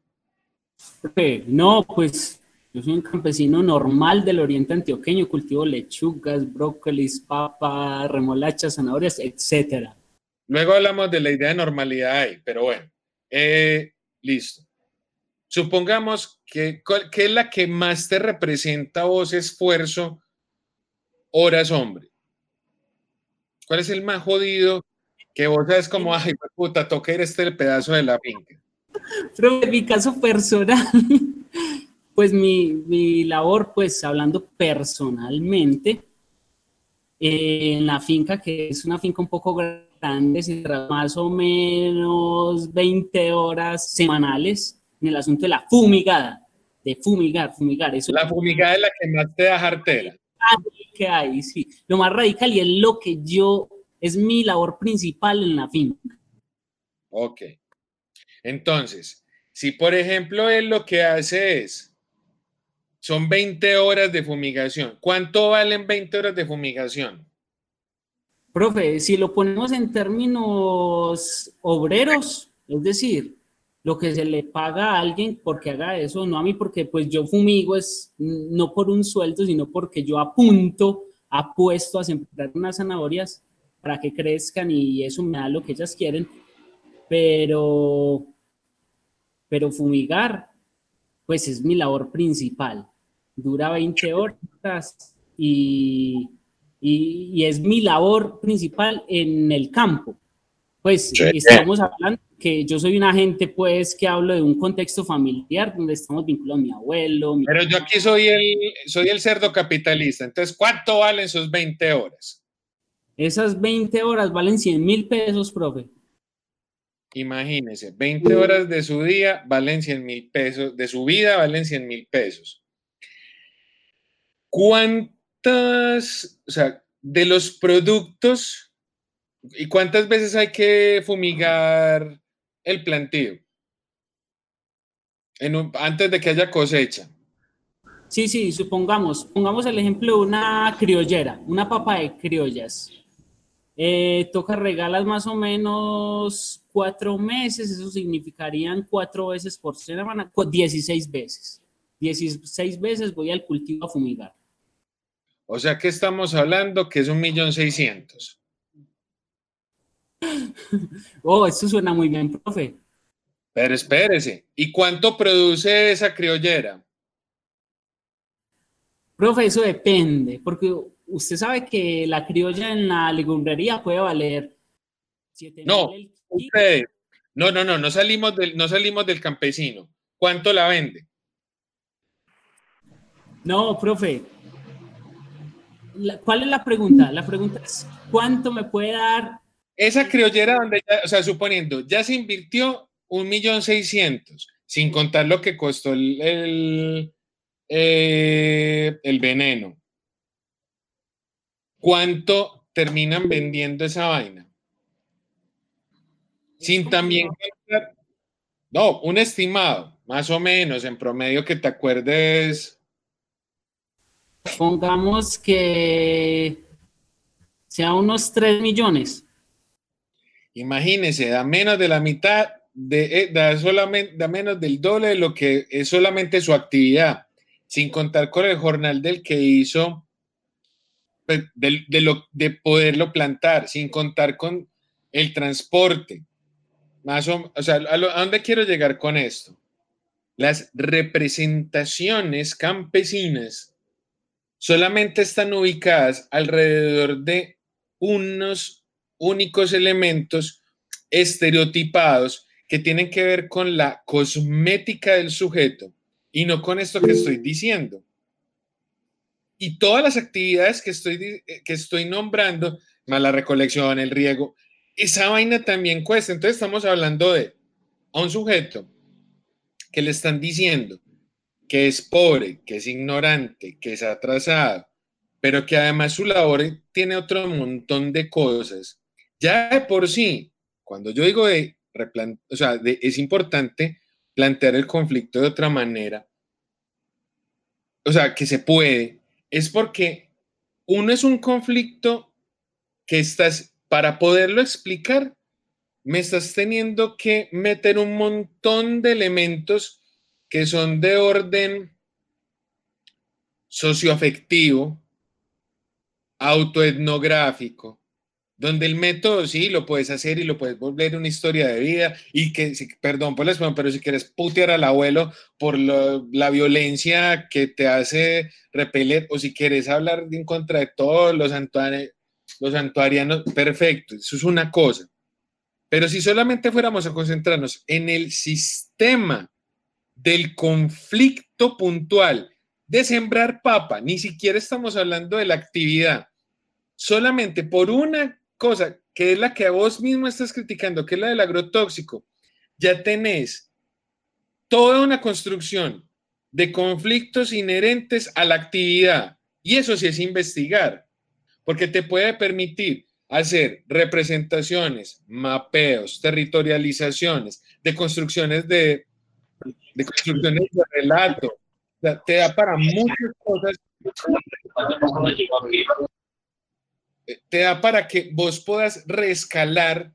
No, pues yo soy un campesino normal del oriente antioqueño, cultivo lechugas, brócolis, papas, remolachas, zanahorias, etcétera. Luego hablamos de la idea de normalidad ahí, pero bueno, eh, listo. Supongamos que, ¿qué es la que más te representa a vos esfuerzo, horas hombre? ¿Cuál es el más jodido que vos sabes como, ay, puta, toca ir este pedazo de la finca? Pero en mi caso personal, pues mi, mi labor, pues hablando personalmente, eh, en la finca, que es una finca un poco grande, más o menos 20 horas semanales en el asunto de la fumigada, de fumigar, fumigar. Eso La fumigada es la que más te da jartera. que hay, sí. Lo más radical y es lo que yo, es mi labor principal en la finca. Ok. Entonces, si por ejemplo él lo que hace es, son 20 horas de fumigación, ¿cuánto valen 20 horas de fumigación? Profe, si lo ponemos en términos obreros, es decir, lo que se le paga a alguien porque haga eso, no a mí porque pues yo fumigo es no por un sueldo, sino porque yo apunto, apuesto a sembrar unas zanahorias para que crezcan y eso me da lo que ellas quieren, pero, pero fumigar, pues es mi labor principal. Dura 20 horas y, y, y es mi labor principal en el campo. Pues Sí. estamos hablando que yo soy un agente, pues, que hablo de un contexto familiar donde estamos vinculados mi abuelo, mi Pero yo aquí soy el, soy el cerdo capitalista, entonces ¿cuánto valen sus 20 horas? Esas 20 horas valen 100 mil pesos, profe. Imagínese, 20 horas de su día valen 100 mil pesos, de su vida valen 100 mil pesos. ¿Cuántas, o sea, de los productos y cuántas veces hay que fumigar el plantío? En un- antes de que haya cosecha. Sí, sí, supongamos, pongamos el ejemplo de una criollera, una papa de criollas. Eh, toca regalas más o menos cuatro meses, eso significarían cuatro veces por semana, cu- 16 veces. 16 veces voy al cultivo a fumigar. O sea que estamos hablando que es un millón seiscientos. Oh, esto suena muy bien, profe. Pero espérese, ¿y cuánto produce esa criollera? Profe, eso depende, porque usted sabe que la criolla en la legumbrería puede valer 7 No, mil ustedes. No, no, no, no salimos del, no salimos del campesino. ¿Cuánto la vende? No, profe. La- ¿Cuál es la pregunta? La pregunta es, ¿cuánto me puede dar? Esa criollera donde, ya- o sea, suponiendo, ya se invirtió un millón seiscientos, sin contar lo que costó el, el, eh, el veneno. ¿Cuánto terminan vendiendo esa vaina? Sin también contar, no, un estimado, más o menos, en promedio que te acuerdes. Pongamos que sea unos 3 millones. Imagínese, da menos de la mitad, de, eh, da, solamente, da menos del doble de lo que es solamente su actividad, sin contar con el jornal del que hizo, pues, del- de, lo, de poderlo plantar, sin contar con el transporte. Más o, o sea, ¿a, lo- a dónde quiero llegar con esto? Las representaciones campesinas solamente están ubicadas alrededor de unos únicos elementos estereotipados que tienen que ver con la cosmética del sujeto y no con esto que estoy diciendo. Y todas las actividades que estoy, eh, que estoy nombrando, más la recolección, el riego, esa vaina también cuesta. Entonces estamos hablando de a un sujeto que le están diciendo que es pobre, que es ignorante, que es atrasado, pero que además su labor tiene otro montón de cosas. Ya de por sí, cuando yo digo de, o sea, es importante plantear el conflicto de otra manera, o sea, que se puede, es porque uno es un conflicto que estás, para poderlo explicar, me estás teniendo que meter un montón de elementos que son de orden socioafectivo, autoetnográfico, donde el método sí lo puedes hacer y lo puedes volver una historia de vida y que, si- perdón por la pero si quieres putear al abuelo por la violencia que te hace repeler o si quieres hablar en contra de todos los, santuari- los santuarianos, perfecto, eso es una cosa. Pero si solamente fuéramos a concentrarnos en el sistema del conflicto puntual de sembrar papa, ni siquiera estamos hablando de la actividad, solamente por una cosa que es la que a vos mismo estás criticando, que es la del agrotóxico, ya tenés toda una construcción de conflictos inherentes a la actividad. Y eso sí es investigar, porque te puede permitir hacer representaciones, mapeos, territorializaciones, de construcciones de, de construcciones de relato. te da para muchas cosas. Te da para que vos puedas rescalar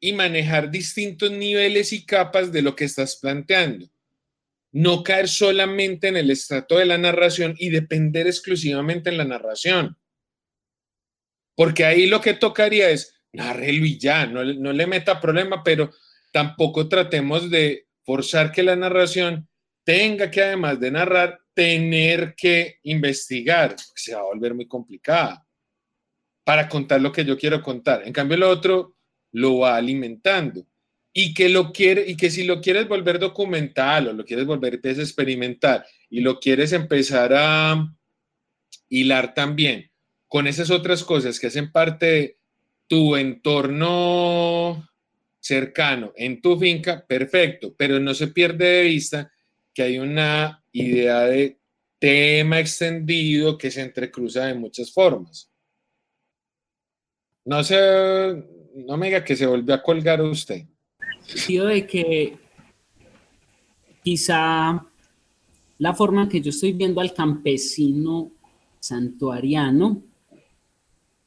y manejar distintos niveles y capas de lo que estás planteando. No caer solamente en el estrato de la narración y depender exclusivamente en la narración. Porque ahí lo que tocaría es narrelo y ya, no, no le meta problema, pero tampoco tratemos de forzar que la narración tenga que, además de narrar, tener que investigar. Se va a volver muy complicada para contar lo que yo quiero contar. En cambio, lo otro lo va alimentando. Y que lo quiere, y que si lo quieres volver documental o lo quieres volver pues, experimental y lo quieres empezar a hilar también con esas otras cosas que hacen parte de tu entorno cercano en tu finca, perfecto, pero no se pierde de vista que hay una idea de tema extendido que se entrecruza de muchas formas. No sé, no me diga que se volvió a colgar usted. de que quizá la forma en que yo estoy viendo al campesino santuariano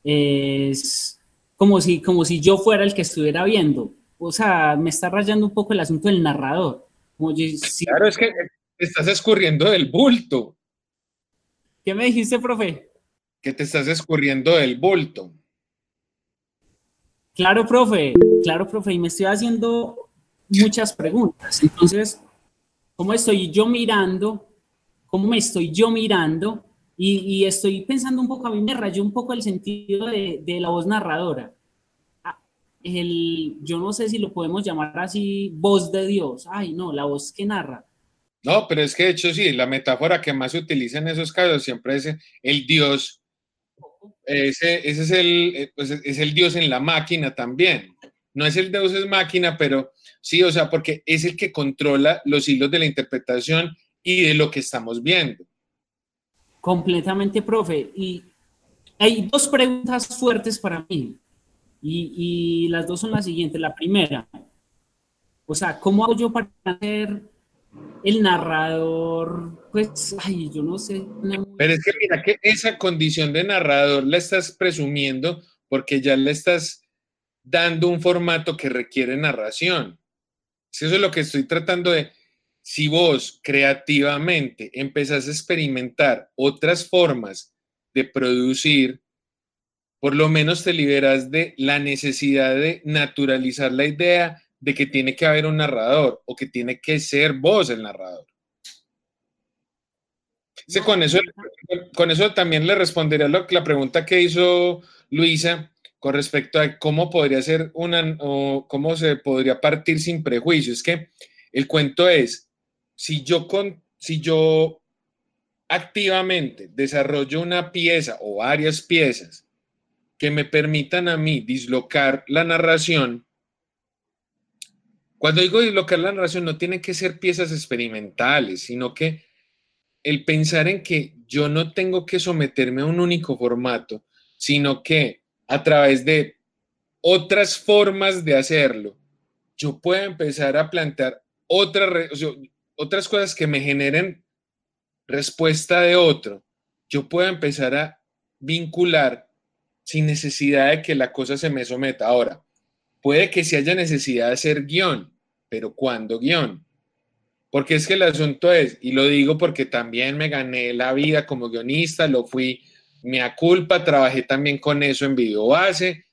es como si, como si yo fuera el que estuviera viendo. O sea, me está rayando un poco el asunto del narrador. Claro, es que estás escurriendo del bulto. ¿Qué me dijiste, profe? Que te estás escurriendo del bulto. Claro, profe, claro, profe, y me estoy haciendo muchas preguntas. Entonces, ¿cómo estoy yo mirando? ¿Cómo me estoy yo mirando? Y, estoy pensando un poco, a mí me rayó un poco el sentido de, la voz narradora. Ah, el, yo no sé si lo podemos llamar así, voz de Dios. Ay, no, la voz que narra. No, pero es que de hecho sí, la metáfora que más se utiliza en esos casos siempre es el Dios ese, ese es, el, eh, pues es el Dios en la máquina también. No es el Dios es máquina, pero sí, o sea, porque es el que controla los hilos de la interpretación y de lo que estamos viendo. Completamente, profe. Y hay dos preguntas fuertes para mí. Y, y las dos son las siguientes. La primera, o sea, ¿cómo hago yo para hacer el narrador, pues, ay, yo no sé. Pero es que mira que esa condición de narrador la estás presumiendo porque ya le estás dando un formato que requiere narración. Eso es lo que estoy tratando de... Si vos creativamente empezás a experimentar otras formas de producir, por lo menos te liberas de la necesidad de naturalizar la idea de que tiene que haber un narrador o que tiene que ser vos el narrador. con, eso, con eso también le respondería la, la pregunta que hizo Luisa con respecto a cómo podría ser una o cómo se podría partir sin prejuicios. Es que el cuento es, si yo, con, si yo activamente desarrollo una pieza o varias piezas que me permitan a mí dislocar la narración, cuando digo dislocar la narración, no tienen que ser piezas experimentales, sino que el pensar en que yo no tengo que someterme a un único formato, sino que a través de otras formas de hacerlo, yo puedo empezar a plantear otras, otras cosas que me generen respuesta de otro. Yo puedo empezar a vincular sin necesidad de que la cosa se me someta. Ahora, puede que si haya necesidad de hacer guion, pero ¿cuándo guion? Porque es que el asunto es, y lo digo porque también me gané la vida como guionista, lo fui, me culpa, trabajé también con eso en video base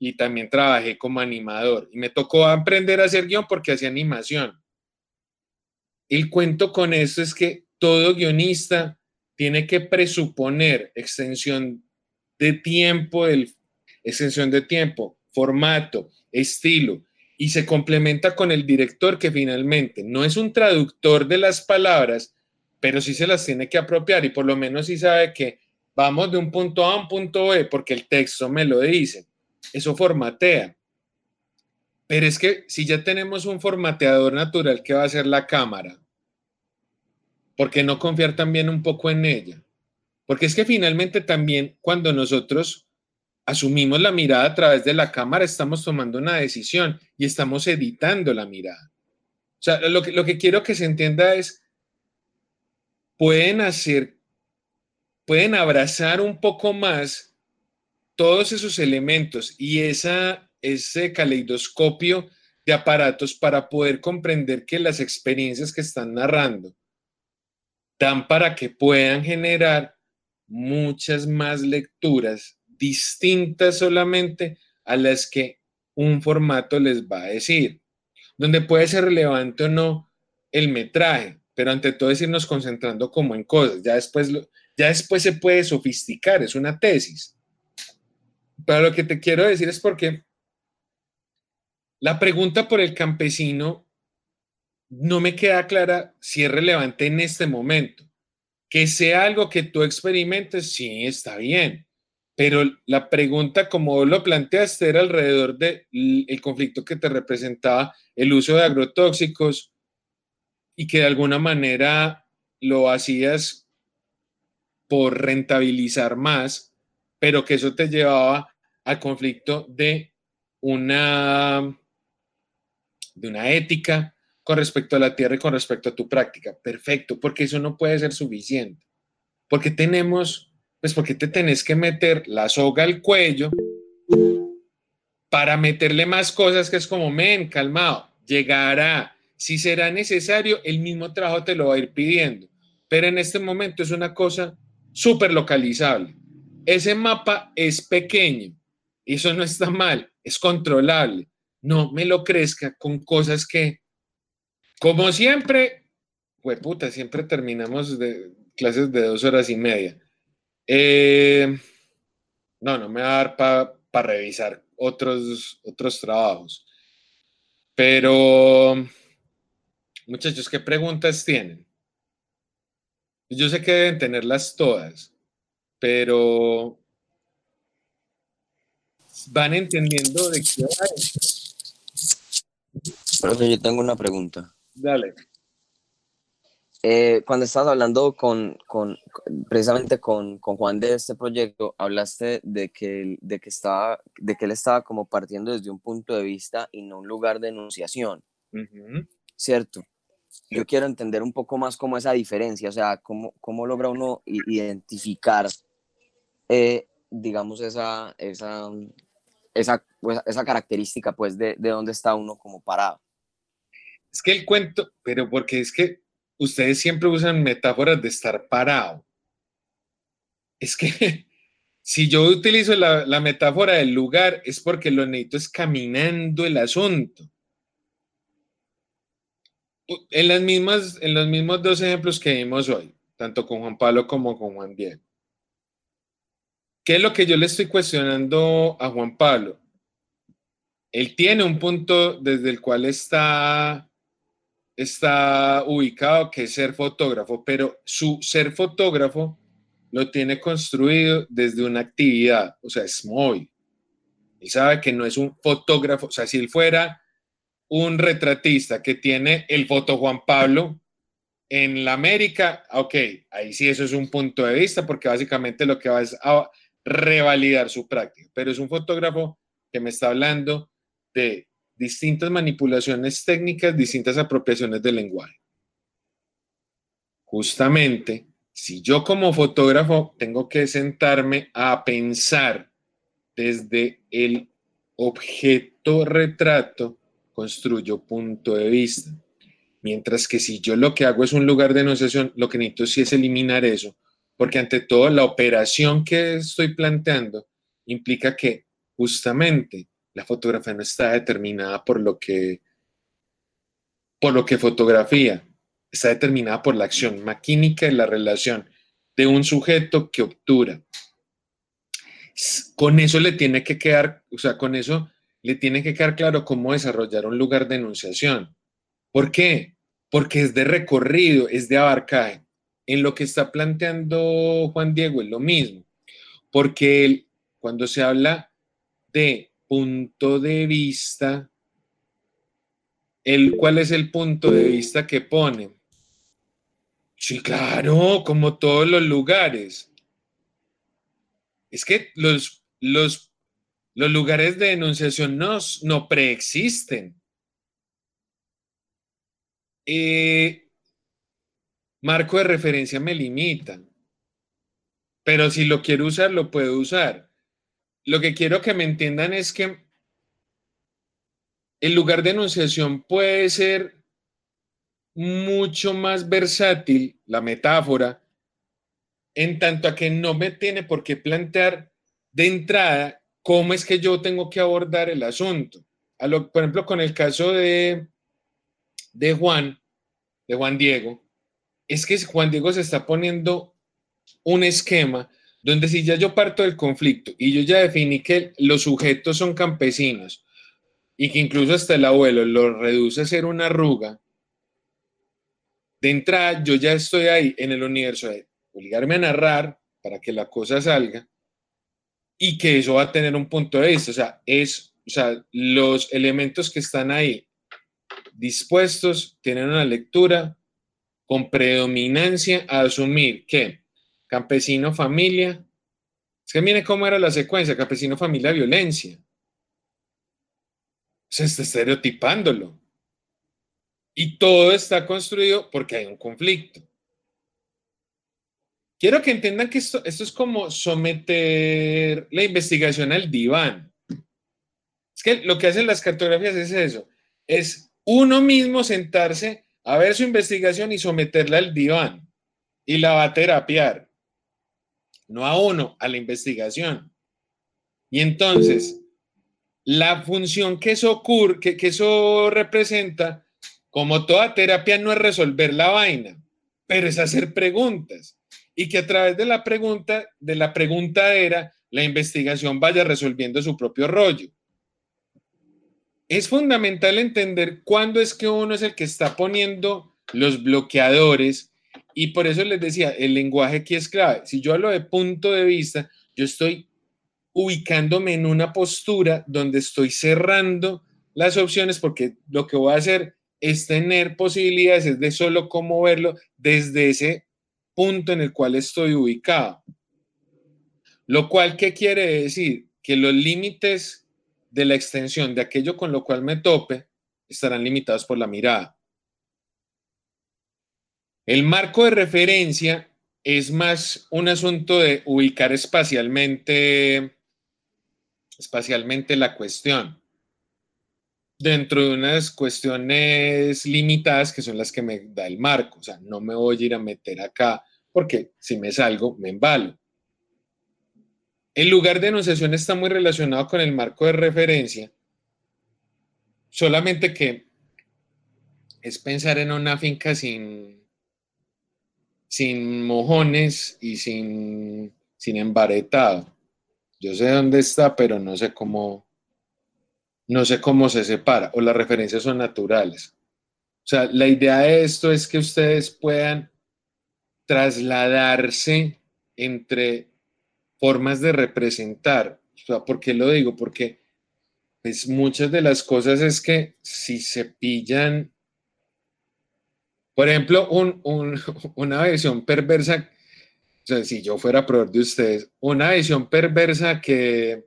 y también trabajé como animador. Y me tocó aprender a hacer guion porque hacía animación. El cuento con esto es que todo guionista tiene que presuponer extensión de tiempo, extensión de tiempo, formato, estilo y se complementa con el director que finalmente no es un traductor de las palabras, pero sí se las tiene que apropiar y por lo menos sí sabe que vamos de un punto A a un punto B porque el texto me lo dice. Eso formatea. Pero es que si ya tenemos un formateador natural que va a ser la cámara, ¿por qué no confiar también un poco en ella? Porque es que finalmente también cuando nosotros asumimos la mirada a través de la cámara, estamos tomando una decisión y estamos editando la mirada. O sea, lo que, lo que quiero que se entienda es, pueden hacer, pueden abrazar un poco más todos esos elementos y esa, ese caleidoscopio de aparatos para poder comprender que las experiencias que están narrando dan para que puedan generar muchas más lecturas distintas solamente a las que un formato les va a decir, donde puede ser relevante o no el metraje, pero ante todo es irnos concentrando como en cosas, ya después, ya después se puede sofisticar, es una tesis. Pero lo que te quiero decir es porque la pregunta por el campesino no me queda clara si es relevante en este momento. Que sea algo que tú experimentes, sí, está bien. Pero la pregunta, como lo planteaste, era alrededor del conflicto que te representaba el uso de agrotóxicos y que de alguna manera lo hacías por rentabilizar más, pero que eso te llevaba al conflicto de una, de una ética con respecto a la tierra y con respecto a tu práctica. Perfecto, porque eso no puede ser suficiente. Porque tenemos pues porque te tenés que meter la soga al cuello para meterle más cosas que es como, men, calmado, llegará. Si será necesario, el mismo trabajo te lo va a ir pidiendo. Pero en este momento es una cosa súper localizable. Ese mapa es pequeño y eso no está mal, es controlable. No me lo crezca con cosas que, como siempre, puta, siempre terminamos de clases de dos horas y media. Eh, no, no me va a dar para revisar otros, otros trabajos. Pero, muchachos, ¿qué preguntas tienen? Yo sé que deben tenerlas todas, pero van entendiendo de qué va Profe, yo tengo una pregunta. Dale. Eh, cuando estabas hablando con, con precisamente con, con, Juan de este proyecto, hablaste de que, de, que estaba, de que él estaba como partiendo desde un punto de vista y no un lugar de enunciación, ¿cierto? Yo quiero entender un poco más cómo esa diferencia, o sea, cómo, cómo logra uno identificar, eh, digamos, esa, esa, esa, pues, esa característica, pues, de, de dónde está uno como parado. Es que el cuento, pero porque es que ustedes siempre usan metáforas de estar parado. Es que si yo utilizo la, metáfora del lugar es porque lo necesito es caminando el asunto. En, las mismas, en los mismos dos ejemplos que vimos hoy, tanto con Juan Pablo como con Juan Diego. ¿Qué es lo que yo le estoy cuestionando a Juan Pablo? Él tiene un punto desde el cual está está ubicado que es ser fotógrafo, pero su ser fotógrafo lo tiene construido desde una actividad, o sea, es móvil. Él sabe que no es un fotógrafo, o sea, si él fuera un retratista que tiene el foto Juan Pablo en la América, ok, ahí sí eso es un punto de vista porque básicamente lo que va es a revalidar su práctica, pero es un fotógrafo que me está hablando de distintas manipulaciones técnicas, distintas apropiaciones del lenguaje. Justamente, si yo como fotógrafo tengo que sentarme a pensar desde el objeto retrato, construyo punto de vista. Mientras que si yo lo que hago es un lugar de enunciación, lo que necesito sí es eliminar eso, porque ante todo la operación que estoy planteando implica que justamente la fotografía no está determinada por lo que, por lo que fotografía, está determinada por la acción maquínica y la relación de un sujeto que obtura. Con eso le tiene que quedar, o sea, con eso le tiene que quedar claro cómo desarrollar un lugar de enunciación. ¿Por qué? Porque es de recorrido, es de abarcaje. En lo que está planteando Juan Diego es lo mismo, porque él, cuando se habla de punto de vista, el, ¿cuál es el punto de vista que pone? Sí, claro, como todos los lugares. Es que los, los, los lugares de enunciación no, no preexisten. Eh, marco de referencia me limita, pero si lo quiero usar, lo puedo usar. Lo que quiero que me entiendan es que el lugar de enunciación puede ser mucho más versátil, la metáfora, en tanto a que no me tiene por qué plantear de entrada cómo es que yo tengo que abordar el asunto. A lo, por ejemplo, con el caso de, de Juan, de Juan Diego, es que Juan Diego se está poniendo un esquema donde si ya yo parto del conflicto y yo ya definí que los sujetos son campesinos, y que incluso hasta el abuelo lo reduce a ser una arruga, de entrada yo ya estoy ahí en el universo de obligarme a narrar para que la cosa salga y que eso va a tener un punto de vista. O sea, es, o sea, los elementos que están ahí dispuestos tienen una lectura con predominancia a asumir que campesino, familia, es que mire cómo era la secuencia, campesino, familia, violencia se está estereotipándolo. Y todo está construido porque hay un conflicto. Quiero que entiendan que esto, esto es como someter la investigación al diván. Es que lo que hacen las cartografías es eso, es uno mismo sentarse a ver su investigación y someterla al diván y la va a terapiar, no a uno, a la investigación. Y entonces, la función que eso ocurre, que, que eso representa, como toda terapia, no es resolver la vaina, pero es hacer preguntas. Y que a través de la pregunta, de la preguntadera, la investigación vaya resolviendo su propio rollo. Es fundamental entender cuándo es que uno es el que está poniendo los bloqueadores y por eso les decía, el lenguaje aquí es clave. Si yo hablo de punto de vista, yo estoy ubicándome en una postura donde estoy cerrando las opciones porque lo que voy a hacer es tener posibilidades es de solo cómo verlo desde ese punto en el cual estoy ubicado. Lo cual, ¿qué quiere decir? Que los límites de la extensión de aquello con lo cual me tope estarán limitados por la mirada. El marco de referencia es más un asunto de ubicar espacialmente espacialmente la cuestión dentro de unas cuestiones limitadas que son las que me da el marco. O sea, no me voy a ir a meter acá porque si me salgo, me embalo. El lugar de enunciación está muy relacionado con el marco de referencia, solamente que es pensar en una finca sin, sin mojones y sin, sin embaretado. Yo sé dónde está, pero no sé cómo, no sé cómo se separa o las referencias son naturales. O sea, la idea de esto es que ustedes puedan trasladarse entre formas de representar. O sea, ¿por qué lo digo? Porque pues, muchas de las cosas es que si se pillan, por ejemplo, una versión perversa si yo fuera proveedor de ustedes, una visión perversa que,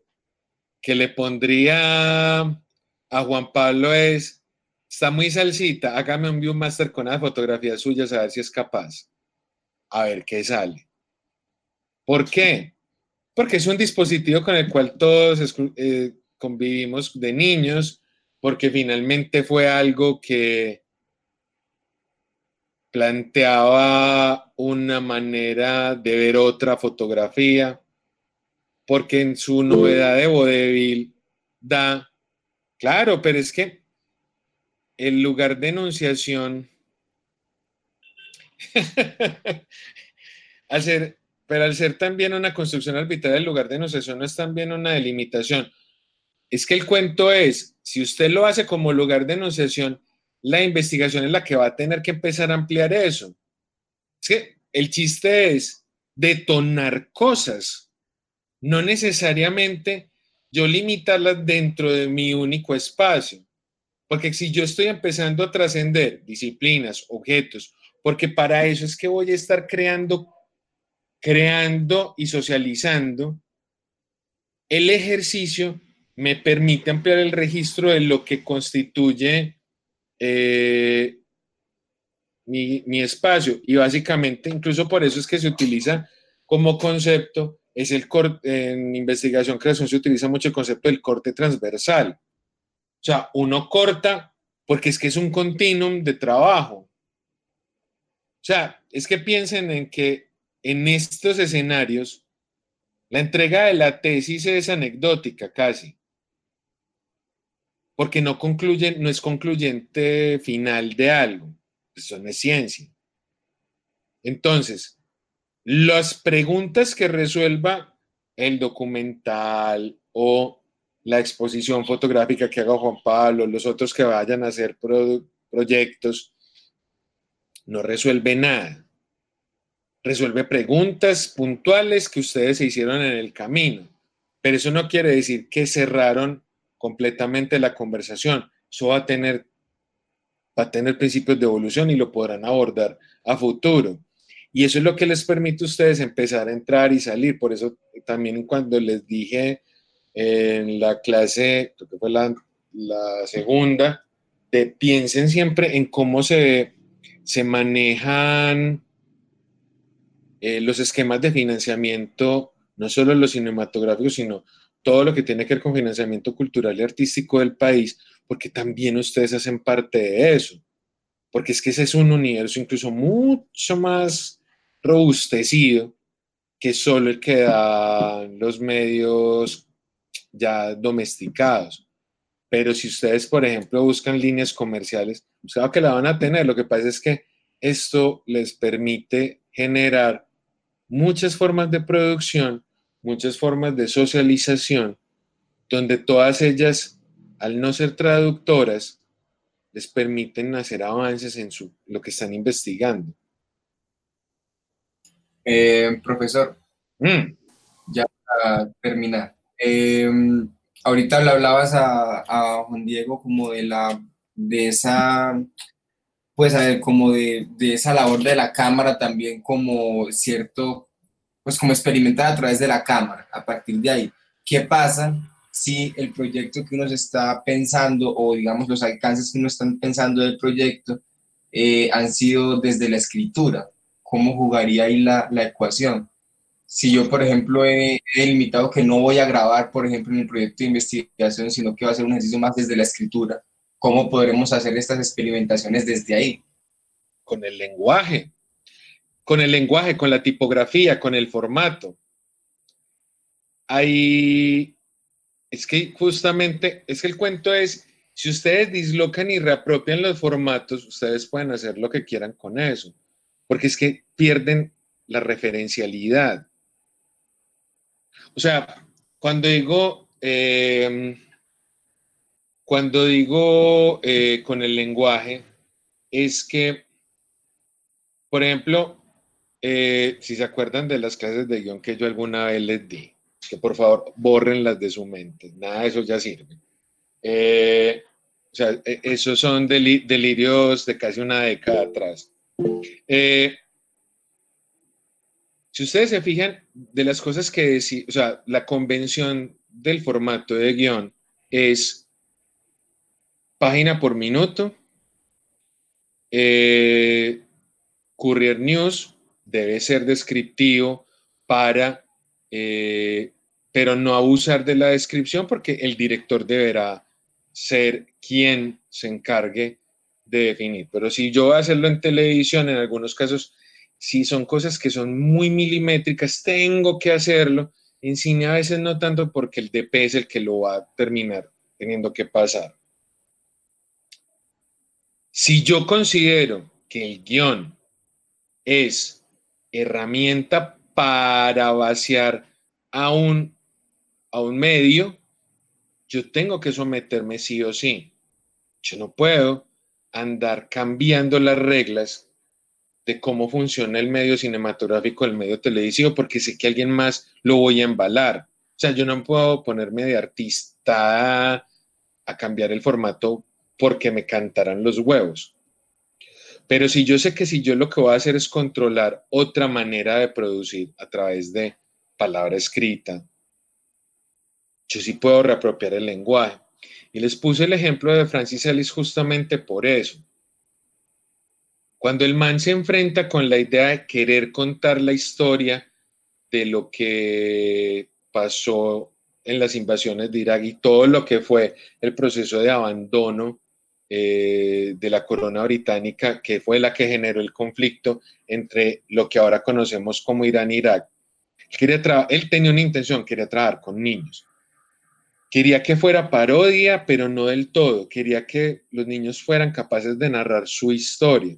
que le pondría a Juan Pablo es, está muy salsita, hágame un view master con las fotografías suyas a ver si es capaz. A ver qué sale. ¿Por qué? Porque es un dispositivo con el cual todos eh, convivimos de niños, porque finalmente fue algo que, planteaba una manera de ver otra fotografía, porque en su novedad de vodevil da, claro, pero es que el lugar de enunciación, al ser, pero al ser también una construcción arbitraria, el lugar de enunciación no es también una delimitación. es que el cuento es, si usted lo hace como lugar de enunciación, la investigación es la que va a tener que empezar a ampliar eso. Es que el chiste es detonar cosas, no necesariamente yo limitarlas dentro de mi único espacio. Porque si yo estoy empezando a trascender disciplinas, objetos, porque para eso es que voy a estar creando, creando y socializando, el ejercicio me permite ampliar el registro de lo que constituye eh, mi, espacio. Y básicamente, incluso por eso es que se utiliza como concepto, es el corte, en investigación, creación, se utiliza mucho el concepto del corte transversal. O sea, uno corta porque es que es un continuum de trabajo. O sea, es que piensen en que en estos escenarios, la entrega de la tesis es anecdótica casi porque no concluyen, no es concluyente final de algo, eso no es ciencia. Entonces, las preguntas que resuelva el documental o la exposición fotográfica que haga Juan Pablo, los otros que vayan a hacer proyectos, no resuelve nada. Resuelve preguntas puntuales que ustedes se hicieron en el camino, pero eso no quiere decir que cerraron completamente la conversación. Eso va a tener, va a tener principios de evolución y lo podrán abordar a futuro. Y eso es lo que les permite a ustedes empezar a entrar y salir. Por eso también cuando les dije en la clase, creo que fue la, segunda, de piensen siempre en cómo se, se manejan eh, los esquemas de financiamiento, no solo los cinematográficos, sino todo lo que tiene que ver con financiamiento cultural y artístico del país, porque también ustedes hacen parte de eso, porque es que ese es un universo incluso mucho más robustecido que solo el que dan los medios ya domesticados. Pero si ustedes, por ejemplo, buscan líneas comerciales, saben que la van a tener. Lo que pasa es que esto les permite generar muchas formas de producción muchas formas de socialización, donde todas ellas, al no ser traductoras, les permiten hacer avances en su, lo que están investigando. Eh, profesor, mm. ya para terminar. Eh, ahorita le hablabas a, a, Juan Diego como de la de esa pues a ver, como de, de, esa labor de la cámara también como cierto pues como experimentar a través de la cámara, a partir de ahí. ¿Qué pasa si el proyecto que uno está pensando o digamos los alcances que uno está pensando del proyecto eh, han sido desde la escritura? ¿Cómo jugaría ahí la, la ecuación? Si yo, por ejemplo, he, he, limitado que no voy a grabar, por ejemplo, en el proyecto de investigación, sino que va a ser un ejercicio más desde la escritura, ¿cómo podremos hacer estas experimentaciones desde ahí? Con el lenguaje con el lenguaje, con la tipografía, con el formato. Ahí es que justamente, es que el cuento es, si ustedes dislocan y reapropian los formatos, ustedes pueden hacer lo que quieran con eso, porque es que pierden la referencialidad. O sea, cuando digo, eh, cuando digo eh, con el lenguaje, es que, por ejemplo, eh, si se acuerdan de las clases de guion que yo alguna vez les di, que por favor borren las de su mente, nada de eso ya sirve. Eh, o sea, e, esos son delirios de casi una década atrás. Eh, si ustedes se fijan de las cosas que decía, o sea, la convención del formato de guion es página por minuto, Courier News, debe ser descriptivo para, eh, pero no abusar de la descripción porque el director deberá ser quien se encargue de definir. Pero si yo voy a hacerlo en televisión, en algunos casos, si son cosas que son muy milimétricas, tengo que hacerlo. En cine a veces no tanto porque el DP es el que lo va a terminar teniendo que pasar. Si yo considero que el guion es herramienta para vaciar a un, a un medio, yo tengo que someterme sí o sí. Yo no puedo andar cambiando las reglas de cómo funciona el medio cinematográfico, el medio televisivo, porque sé que alguien más lo voy a embalar. O sea, yo no puedo ponerme de artista a cambiar el formato porque me cantarán los huevos. Pero si yo sé que si yo lo que voy a hacer es controlar otra manera de producir a través de palabra escrita, yo sí puedo reapropiar el lenguaje. Y les puse el ejemplo de Francis Ellis justamente por eso. Cuando el man se enfrenta con la idea de querer contar la historia de lo que pasó en las invasiones de Irak y todo lo que fue el proceso de abandono eh, de la corona británica, que fue la que generó el conflicto entre lo que ahora conocemos como Irán e Irak. él tenía una intención, quería trabajar con niños. Quería que fuera parodia, pero no del todo. Quería que los niños fueran capaces de narrar su historia.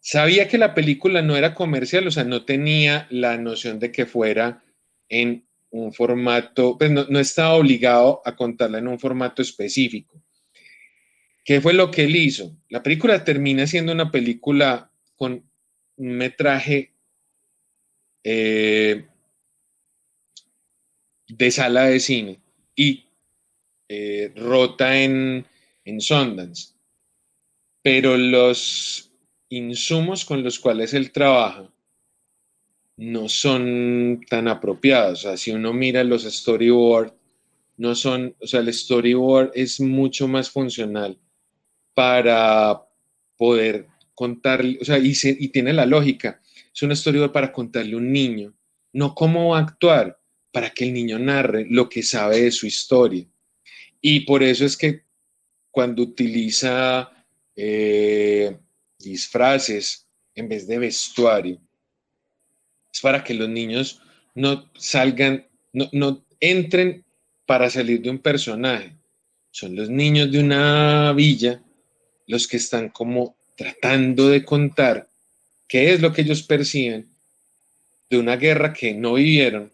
Sabía que la película no era comercial, o sea, no tenía la noción de que fuera en un formato, pues no, estaba obligado a contarla en un formato específico. ¿Qué fue lo que él hizo? La película termina siendo una película con un metraje eh, de sala de cine y eh, rota en, en Sundance. Pero los insumos con los cuales él trabaja no son tan apropiados. O si uno mira los storyboard, no son, o sea, el storyboard es mucho más funcional para poder contarle, o sea, y, y tiene la lógica. Es un storyboard para contarle a un niño, no cómo va a actuar, para que el niño narre lo que sabe de su historia. Y por eso es que cuando utiliza eh, disfraces en vez de vestuario, es para que los niños no salgan, no, no entren para salir de un personaje. Son los niños de una villa los que están como tratando de contar qué es lo que ellos perciben de una guerra que no vivieron,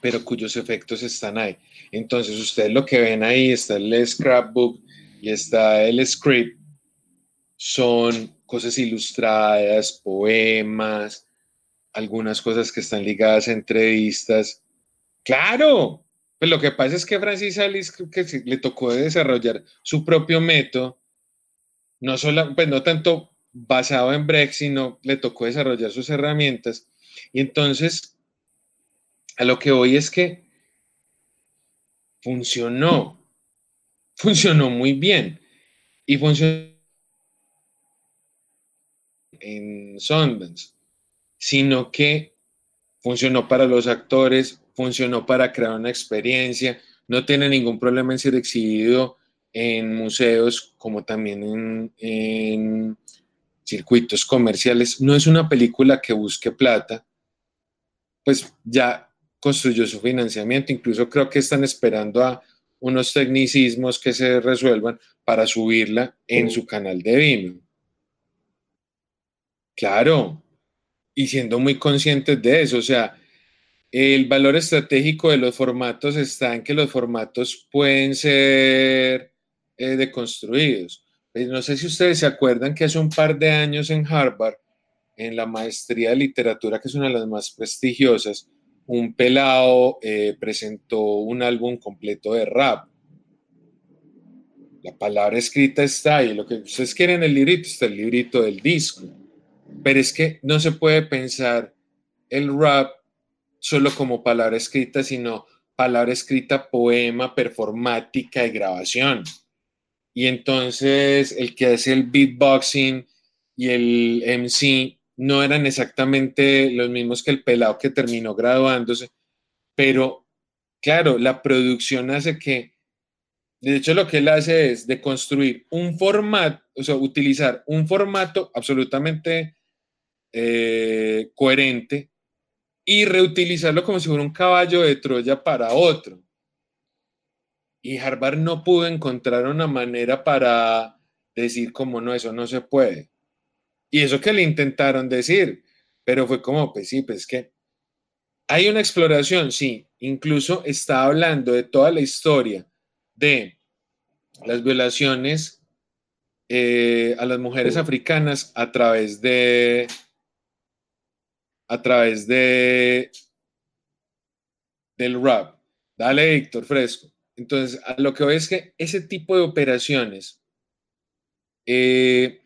pero cuyos efectos están ahí. Entonces, ustedes lo que ven ahí, está el scrapbook y está el script, son cosas ilustradas, poemas, algunas cosas que están ligadas a entrevistas. Claro, pues lo que pasa es que Francis Alice que le tocó desarrollar su propio método, no, solo, pues no tanto basado en Brexit, sino le tocó desarrollar sus herramientas. Y entonces, a lo que voy es que funcionó, funcionó muy bien. Y funcionó en Sundance sino que funcionó para los actores, funcionó para crear una experiencia, no tiene ningún problema en ser exhibido en museos como también en, circuitos comerciales. No es una película que busque plata, pues ya construyó su financiamiento, incluso creo que están esperando a unos tecnicismos que se resuelvan para subirla en su canal de Vimeo. Claro, y siendo muy conscientes de eso. O sea, el valor estratégico de los formatos está en que los formatos pueden ser eh, deconstruidos. Pues no sé si ustedes se acuerdan que hace un par de años en Harvard, en la maestría de literatura, que es una de las más prestigiosas, un pelado eh, presentó un álbum completo de rap. La palabra escrita está ahí, lo que ustedes quieren el librito, está el librito del disco pero es que no se puede pensar el rap solo como palabra escrita, sino palabra escrita, poema, performática y grabación. Y entonces el que hace el beatboxing y el MC no eran exactamente los mismos que el pelado que terminó graduándose, pero claro, la producción hace que, de hecho lo que él hace es de construir un formato, o sea, utilizar un formato absolutamente eh, coherente y reutilizarlo como si fuera un caballo de Troya para otro. Y Harvard no pudo encontrar una manera para decir como no, eso no se puede. Y eso que le intentaron decir, pero fue como, pues sí, pues que Hay una exploración, sí. Incluso está hablando de toda la historia de las violaciones eh, a las mujeres africanas a través de a través de del rap. Dale, Víctor, fresco. Entonces, a lo que veo es que ese tipo de operaciones eh,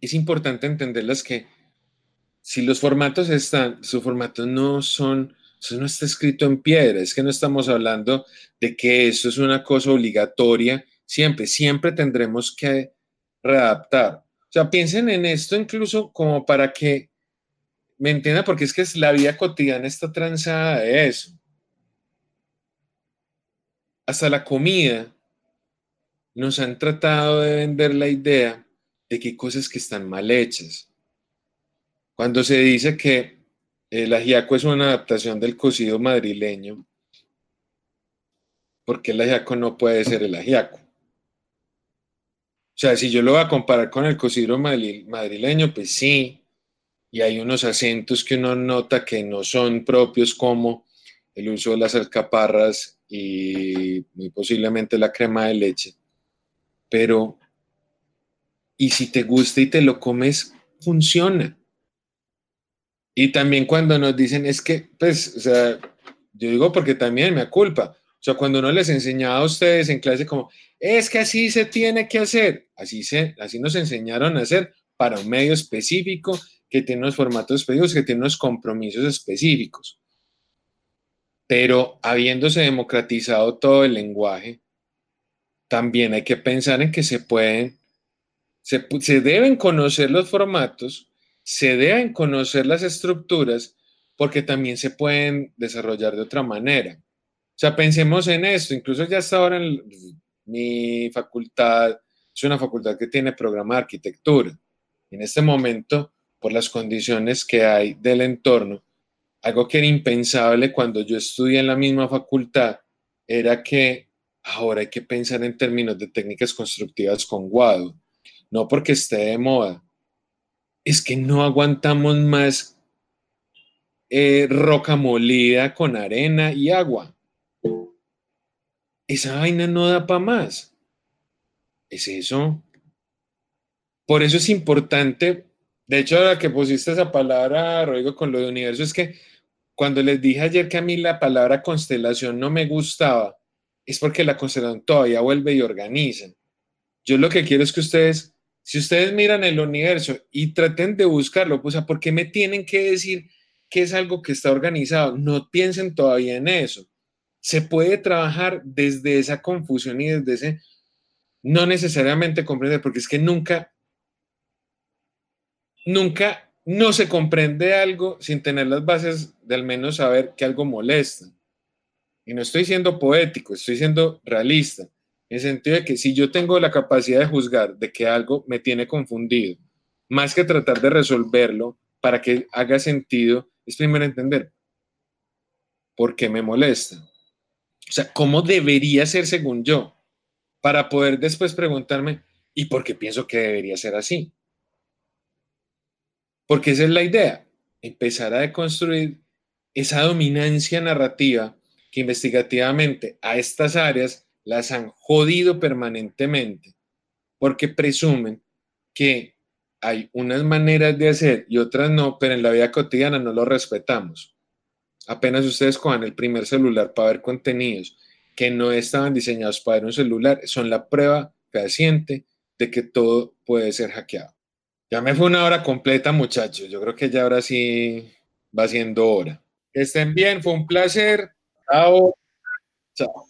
es importante entenderlas que si los formatos están, sus formatos no son, eso no está escrito en piedra, es que no estamos hablando de que eso es una cosa obligatoria, siempre, siempre tendremos que readaptar. O sea, piensen en esto incluso como para que me entiendan, porque es que la vida cotidiana está transada de eso. Hasta la comida nos han tratado de vender la idea de que cosas que están mal hechas. Cuando se dice que el ajiaco es una adaptación del cocido madrileño, ¿por qué el ajiaco no puede ser el ajiaco? O sea, si yo lo voy a comparar con el cocido madrileño, pues sí, y hay unos acentos que uno nota que no son propios como el uso de las alcaparras y posiblemente la crema de leche. Pero, y si te gusta y te lo comes, funciona. Y también cuando nos dicen, es que, pues, o sea, yo digo porque también me culpa. O sea, cuando uno les enseñaba a ustedes en clase como, es que así se tiene que hacer, así, se, así nos enseñaron a hacer para un medio específico, que tiene unos formatos específicos, que tiene unos compromisos específicos. Pero habiéndose democratizado todo el lenguaje, también hay que pensar en que se pueden, se, se deben conocer los formatos se deben conocer las estructuras porque también se pueden desarrollar de otra manera. O sea, pensemos en esto, incluso ya hasta ahora en mi facultad es una facultad que tiene programa de arquitectura. En este momento, por las condiciones que hay del entorno, algo que era impensable cuando yo estudié en la misma facultad era que ahora hay que pensar en términos de técnicas constructivas con Guado, no porque esté de moda, es que no aguantamos más eh, roca molida con arena y agua. Esa vaina no da para más. Es eso. Por eso es importante, de hecho, ahora que pusiste esa palabra, Rodrigo, con lo de universo, es que cuando les dije ayer que a mí la palabra constelación no me gustaba, es porque la constelación todavía vuelve y organiza. Yo lo que quiero es que ustedes si ustedes miran el universo y traten de buscarlo, pues, ¿por qué me tienen que decir que es algo que está organizado? No piensen todavía en eso. Se puede trabajar desde esa confusión y desde ese no necesariamente comprender, porque es que nunca, nunca no se comprende algo sin tener las bases de al menos saber que algo molesta. Y no estoy siendo poético, estoy siendo realista. En el sentido de que si yo tengo la capacidad de juzgar de que algo me tiene confundido, más que tratar de resolverlo para que haga sentido, es primero entender por qué me molesta. O sea, ¿cómo debería ser según yo? Para poder después preguntarme, ¿y por qué pienso que debería ser así? Porque esa es la idea, empezar a deconstruir esa dominancia narrativa que investigativamente a estas áreas las han jodido permanentemente porque presumen que hay unas maneras de hacer y otras no, pero en la vida cotidiana no lo respetamos. Apenas ustedes cojan el primer celular para ver contenidos que no estaban diseñados para un celular, son la prueba fehaciente de que todo puede ser hackeado. Ya me fue una hora completa, muchachos. Yo creo que ya ahora sí va siendo hora. Que estén bien, fue un placer. Chao. Chao.